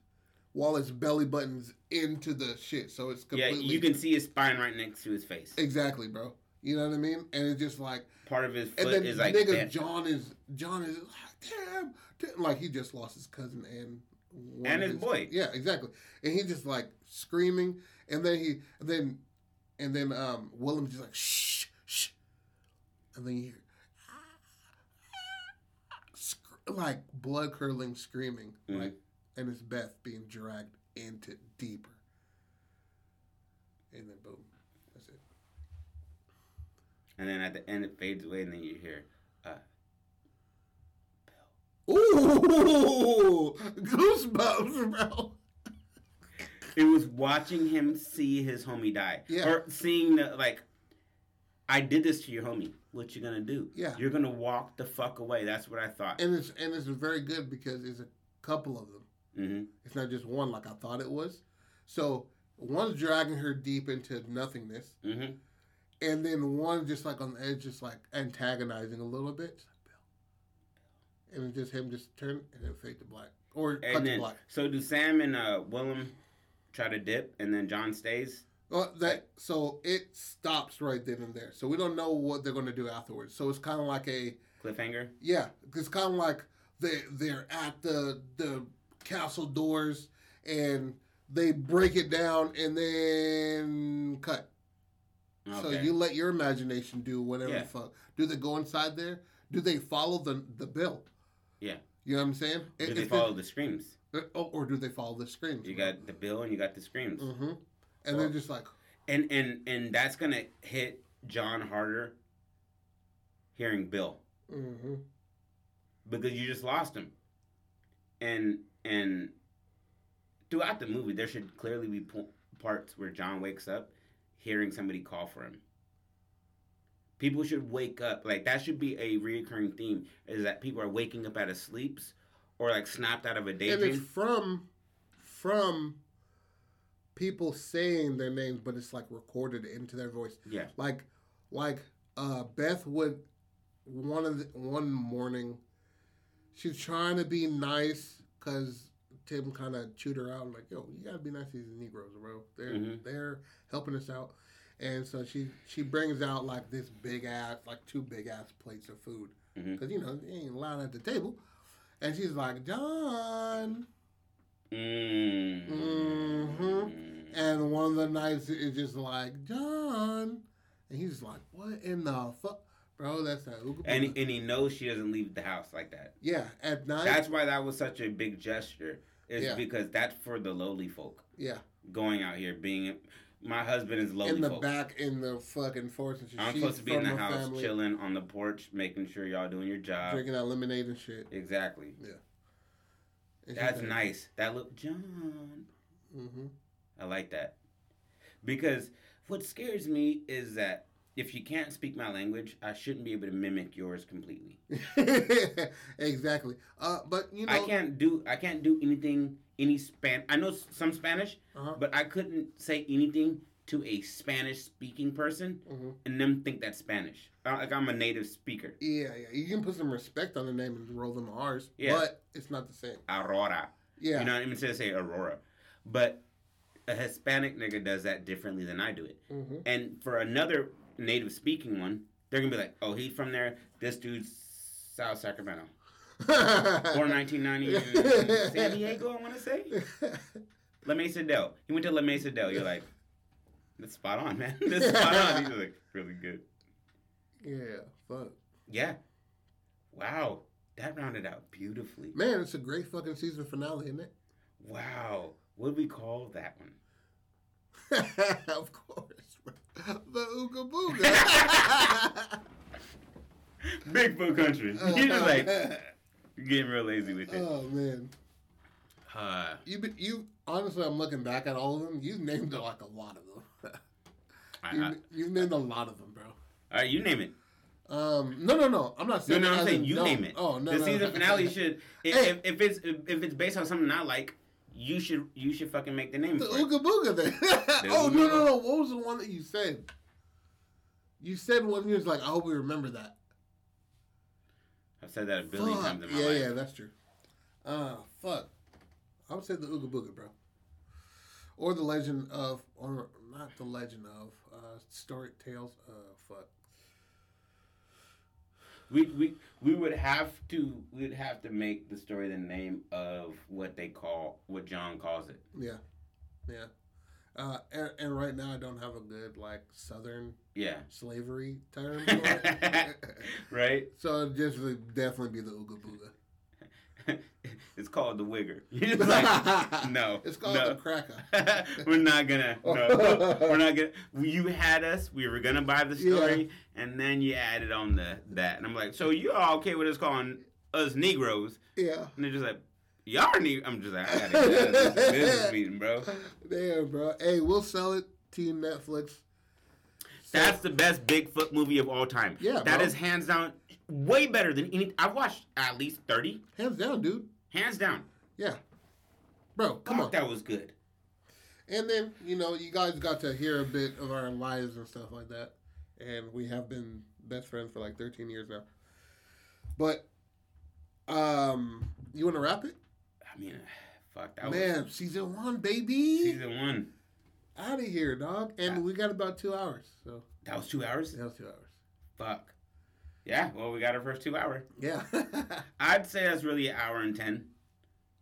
while his belly button's into the shit so it's completely. Yeah, you can see his spine right next to his face. exactly bro you know what i mean and it's just like Part of his and foot then is like nigga john is john is like damn, damn like he just lost his cousin and And of his boy. yeah exactly and he just like screaming and then he and then and then um william's just like shh shh and then you hear like blood curdling screaming Mhm. like and it's beth being dragged into deeper and then boom that's it And then at the end it fades away, and then you hear, uh, Ooh, [LAUGHS] goosebumps, bro. it was watching him see his homie die, Yeah. or seeing the like. I did this to your homie. What you gonna do? Yeah. You're gonna walk the fuck away. That's what I thought. And it's and it's very good because it's a couple of them. hmm It's not just one like I thought it was. So one's dragging her deep into nothingness, hmm and then one just like on the edge, just like antagonizing a little bit. It's like, Bill. And it's just him just turn and then fade to black or cut And to black. so do Sam and uh, Willem try to dip, and then John stays. Well, that so it stops right then and there. So we don't know what they're going to do afterwards. So it's kind of like a Cliffhanger. Yeah, it's kind of like they they're at the the castle doors and they break it down and then cut. Okay. So you let your imagination do whatever Yeah. the fuck. Do they go inside there? Do they follow the the bill? Yeah. You know what I'm saying? do If they it- follow the screams? uh, oh, or do they follow the screams? You got the bill and you got the screams. hmm And they're just like, and and and that's gonna hit John harder. Hearing Bill hmm because you just lost him, and and throughout the movie there should clearly be po- parts where John wakes up, hearing somebody call for him. People should wake up like that should be a reoccurring theme is that people are waking up out of sleeps or like snapped out of a and it's daydream. from from people saying their names, but it's like recorded into their voice. Yeah, like like uh Beth would one of the, one morning she's trying to be nice because Tim kind of chewed her out like yo you gotta be nice to these Negroes bro. They're Mhm. they're helping us out. And so she she brings out like this big ass like two big ass plates of food because you know they ain't lying at the table. And she's like John mm Mhm. and one of the nights is just like John, and he's like, "What in the fuck, bro? That's that and Booga." and he knows she doesn't leave the house like that. yeah, at night. That's why that was such a big gesture. Is Yeah. because that's for the lowly folk yeah, going out here being. My husband is lowly in the folk. back in the fucking forest and shit. I'm She's supposed to be in the house family, chilling on the porch, making sure y'all doing your job. drinking out lemonade and shit. Exactly. And That's nice. That look, John. Mm-hmm. I like that. Because what scares me is that if you can't speak my language, I shouldn't be able to mimic yours completely. [LAUGHS] exactly. Uh, but you know, I can't do I can't do anything any span. I know some Spanish, Uh-huh. but I couldn't say anything to a Spanish speaking person Mhm. and them think that's Spanish. Like I'm a native speaker. Yeah, yeah. You can put some respect on the name and roll them R's, Yeah. but it's not the same. Aurora. Yeah. You know, even say say Aurora, but a Hispanic nigga does that differently than I do it. hmm And for another native speaking one, they're gonna be like, "Oh, he's from there. This dude's South Sacramento." [LAUGHS] Born 1990 in San Diego. I want to say [LAUGHS] La Mesa Del. He went to La Mesa Del. You're like, that's spot on, man. [LAUGHS] That's spot on. He's like really good. yeah, fuck. Yeah. Wow. That rounded out beautifully. Man, it's a great fucking season finale, isn't it? Wow. What do we call that one? [LAUGHS] of course. bro. The Ooga Booga. [LAUGHS] Big Bigfoot country. You're just like you're getting real lazy with it. oh man. Uh, You you honestly I'm looking back at all of them, you've named like a lot of them. You, I, you've named a lot of them, bro. all right, you name it. Um, no, no, no. I'm not No, saying. no, that I'm saying in- you no. name it. Oh no, the no, season no. finale should. If, [LAUGHS] Hey. if, if it's if, it's based on something I like, you should you should fucking make the name The. Ooga Booga then. [LAUGHS] oh no, no, no. What was the one that you said? You said one. You was like, I hope we remember that. I've said that a billion Fuck. times in my yeah, life. Yeah, yeah, that's true. Uh fuck. I would say the Ooga Booga, bro. Or the Legend of, or not the Legend of, uh, Story Tales. Uh, fuck. We, we we would have to we'd have to make the story the name of what they call what John calls it. Yeah, yeah. Uh, and, and right now I don't have a good like Southern Yeah. slavery term. [LAUGHS] for it. right? so it just would definitely be the Ooga Booga. [LAUGHS] it's called the Wigger. [LAUGHS] You're just [LAUGHS] like, no. It's called no. the Cracker. we're not gonna. No, we're not gonna. You had us. We were gonna buy the story, and then you added on the that, and I'm like, so you all okay with us calling us Negroes? Yeah. And they're just like, y'all are ne I'm just like, I gotta get this business meeting, bro. Damn, bro. Hey, we'll sell it to Netflix. That's the best Bigfoot movie of all time. Yeah, that bro. is hands down way better than any. I've watched at least thirty, hands down, dude. hands down. Yeah, bro. Come Fuck, on. that was good. And then you know, you guys got to hear a bit of our lives and stuff like that, and we have been best friends for like 13 years now. But, um, you want to wrap it, I mean, fuck that man? was season one, baby. season one. Out of here, dog. And Yeah. we got about two hours, so That was two hours. that was two hours. Fuck. Yeah, well, we got our first two hour. Yeah. [LAUGHS] I'd say that's really an hour and ten.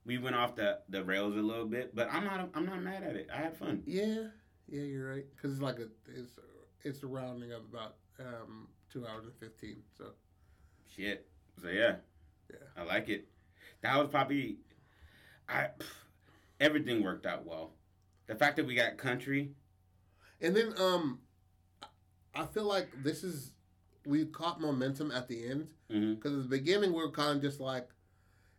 We went off the, the rails a little bit, but I'm not I'm not mad at it. I had fun. yeah. Yeah, you're right. Because it's like a it's it's a rounding of about um two hours and fifteen. So Shit. So yeah, Yeah. I like it. That was probably I. pff, everything worked out well. The fact that we got country. And then um I feel like this is we caught momentum at the end hmm because at the beginning we were kind of just like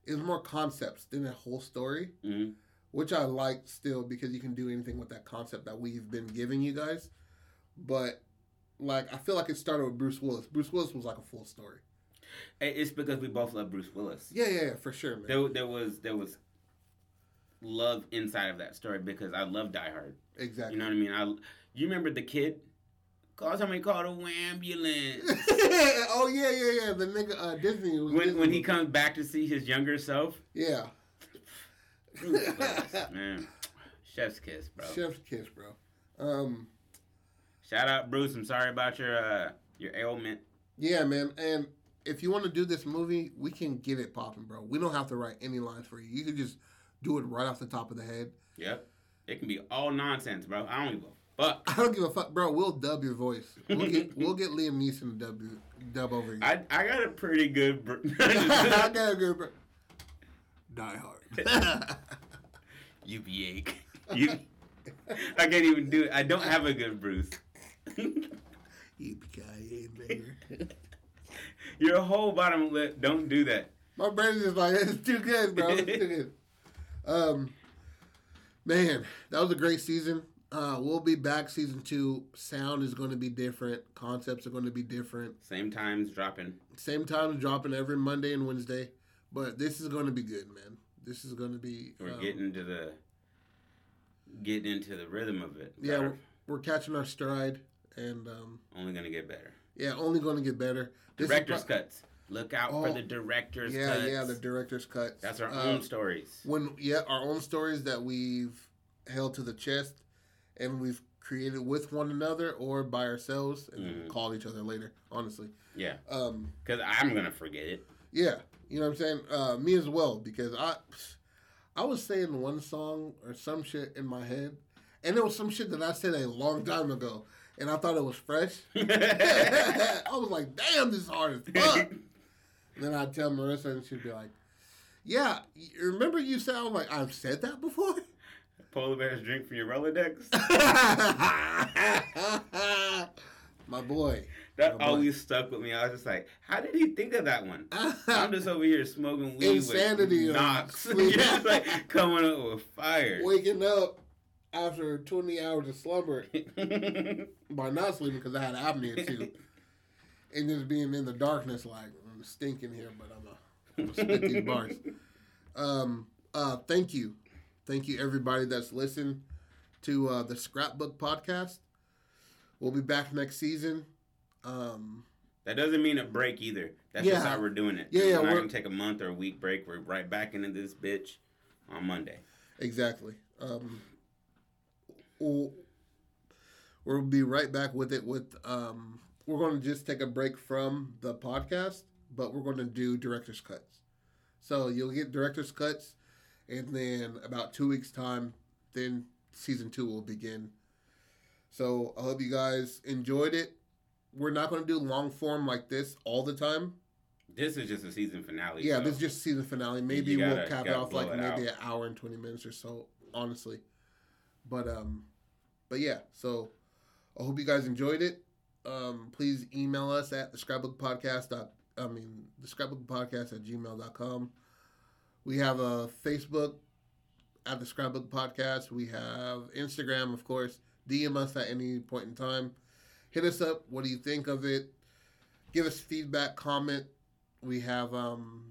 it was more concepts than a whole story, hmm which I like still because you can do anything with that concept that we've been giving you guys. But like I feel like it started with Bruce Willis. Bruce Willis was like a full story. It's because we both love Bruce Willis. Yeah, yeah, yeah for sure, man. There, there was there was love inside of that story because I love Die Hard. exactly. You know what I mean? I you remember the kid? Call somebody called a ambulance. [LAUGHS] oh yeah, yeah, yeah. The nigga uh, Disney was when Disney when he comes back to see his younger self, Yeah. [LAUGHS] Man, chef's kiss, bro. Chef's kiss, bro. Um, Shout out Bruce. I'm sorry about your uh your ailment. yeah, man. And if you want to do this movie, we can get it popping, bro. We don't have to write any lines for you. You can just do it right off the top of the head. Yep, it can be all nonsense, bro. I don't give a fuck. I don't give a fuck, bro. We'll dub your voice. We'll get [LAUGHS] we'll get Liam Neeson to dub you, dub over you. I I got a pretty good. Br- [LAUGHS] [LAUGHS] I got a good, bro. Die Hard. you be ache. You. I can't even do it. I don't have a good Bruce. Your whole bottom lip. Don't do that. My brain's just like it's too good, bro. It's too good. Um, man, that was a great season. Uh, we'll be back season two. Sound is going to be different. Concepts are going to be different. Same times dropping. Same times dropping every Monday and Wednesday. But this is going to be good, man. This is going to be. We're um, getting into the getting into the rhythm of it. Yeah, Our- we're catching our stride, and um, only gonna get better. yeah, only going to get better. This Director's pro- cuts. Look out for Oh, the director's Yeah, cuts. yeah, the director's cuts. That's our Uh, own stories. when yeah our own stories that we've held to the chest and we've created with one another or by ourselves and Mhm. called each other later honestly Yeah, um because I'm gonna forget it. yeah You know what I'm saying? Uh, me as well because I I was saying one song or some shit in my head, and it was some shit that I said a long time ago, and I thought it was fresh. [LAUGHS] I was like, "Damn, this is hard as fuck." [LAUGHS] then I'd tell Marissa, and she'd be like, "Yeah, remember you said?" I was like, "I've said that before." Polar bears drink from your Rolodex. [LAUGHS] My boy. That My boy. always stuck with me. I was just like, how did he think of that one? I'm just over here smoking weed Insanity with Knox. [LAUGHS] just like coming up with fire. Waking up after 20 hours of slumber [LAUGHS] by not sleeping because I had apnea too, and just being in the darkness like I'm stinking here, but I'm a, I'm gonna spit these bars. Um, uh, thank you, thank you everybody that's listened to uh, the Scrapbook podcast. We'll be back next season. Um, that doesn't mean a break either. That's Yeah. just how we're doing it. Yeah, yeah, We're not gonna take a month or a week break. We're right back into this bitch on Monday. Exactly. Um, we'll, we'll be right back with it. With um, we're going to just take a break from the podcast, but we're going to do director's cuts. So you'll get director's cuts, and then about two weeks time, then season two will begin. So I hope you guys enjoyed it. We're not going to do long form like this all the time. This is just a season finale. Yeah, so this is just season finale. Maybe You we'll cap it off like it maybe out. an hour and twenty minutes or so, honestly. But um, but yeah. So I hope you guys enjoyed it. Um, please email us at the scrapbook podcast. I mean the scrapbook podcast at gmail.com. We have a Facebook at the scrapbook podcast. We have Instagram, of course. DM us at any point in time. Hit us up. What do you think of it? Give us feedback, comment. We have um,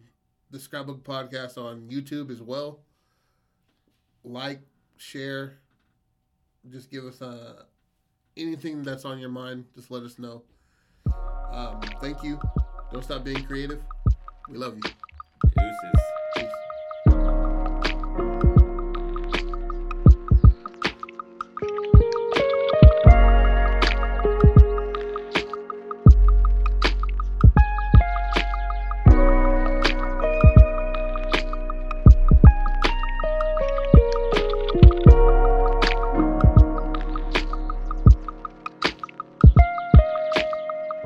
the Scrapbook Podcast on YouTube as well. Like, share, just give us uh, anything that's on your mind. Just let us know. Um, thank you. Don't stop being creative. We love you. Deuces.